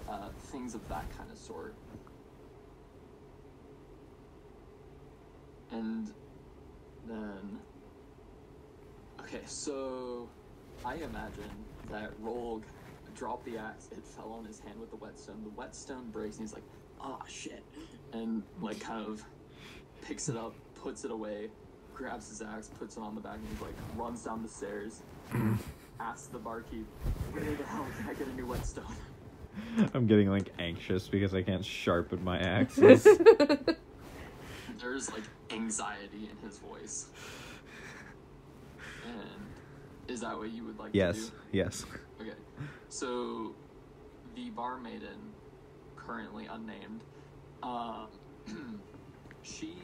Uh, things of that kind of sort. And then okay so i imagine that rogue dropped the axe it fell on his hand with the whetstone the whetstone breaks and he's like ah shit and like kind of picks it up puts it away grabs his axe puts it on the back and he's like runs down the stairs asks the barkeep. Where the hell can i get a new whetstone. I'm getting like anxious because I can't sharpen my axes. there's like anxiety in his voice. And is that what you would like to do? yes, yes. Okay, so the bar maiden, currently unnamed, um, she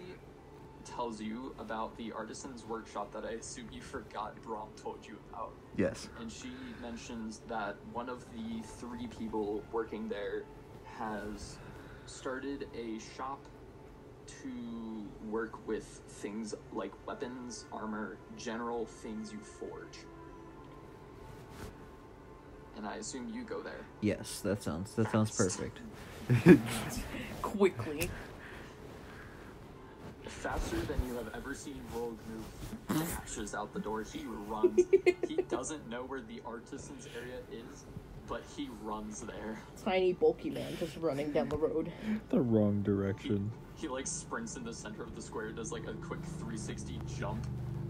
tells you about the artisan's workshop that I assume you forgot Brom told you about. Yes. And she mentions that one of the three people working there has started a shop to work with things like weapons, armor, general things you forge. And I assume you go there. Yes, that sounds that sounds perfect. Quickly. Faster than you have ever seen Rogue move, dashes out the door. He runs. he doesn't know where the artisan's area is, but he runs there. Tiny bulky man just running down the road. the wrong direction. he like sprints in the center of the square, does like a quick 360 jump,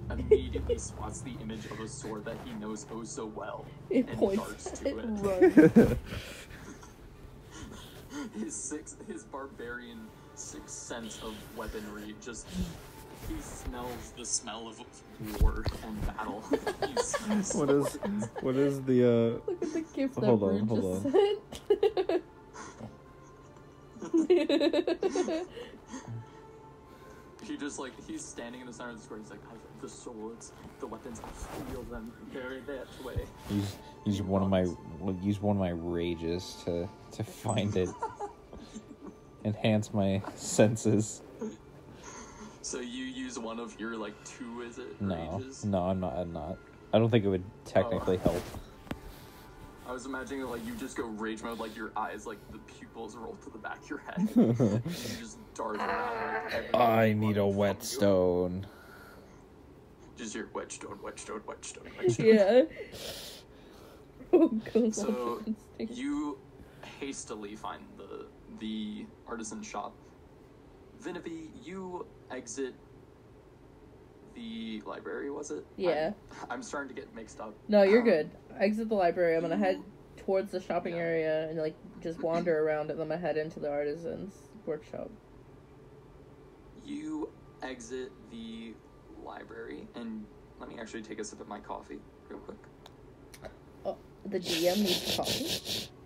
immediately spots the image of a sword that he knows oh so well, It and points darts to it it. runs. his six his barbarian sixth sense of weaponry just he smells the smell of war and battle. what is what is the uh Look at the gift that Hold on, hold just sent. He just like he's standing in the center of the square. He's like, "I- the swords, the weapons, I feel them very that way. use use one of my use one of my rages to to find it. Enhance my senses. So you use one of your like two, is it? No, Rages? no, I'm not. I'm not. I don't think it would technically oh. help. I was imagining like you just go rage mode, like your eyes, like the pupils roll to the back of your head. you just dart around. Like, I need a want. whetstone. Just your whetstone, whetstone, whetstone, whetstone. yeah. Oh, goes So on to instinct. you hastily find the the artisan shop. Vanivi, you exit the library. Was it? Yeah. I'm, I'm starting to get mixed up. No, you're Um, good. Exit the library. I'm gonna head towards the shopping Yeah. area and like just wander around, and then I head into the artisan's workshop. You exit the library, and let me actually take a sip of my coffee real quick. Oh, the DM needs coffee.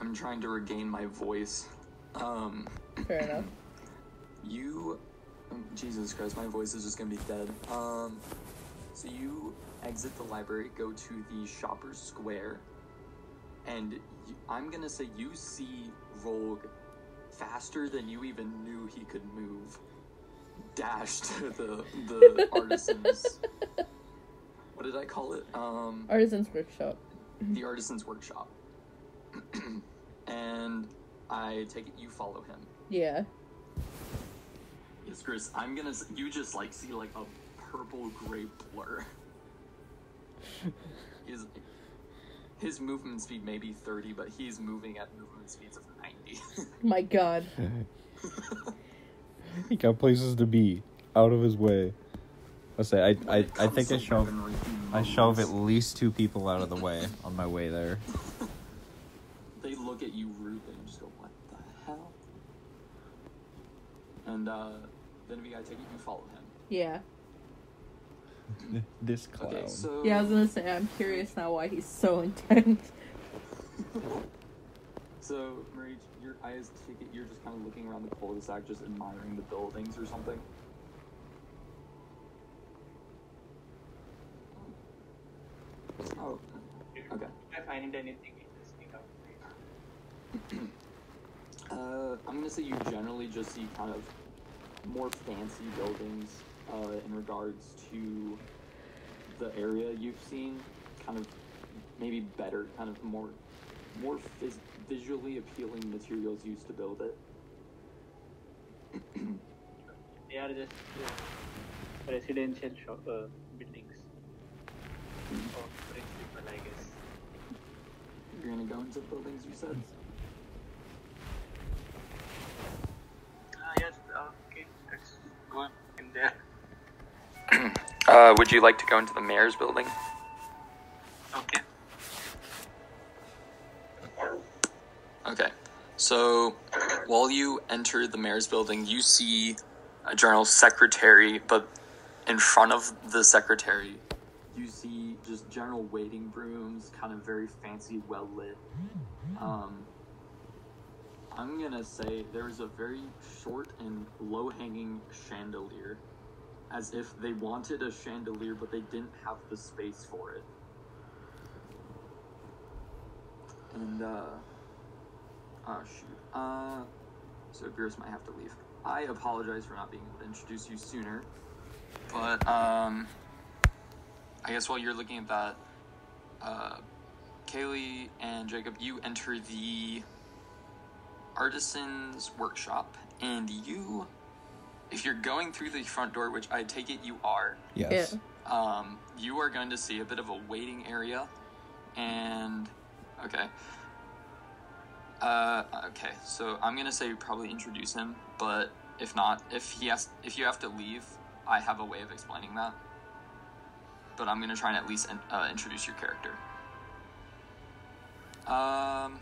I'm trying to regain my voice. Um, Fair enough. you, Jesus Christ, my voice is just gonna be dead. Um, so you exit the library, go to the Shoppers Square, and you, I'm gonna say you see Rogue faster than you even knew he could move. Dash to the the artisans. What did I call it? Um, Artisan's workshop. the artisan's workshop. and I take it you follow him. Yeah. Yes, Chris. I'm gonna. You just like see like a purple gray blur. his his movement speed may be 30, but he's moving at movement speeds of 90. My God. he got places to be out of his way. I say I I, I think I to shove I shove at least two people out of the way on my way there. They look at you rudely and just go, "What the hell?" And uh, then we I take it you follow him. Yeah. This clown. Okay, so Yeah, I was gonna say I'm curious now why he's so intense. So, Marie, your eyes take it, you're just kind of looking around the cul-de-sac, just admiring the buildings or something. Oh, okay. I find anything interesting out there. Uh, I'm gonna say you generally just see kind of more fancy buildings uh, in regards to the area you've seen. Kind of maybe better, kind of more more phys- visually appealing materials used to build it. They are just uh, residential shop, uh, buildings. For rich people, I guess. You're gonna go into buildings, you said. Ah, yes, okay, let's there. Uh, would you like to go into the mayor's building? Okay. Okay. So, while you enter the mayor's building, you see a general secretary, but in front of the secretary, you see just general waiting rooms, kind of very fancy, well lit. Um, I'm gonna say there is a very short and low hanging chandelier. As if they wanted a chandelier, but they didn't have the space for it. And, uh. Oh, shoot. Uh. So Beerus might have to leave. I apologize for not being able to introduce you sooner. But, um. I guess while you're looking at that, uh. Kaylee and Jacob, you enter the artisan's workshop, and you, if you're going through the front door, which I take it you are, Yes. Yeah. um, you are going to see a bit of a waiting area, and okay, uh, okay. So I'm gonna say probably introduce him, but if not, if he has, if you have to leave, I have a way of explaining that. But I'm gonna try and at least in, uh, introduce your character. Um.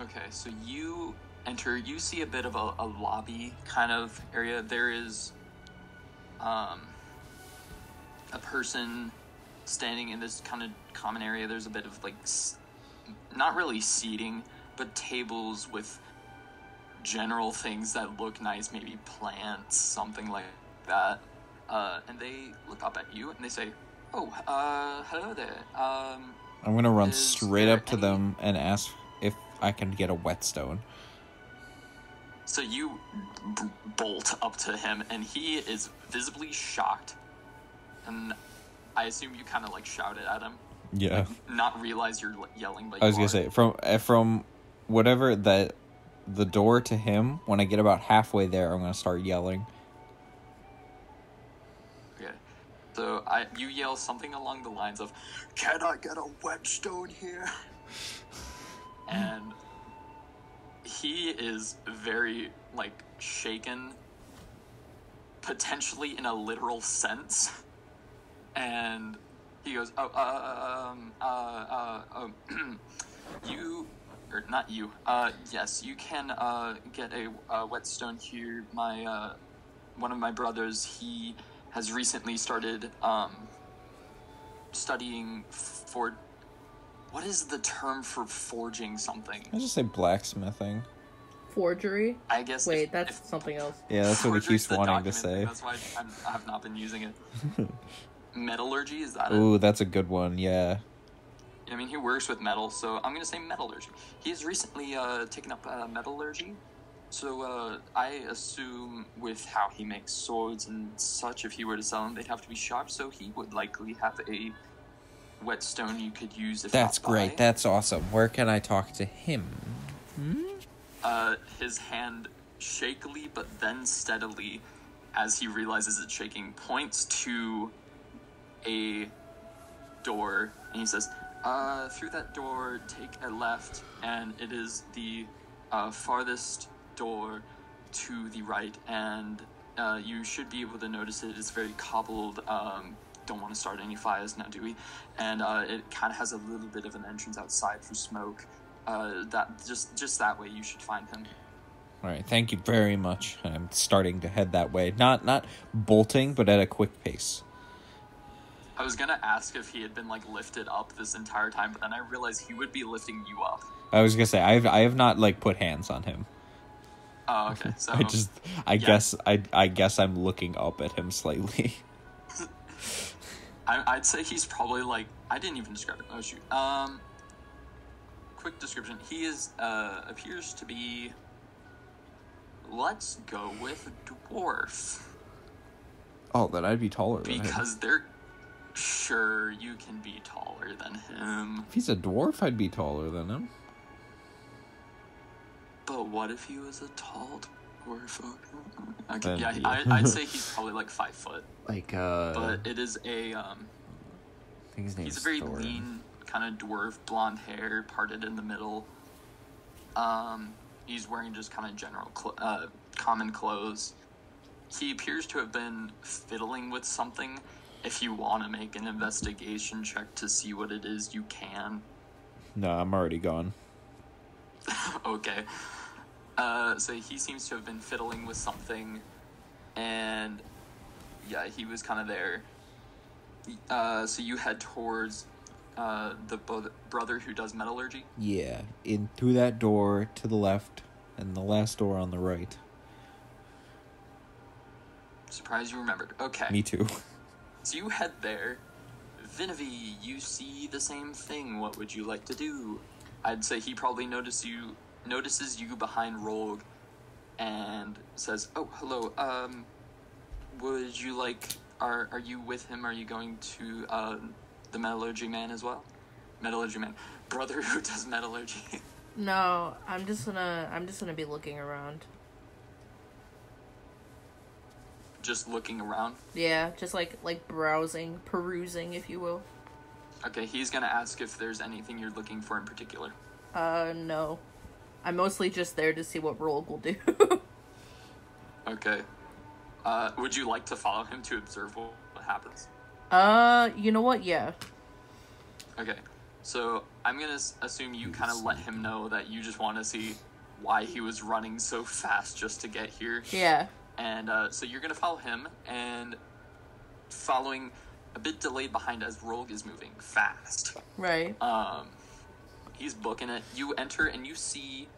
Okay, so you enter. You see a bit of a, a lobby kind of area. There is, um, a person standing in this kind of common area. There's a bit of like, s- not really seating, but tables with general things that look nice, maybe plants, something like that. Uh, and they look up at you and they say, "Oh, uh, hello there. Um, I'm gonna run straight up to any- them and ask I can get a whetstone. So you b- bolt up to him, and he is visibly shocked. And I assume you kind of like shouted at him, Yeah. not realize you're yelling. But I was gonna are. say from eh, from whatever that the door to him. When I get about halfway there, I'm gonna start yelling. Okay. So I you yell something along the lines of, "Can I get a whetstone here?" And he is very like shaken, potentially in a literal sense, and he goes, "Oh, uh, um, uh, uh, um, you." Or not you. Uh, yes, you can uh, get a uh, whetstone here. My uh, one of my brothers, he has recently started um, studying for. What is the term for forging something? I just say blacksmithing. Forgery. I guess. Wait, if- that's if something else. Yeah, that's what he forgery's keeps the wanting to say. That's why I'm, I have not been using it. Metallurgy is that it? Ooh, that's a good one. Yeah. I mean, he works with metal, so I'm gonna say metallurgy. He's recently uh, taken up uh, metallurgy, so uh, I assume with how he makes swords and such, if he were to sell them, they'd have to be sharp. So he would likely have a whetstone you could use. If That's great. That's awesome. Where can I talk to him? Uh, his hand shakily, but then steadily, as he realizes it's shaking, points to a door, and he says, uh, through that door, take a left, and it is the uh, farthest door to the right, and uh, you should be able to notice it. It's very cobbled. Um, don't want to start any fires now, do we? And uh, it kind of has a little bit of an entrance outside for smoke. Uh, that just just that way, you should find him. All right. Thank you very much. I'm starting to head that way. Not not bolting, but at a quick pace. I was gonna ask if he had been like lifted up this entire time, but then I realized he would be lifting you up. I was gonna say I've I have not like put hands on him. Oh, okay. So I just I yeah. guess I I guess I'm looking up at him slightly. I, I'd say he's probably like I didn't even describe it. Oh shoot. Um, quick description. He is uh appears to be. Let's go with dwarf oh, then I'd be taller than him. because they're sure you can be taller than him. If he's a dwarf, I'd be taller than him. But what if he was a tall dwarf? Okay, Then, yeah. I, I'd say he's probably like five foot. Like uh, But it is a um, I think his name's He's a very Thorin. lean, kind of dwarf, blonde hair, parted in the middle. Um, he's wearing just kind of general, cl- uh, common clothes. He appears to have been fiddling with something. If you want to make an investigation check to see what it is, you can. No, I'm already gone. okay. Uh, so he seems to have been fiddling with something, and yeah, he was kind of there. Uh, so you head towards uh, the bo- brother who does metallurgy. Yeah, in through that door to the left, and the last door on the right. Surprised you remembered. Okay. Me too. So you head there. Vanivi, you see the same thing. What would you like to do? I'd say he probably noticed you notices you behind Rogue and says, "Oh, hello. Um, would you like? Are are you with him? Are you going to uh, the metallurgy man as well? Metallurgy man, brother who does metallurgy. No, I'm just gonna I'm just gonna be looking around. Just looking around. Yeah, just like like browsing, perusing, if you will. Okay, he's gonna ask if there's anything you're looking for in particular. Uh, no. I'm mostly just there to see what Rogue will do. Okay. Uh, would you like to follow him to observe what, what happens? uh, you know what? Yeah. Okay. So I'm gonna assume you kind of let him know that you just want to see why he was running so fast just to get here. Yeah. And uh, so you're gonna follow him, and following a bit delayed behind as Rogue is moving fast. Right. Um, he's booking it. You enter and you see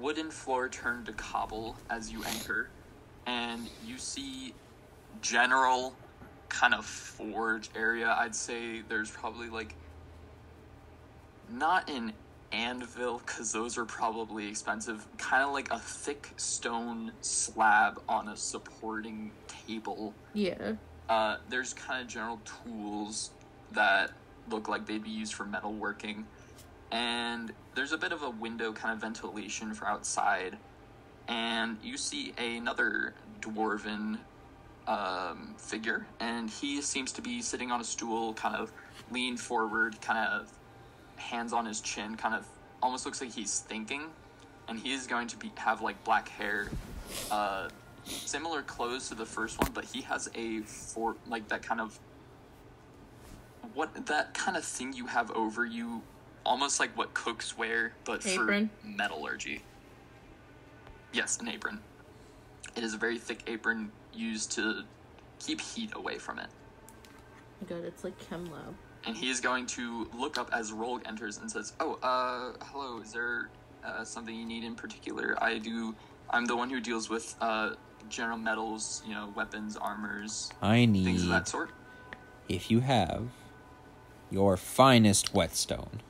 wooden floor turned to cobble as you enter, and you see general kind of forge area. I'd say there's probably like not an anvil because those are probably expensive. Kind of like a thick stone slab on a supporting table Yeah. uh, there's kind of general tools that look like they'd be used for metalworking, and there's a bit of a window kind of ventilation for outside, and you see another dwarven um, figure, and he seems to be sitting on a stool, kind of leaned forward, kind of hands on his chin, kind of almost looks like he's thinking, and he is going to be have like black hair. Uh, similar clothes to the first one, but he has a for like that kind of what that kind of thing you have over you, almost like what cooks wear, but Apron? for metallurgy. Yes, an apron. It is a very thick apron used to keep heat away from it. my god, it's like chem lab. And he is going to look up as Rogue enters and says, "Oh, uh, hello. Is there uh, something you need in particular? I do. I'm the one who deals with uh, general metals, you know, weapons, armors, I things need of that sort." if you have your finest whetstone.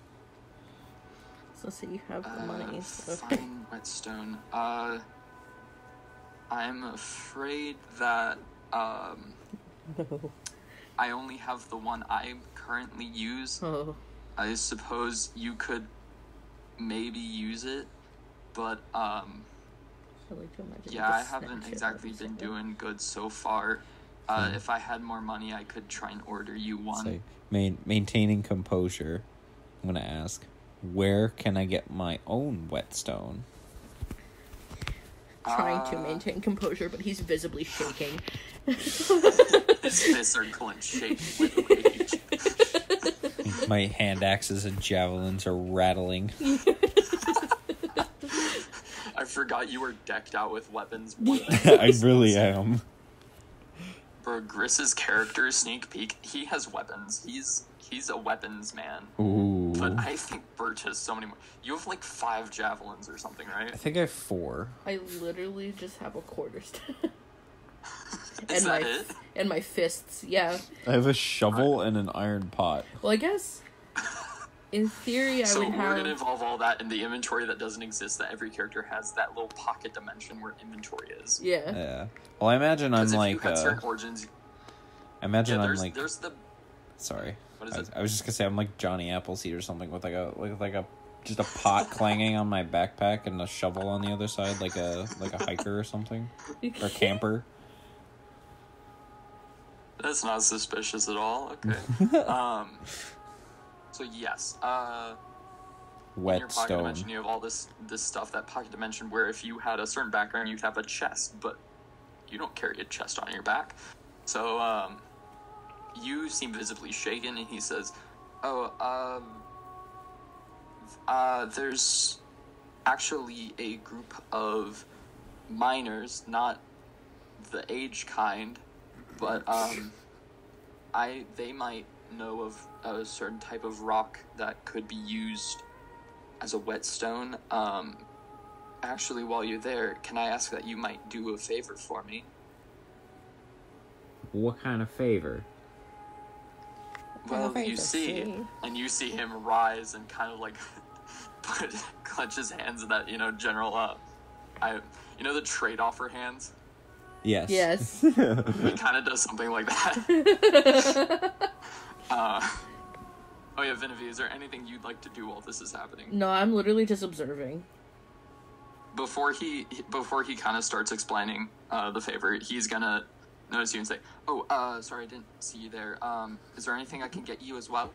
So, so you have the Uh, money. So. fine whetstone. Uh, I'm afraid that um, No. I only have the one I currently use. Oh. I suppose you could maybe use it, but um, I like to imagine yeah, I haven't exactly been second. doing good so far. Uh, Hmm. if I had more money, I could try and order you one. Say, main, maintaining composure. I'm gonna ask, where can I get my own whetstone? Trying to Uh, maintain composure, but he's visibly shaking. His fists are clenched, shaking with rage. my hand axes and javelins are rattling. I forgot you were decked out with weapons. I really am. Bro, Gris's character, sneak peek, he has weapons. He's he's a weapons man. Ooh. But I think Berch has so many more. You have like five javelins or something, right? I think I have four. I literally just have a quarter staff. Is and that my it? and my fists. Yeah. I have a shovel and an iron pot. Well, I guess in theory I So would we're gonna involve all that in the inventory that doesn't exist. That every character has that little pocket dimension where inventory is. Yeah. Yeah. Well, I imagine I'm Because if you like. had Uh, certain origins, I imagine yeah, I'm there's like. there's the Sorry. What is I it? was, I was just gonna say I'm like Johnny Appleseed or something with like a like like a just a pot clanging on my backpack and a shovel on the other side, like a like a hiker or something or camper. That's not suspicious at all. Okay. um. So yes, uh, Wet in your pocket Whetstone. dimension, you have all this this stuff. That pocket dimension, where if you had a certain background, you'd have a chest, but you don't carry a chest on your back. So um, you seem visibly shaken, and he says, "Oh, um, uh, there's actually a group of miners, not the age kind, but um, I they might know of a certain type of rock that could be used as a whetstone. Um, actually, while you're there, can I ask that you might do a favor for me? What kind of favor? Well, favor, you see, see. and you see him rise and kind of like put clench his hands in that you know general uh, I you know the trade offer hands. Yes. Yes. He kind of does something like that. uh, oh yeah, Vanivi, is there anything you'd like to do while this is happening? no, I'm literally just observing. Before he before he kind of starts explaining uh, the favor, he's gonna notice you and say, "Oh, uh, sorry, I didn't see you there. Um, is there anything I can get you as well?"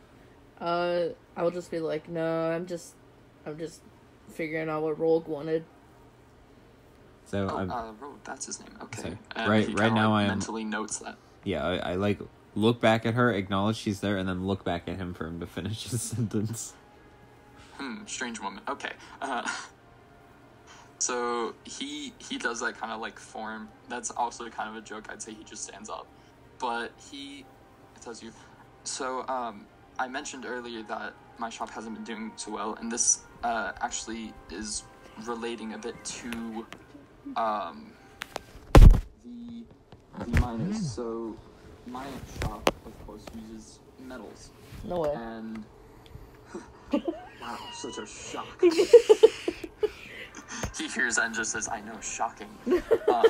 Uh, I will just be like, no, I'm just, I'm just figuring out what Rogue wanted. So Oh, I'm, uh, Rogue, that's his name. Okay. Sorry. And Right- he right now like, I am- mentally notes that. yeah, I, I like look back at her, acknowledge she's there, and then look back at him for him to finish his sentence. Hmm, strange woman. Okay. Uh, so he he does that kind of like form. That's also kind of a joke. I'd say he just stands up, but he tells you. So um, I mentioned earlier that my shop hasn't been doing so well, and this uh, actually is relating a bit to um, the the miners. So my shop, of course, uses metals No way. and wow, such a shock. he hears that and just says, "I know, shocking." Um,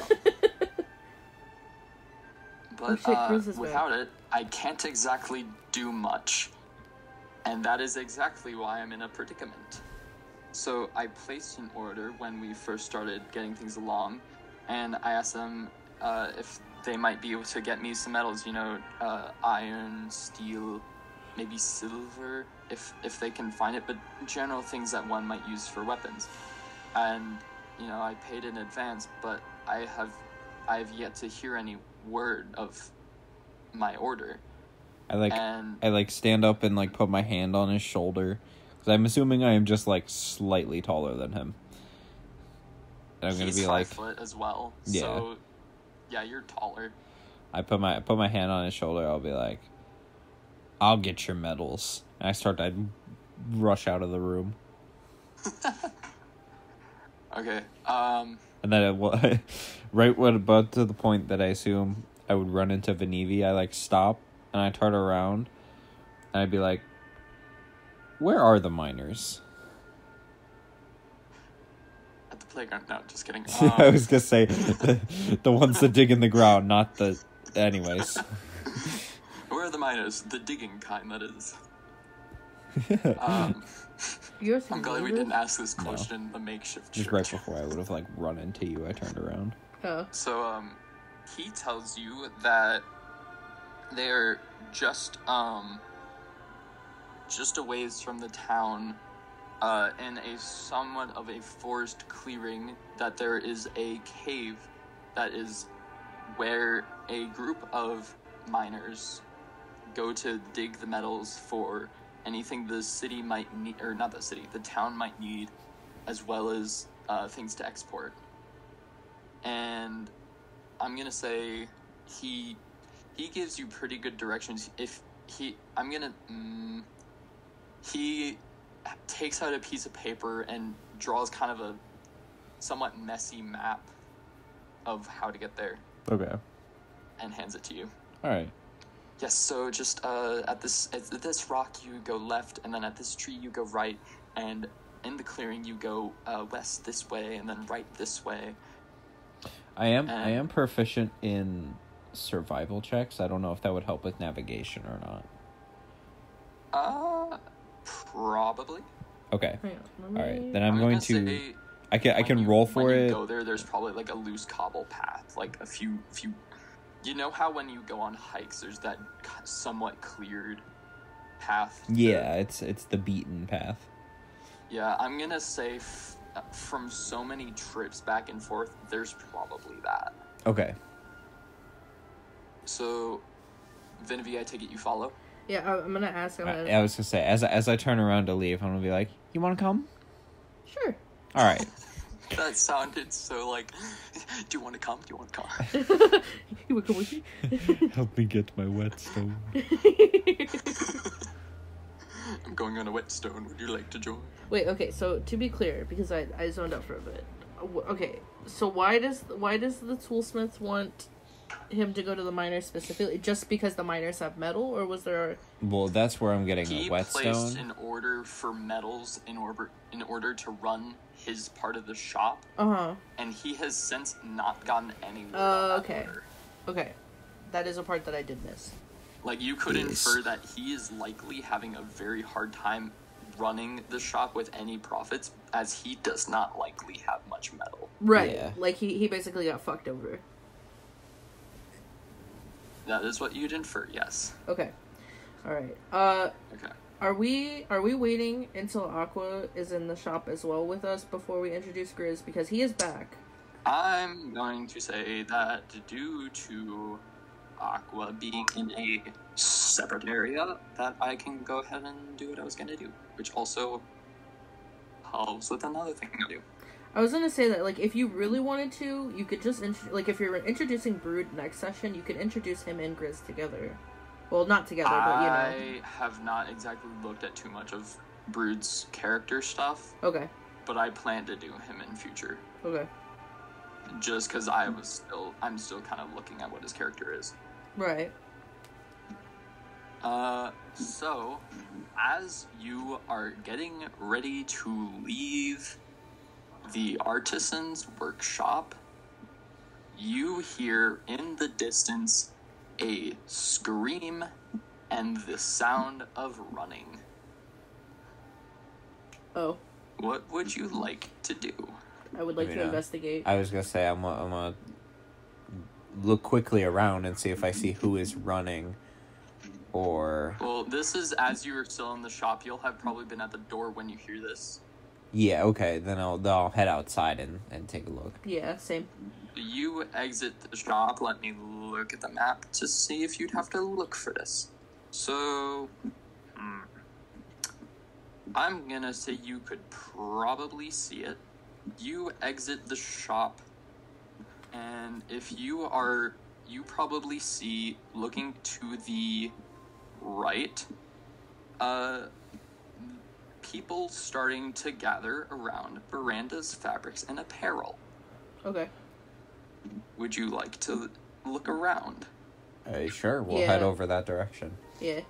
but Oh shit, uh, without it, I can't exactly do much, and that is exactly why I'm in a predicament. So I placed an order when we first started getting things along, and I asked them uh, if they might be able to get me some metals. You know, uh, iron, steel, maybe silver, if if they can find it. But general things that one might use for weapons. And you know, I paid in advance, but I have I have yet to hear any word of my order. I like And I like stand up and like put my hand on his shoulder because I'm assuming I am just like slightly taller than him. And I'm gonna be five like, foot as well. Yeah. So yeah, you're taller. I put my I put my hand on his shoulder. I'll be like, I'll get your medals. And I start to rush out of the room, Okay. Um. and then it, right when about to the point that I assume I would run into Vanivi, I like stop and I turn around, and I'd be like, "Where are the miners?" At the playground. No, just kidding. I Um, was gonna say the, the ones that dig in the ground, not the. Anyways, where are the miners? The digging kind, that is. Um, You're I'm glad we didn't ask this question in the makeshift just right before I would have like run into you, I turned around. Oh. So, um, he tells you that they're just, um, just a ways from the town, uh, in a somewhat of a forest clearing, that there is a cave that is where a group of miners go to dig the metals for anything the city might need, or not the city, the town might need, as well as uh, things to export. And I'm gonna say he he gives you pretty good directions. If he, I'm gonna mm, he takes out a piece of paper and draws kind of a somewhat messy map of how to get there Okay. and hands it to you. All right. Yes, so just uh, at this at this rock you go left, and then at this tree you go right, and in the clearing you go uh, west this way, and then right this way. I am I Uh, am proficient in survival checks. I don't know if that would help with navigation or not. Uh, probably. Okay. Hang on, let All right. Then I'm, going gonna say I can I when can you- roll when for you it. Go there. There's probably like a loose cobble path, like a few few. You know how when you go on hikes, there's that somewhat cleared path. to- Yeah, it's it's the beaten path. Yeah, I'm gonna say f- uh, from so many trips back and forth, there's probably that. Okay. So, Vanivi, I take it you follow. Yeah, I- I'm gonna ask him. I, I was gonna say as as I turn around to leave, I'm gonna be like, "You want to come?" Sure. All right. That sounded so like. Do you want to come? Do you want to come? you would come with me. Help me get my whetstone. I'm going on a whetstone. Would you like to join? Wait, okay, so to be clear, because I, I zoned out for a bit, okay. So why does why does the toolsmith want him to go to the miners specifically? Just because the miners have metal, or was there? Well, that's where I'm getting He the placed whetstone. an order for metals in order in order to run his part of the shop, Uh huh. and he has since not gotten any word Uh, on that okay. order. Okay, that is a part that I did miss. Like you could Yes. infer that he is likely having a very hard time running the shop with any profits, as he does not likely have much metal. Right. Yeah. Like he he basically got fucked over. That is what you'd infer. Yes. Okay. All right. Uh, Okay. Are we are we waiting until Aqua is in the shop as well with us before we introduce Gris because he is back. I'm going to say that due to Aqua being in a separate area, that I can go ahead and do what I was going to do, which also helps with another thing I do. I was gonna say that like if you really wanted to, you could just int- like if you're introducing Brood next session, you could introduce him and Gris together. Well, not together, but you know. I have not exactly looked at too much of Brood's character stuff, Okay. but I plan to do him in future. Okay. Just because I was still, I'm still kind of looking at what his character is. Right. Uh, so, as you are getting ready to leave the artisan's workshop, you hear in the distance a scream and the sound of running. Oh, What would you like to do? I would like You to know, uh, investigate. I was gonna say I'm gonna, I'm gonna look quickly around and see if I see who is running, or Well, this is as you are still in the shop. You'll have probably been at the door when you hear this. yeah, okay, then I'll then I'll head outside and and take a look. Yeah, same. You exit the shop. Let me look at the map to see if you'd have to look for this. So, hmm, I'm gonna say you could probably see it. You exit the shop, and if you are, you probably see looking to the right, uh, people starting to gather around verandas, fabrics, and apparel. Okay. Would you like to look around? Uh, sure, we'll Yeah. head over that direction. Yeah.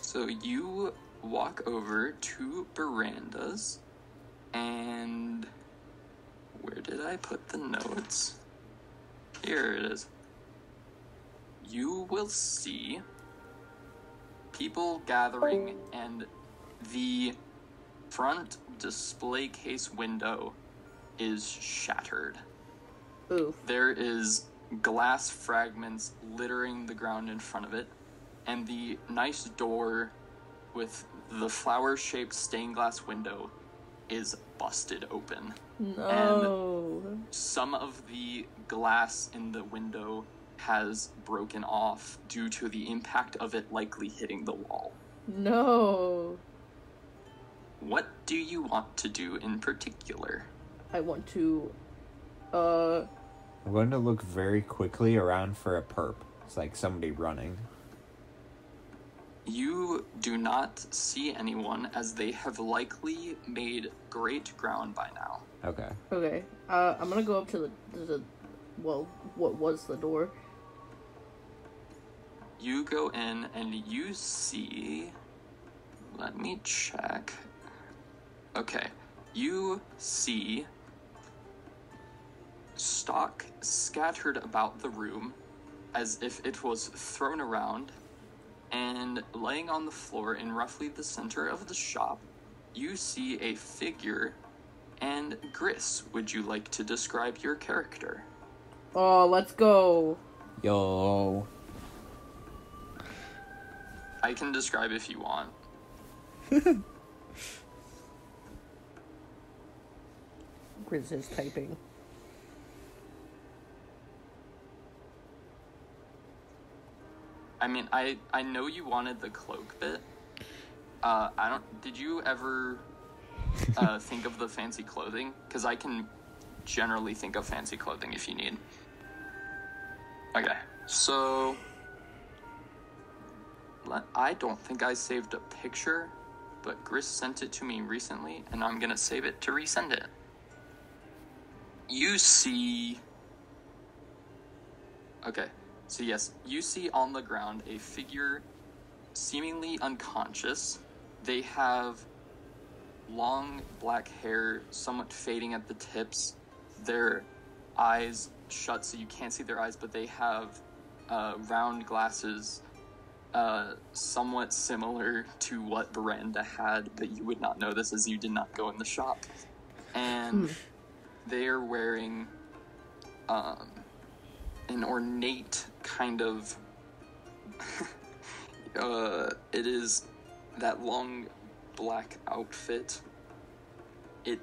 So you walk over to verandas, and where did I put the notes? Here it is. You will see people gathering, and the front display case window is shattered. Oof. There is glass fragments littering the ground in front of it, and the nice door with the flower shaped stained glass window is busted open. No. Some of the glass in the window has broken off due to the impact of it likely hitting the wall. No. What do you want to do in particular? I want to. Uh. I'm going to look very quickly around for a perp. It's like somebody running. You do not see anyone as they have likely made great ground by now. Okay. Okay. Uh, I'm gonna go up to the, to the well, what was the door? You go in and you see. Let me check. Okay. You see stock scattered about the room as if it was thrown around, and laying on the floor in roughly the center of the shop, you see a figure. And Gris, would you like to describe your character? Oh, let's go. Yo. I can describe if you want. Gris is typing. I mean, I I know you wanted the cloak bit. Uh, I don't. Did you ever uh, think of the fancy clothing? Because I can generally think of fancy clothing if you need. Okay, so I don't think I saved a picture, but Gris sent it to me recently, and I'm gonna save it to resend it. you see. Okay, so yes, you see on the ground a figure seemingly unconscious. They have long black hair, somewhat fading at the tips. Their eyes shut so you can't see their eyes, but they have uh, round glasses, uh, somewhat similar to what Veranda had, but you would not know this as you did not go in the shop. And they are wearing um, an ornate kind of. uh, it is that long black outfit. It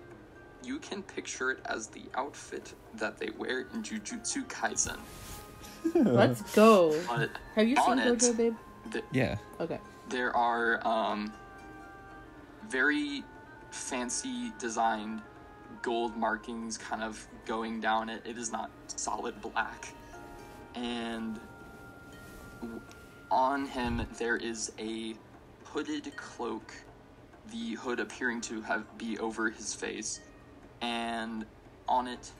you can picture it as the outfit that they wear in Jujutsu Kaisen. Let's go. But Have you seen it, Gojo, babe? th- Yeah. Okay. there are um, very fancy designed gold markings kind of going down it. It is not solid black. And on him there is a hooded cloak, the hood appearing to have be over his face, and on it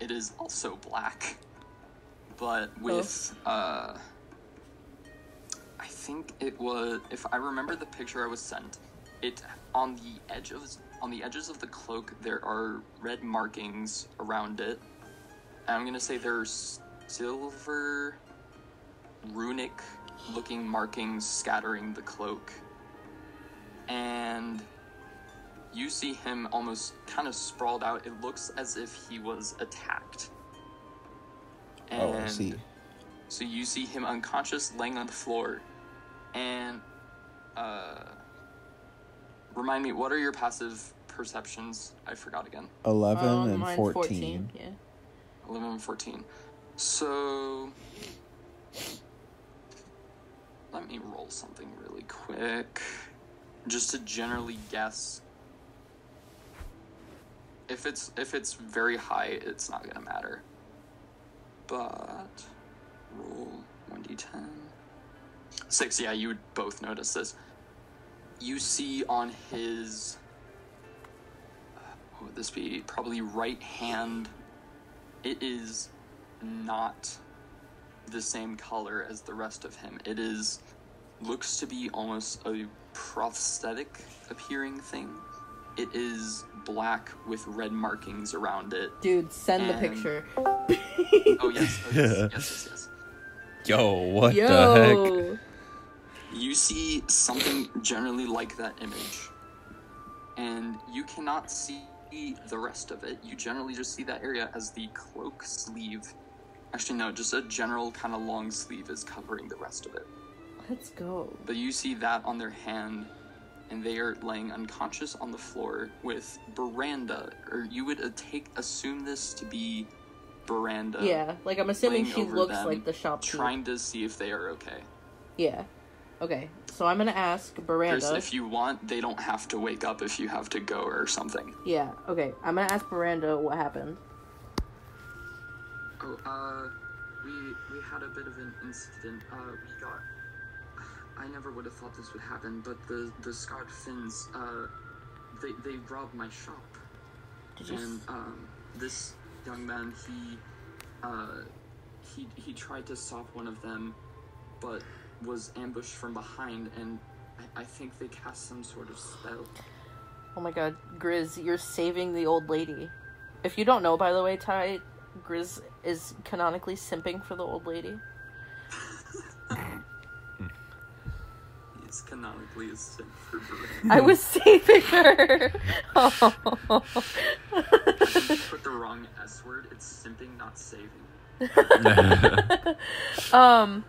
it is also black. But with uh I think it was if I remember the picture I was sent, it on the edge of on the edges of the cloak there are red markings around it. And I'm gonna say there's silver runic looking markings scattering the cloak. And you see him almost kind of sprawled out. It looks as if he was attacked. Oh, I see. So you see him unconscious, laying on the floor, and uh, remind me, what are your passive perceptions? I forgot again. 11 Um, and mine's 14. Yeah. 11 and 14. So let me roll something really quick, just to generally guess. If it's if it's very high, it's not gonna matter. But roll one d10. Six. Yeah, you would both notice this. You see on his. Uh, what would this be? Probably right hand it is not the same color as the rest of him. It is looks to be almost a prosthetic appearing thing. It is black with red markings around it. Dude, send the picture. Oh yes, oh, yes, yes, yes, yes. Yo, what the heck? You see something generally like that image, and you cannot see the rest of it. You generally just see that area as the cloak sleeve. Actually, no, just a general kind of long sleeve is covering the rest of it. Let's go. But you see that on their hand, and they are laying unconscious on the floor with Miranda, or you would uh, take assume this to be Miranda. yeah, like I'm assuming she looks like the shop Trying to see if they are okay. Yeah. Okay, so I'm gonna ask Chris, Miranda. if you want, they don't have to wake up if you have to go or something. Yeah. Okay, I'm gonna ask Miranda what happened. Oh, uh, we we had a bit of an incident. Uh, we got. I never would have thought this would happen, but the the Scarred Finns, uh, they they robbed my shop, Did you? and um, this young man he, uh, he he tried to stop one of them, but was ambushed from behind, and I, I think they cast some sort of spell. Oh my god, Gris, you're saving the old lady. If you don't know, by the way, Ty, Gris is canonically simping for the old lady. He's canonically a sin for I was saving her. Oh. Put the wrong S word. It's simping, not saving. um.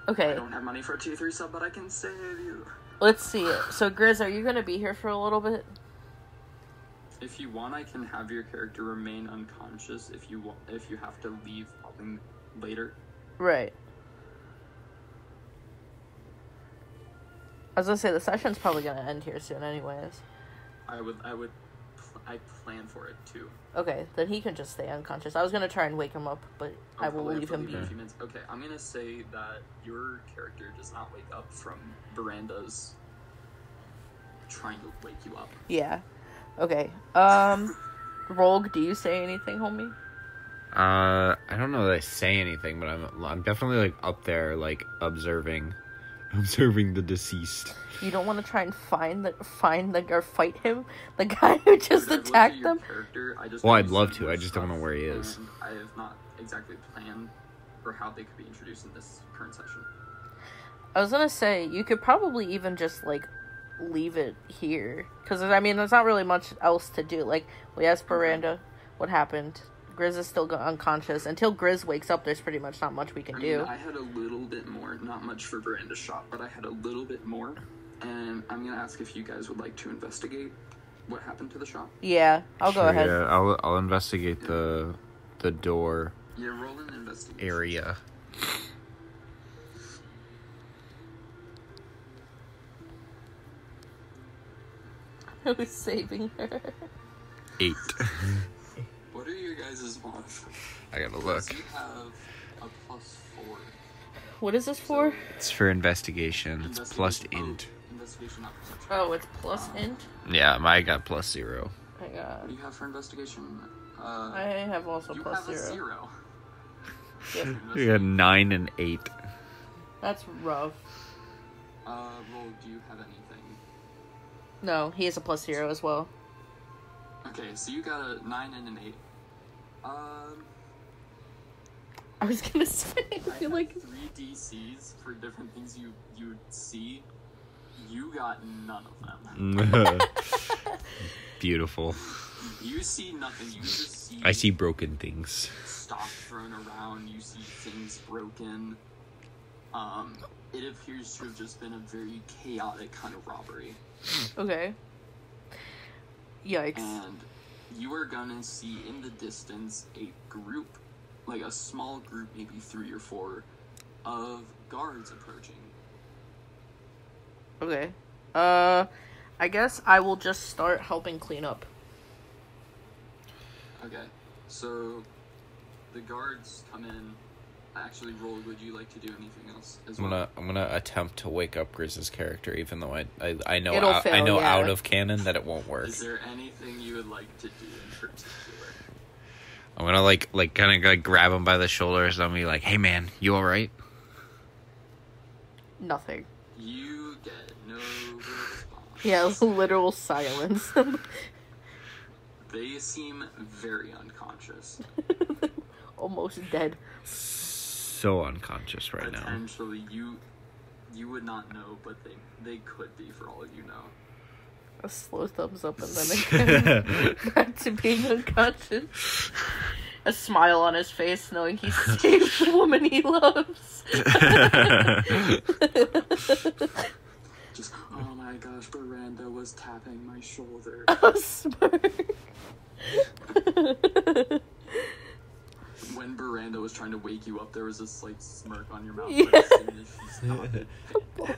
I Okay, don't have money for a two three sub, but I can save you. let's see. So, Gris, are you gonna be here for a little bit? If you want, I can have your character remain unconscious. If you want, if you have to leave later. Right. As I was gonna say the session's probably gonna end here soon, anyways. I would, I would, pl- I plan for it too. Okay, then he can just stay unconscious. I was gonna try and wake him up, but I'll I will leave him be. a few minutes. Okay, I'm gonna say that your character does not wake up from verandas trying to wake you up. Yeah. Okay. Um. Rogue, do you say anything, homie? Uh, I don't know that I say anything, but I'm I'm definitely like up there, like observing, observing the deceased. You don't want to try and find the find the or fight him, the guy who just Dude, I looked at attacked them. I just Well, I'd love to, I just don't know where he is. I have not exactly planned for how they could be introduced in this current session. I was gonna say you could probably even just like leave it here because I mean there's not really much else to do. Like we asked mm-hmm. Miranda what happened. Gris is still unconscious until Gris wakes up. There's pretty much not much we can I do. mean, I had a little bit more, not much for Veranda's shot, but I had a little bit more. And I'm gonna ask if you guys would like to investigate what happened to the shop. Yeah, I'll go ahead. Yeah, I'll I'll investigate the the door Yeah, roll an investigation. area. I was saving her. Eight. What are your guys' mods? I gotta So look. you have a plus four. What is this for? It's for investigation. It's plus Investigation- int. Oh, investigation, not perception. Oh, it's plus int. Yeah, I got plus zero. I got. What do you have for investigation? Uh, I have also you plus have a zero. zero. Yep. We got nine and eight. That's rough. Uh, roll. Do you have anything? No, he has a plus zero as well. Okay, so you got a nine and an eight. Um, I was gonna say, I I feel have like three DCs for different things you you would see. You got none of them. Beautiful. You see nothing. You just see. I see broken things. stock thrown around. You see things broken. Um, it appears to have just been a very chaotic kind of robbery, okay. Yikes. and you are gonna see in the distance a group, like a small group, maybe three or four, of guards approaching. Okay. Uh, I guess I will just start helping clean up. Okay, so the guards come in. Actually, roll. Would you like to do anything else as I'm well? gonna I'm gonna attempt to wake up Gris's character, even though I I, I know It'll out, I know yeah. out of canon that it won't work. Is there anything you would like to do in particular? I'm gonna like like kind of like grab him by the shoulders and be like, "Hey man, you all right?" Nothing. You get no response. Yeah, literal silence. They seem very unconscious. Almost dead. So unconscious right now. Potentially, you you would not know, but they they could be for all you know. A slow thumbs up and then again back to being unconscious. A smile on his face, knowing he saved the woman he loves. Just oh my gosh, Miranda was tapping my shoulder. A smirk. When Miranda was trying to wake you up, there was this like smirk on your mouth. Yeah. But as soon as she stopped,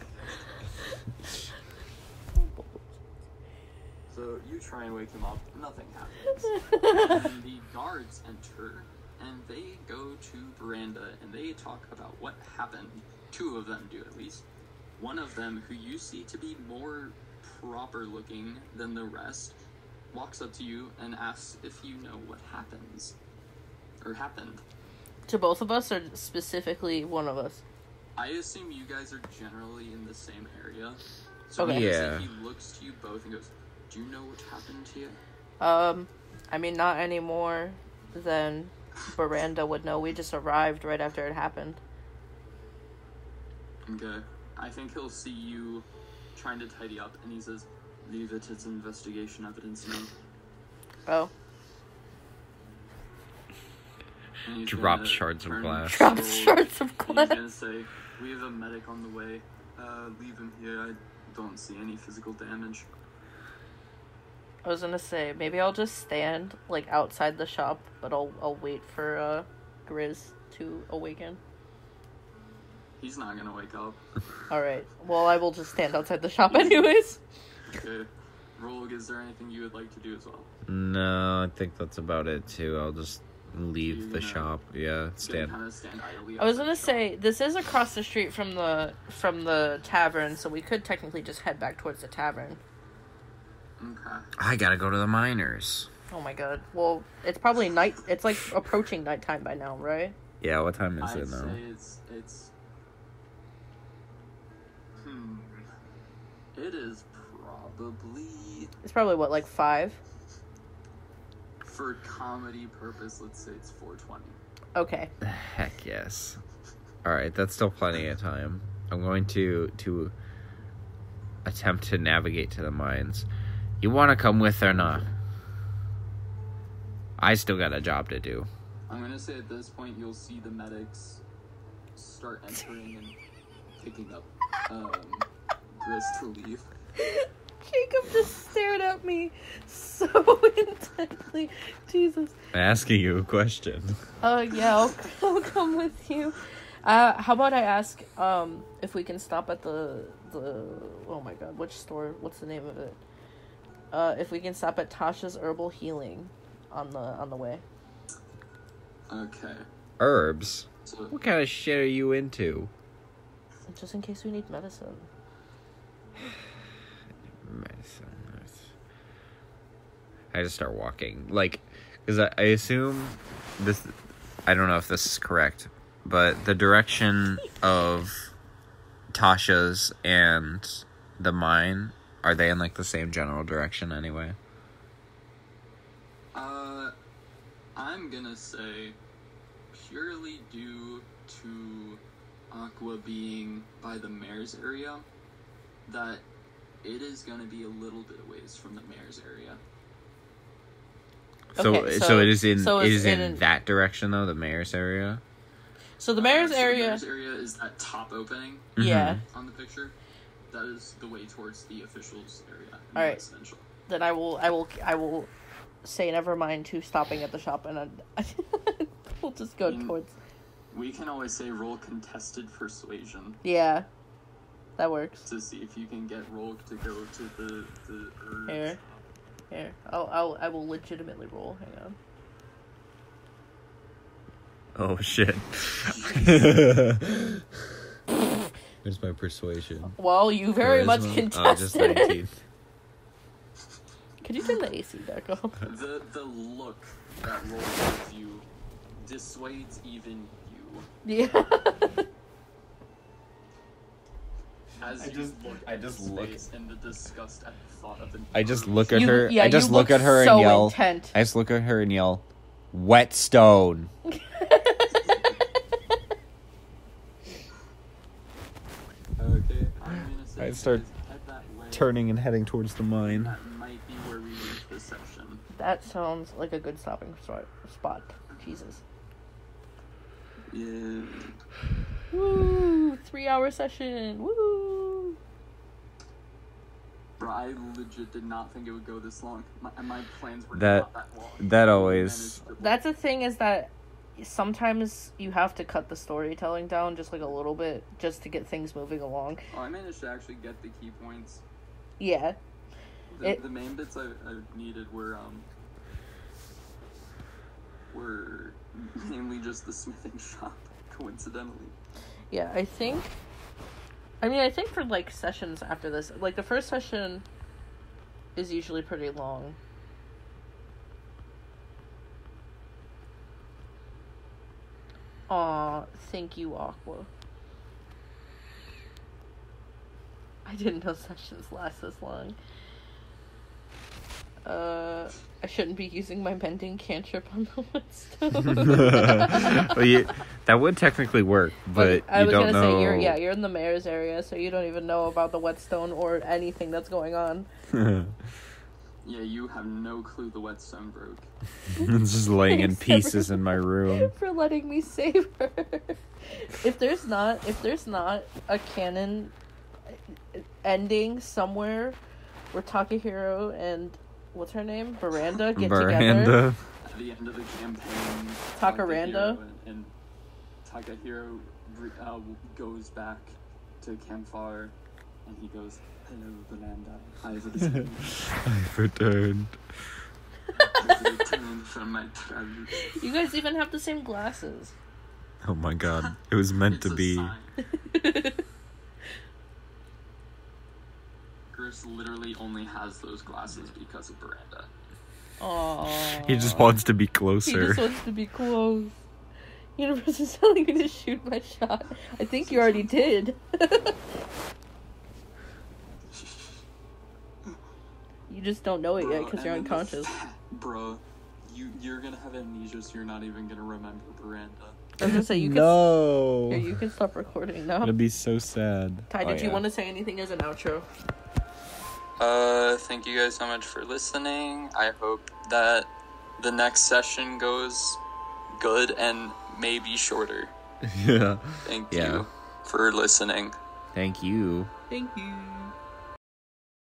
so you try and wake him up, nothing happens. and the guards enter and they go to Miranda and they talk about what happened. Two of them do at least. One of them, who you see to be more proper looking than the rest, walks up to you and asks if you know what happens. Or happened. to both of us, or specifically one of us? I assume you guys are generally in the same area. So Okay. I'm Yeah. he looks to you both and goes, Do you know what happened to you? Um, I mean, not any more than Miranda would know. We just arrived right after it happened. Okay. I think he'll see you trying to tidy up and he says, Leave it, it's investigation evidence now. Oh, And he's Drop shards of glass. drop shards of and He's glass. gonna say, We have a medic on the way. Uh, leave him here. I don't see any physical damage. I was gonna say maybe I'll just stand like outside the shop, but I'll I'll wait for uh Gris to awaken. He's not gonna wake up. All right. Well, I will just stand outside the shop anyways. Okay. Rogue, is there anything you would like to do as well? No, I think that's about it too. I'll just leave the gonna- shop. Yeah, stand. Kind of stand idly I was gonna say this is across the street from the from the tavern, so we could technically just head back towards the tavern. Okay. I gotta go to the miners. Oh my god. Well, it's probably night. It's like approaching nighttime by now, right? Yeah, what time is I'd it now? it's it's. Hmm. It is probably It's probably what, like five? For comedy purpose. Let's say it's four twenty. Okay. Heck yes. All right, that's still plenty of time. I'm going to to attempt to navigate to the mines. You want to come with or not? I still got a job to do. I'm gonna say at this point you'll see the medics start entering and picking up um, Gris to leave. Jacob just stared at me so intently. Jesus. I'm asking you a question. Uh, yeah, I'll, I'll come with you. Uh, how about I ask um if we can stop at the the oh my god, which store? What's the name of it? Uh, if we can stop at Tasha's Herbal Healing on the on the way. Okay. Herbs. So What kind of shit are you into? Just in case we need medicine. I just start walking, like, because I, I assume this. I don't know if this is correct, but the direction of Tasha's and the mine are they in like the same general direction anyway? Uh, I'm gonna say purely due to Aqua being by the mayor's area, that it is gonna be a little bit of ways from the mayor's area. So, Okay, so, so- it is in so it's is in, in- that direction though, the mayor's area. So the mayor's Uh, so area. The mayor's area is that top opening Yeah. on the picture. That is the way towards the officials area. in All right. residential. Then I will I will I will say never mind to stopping at the shop and I, we'll just go Mm. towards. We can always say roll contested persuasion Yeah, that works. to see if you can get roll to go to the the urge. Here, here. I'll, I'll I will legitimately roll. Hang on. Oh shit. Where's my persuasion? Well, you very much Charisma? contested Oh, just it. 19. Could you turn the AC back off? The the look that roll gives you dissuades even you. Yeah. As I just- look I at just his look- face and the disgust at the thought of an I just look at You- her. yeah, I just you look, look at her so and yell. intent. I just look at her and yell, "Whetstone." Okay, I'm gonna say I you start guys head that way. Turning and heading towards the mine. That might be where we leave this session. that sounds like a good stopping spot. Spot. Jesus. Yeah. Woo! Three hour session. Woo! Bro, I legit did not think it would go this long. My, my plans were That- not that long. that We always- That's the thing is that sometimes you have to cut the storytelling down just like a little bit just to get things moving along. Oh, I managed to actually get the key points. Yeah. The, It- the main bits I, I needed were um were mainly just the smithing shop, coincidentally. Yeah, I think. I mean, I think for like sessions after this, like the first session is usually pretty long. Aw, thank you, Aqua. I didn't know sessions last this long. Uh, I shouldn't be using my mending cantrip on the whetstone. well, you, that would technically work, but I you was don't gonna know. say you're yeah you're in the mayor's area, so you don't even know about the whetstone or anything that's going on. Yeah, you have no clue the whetstone broke. it's just laying in Thanks, pieces in my room. for letting me save her. if there's not if there's not a canon ending somewhere where Takahiro and what's her name Miranda get together, Miranda. At the end of the campaign, Takaranda? And, and Takahiro uh, goes back to Campfire, and he goes, "Hello, Belanda. I've returned. I've returned. I've returned from my travels." you guys even have the same glasses. Oh my god. It was meant to be. sign. Chris literally only has those glasses because of Miranda. Aww. He just wants to be He closer. just wants to be close. Universe is telling me to shoot my shot. I think you already did. you just don't know it yet because you're and then the- unconscious. Bro, you you're gonna have amnesia, so you're not even gonna remember Miranda. I was gonna say you can. no. Here, you can stop recording now. It'll be so sad. Ty, Oh, did you yeah. want to say anything as an outro? Uh, thank you guys so much for listening. I hope that the next session goes good and maybe shorter. yeah. Thank Yeah. you for listening. Thank you. Thank you.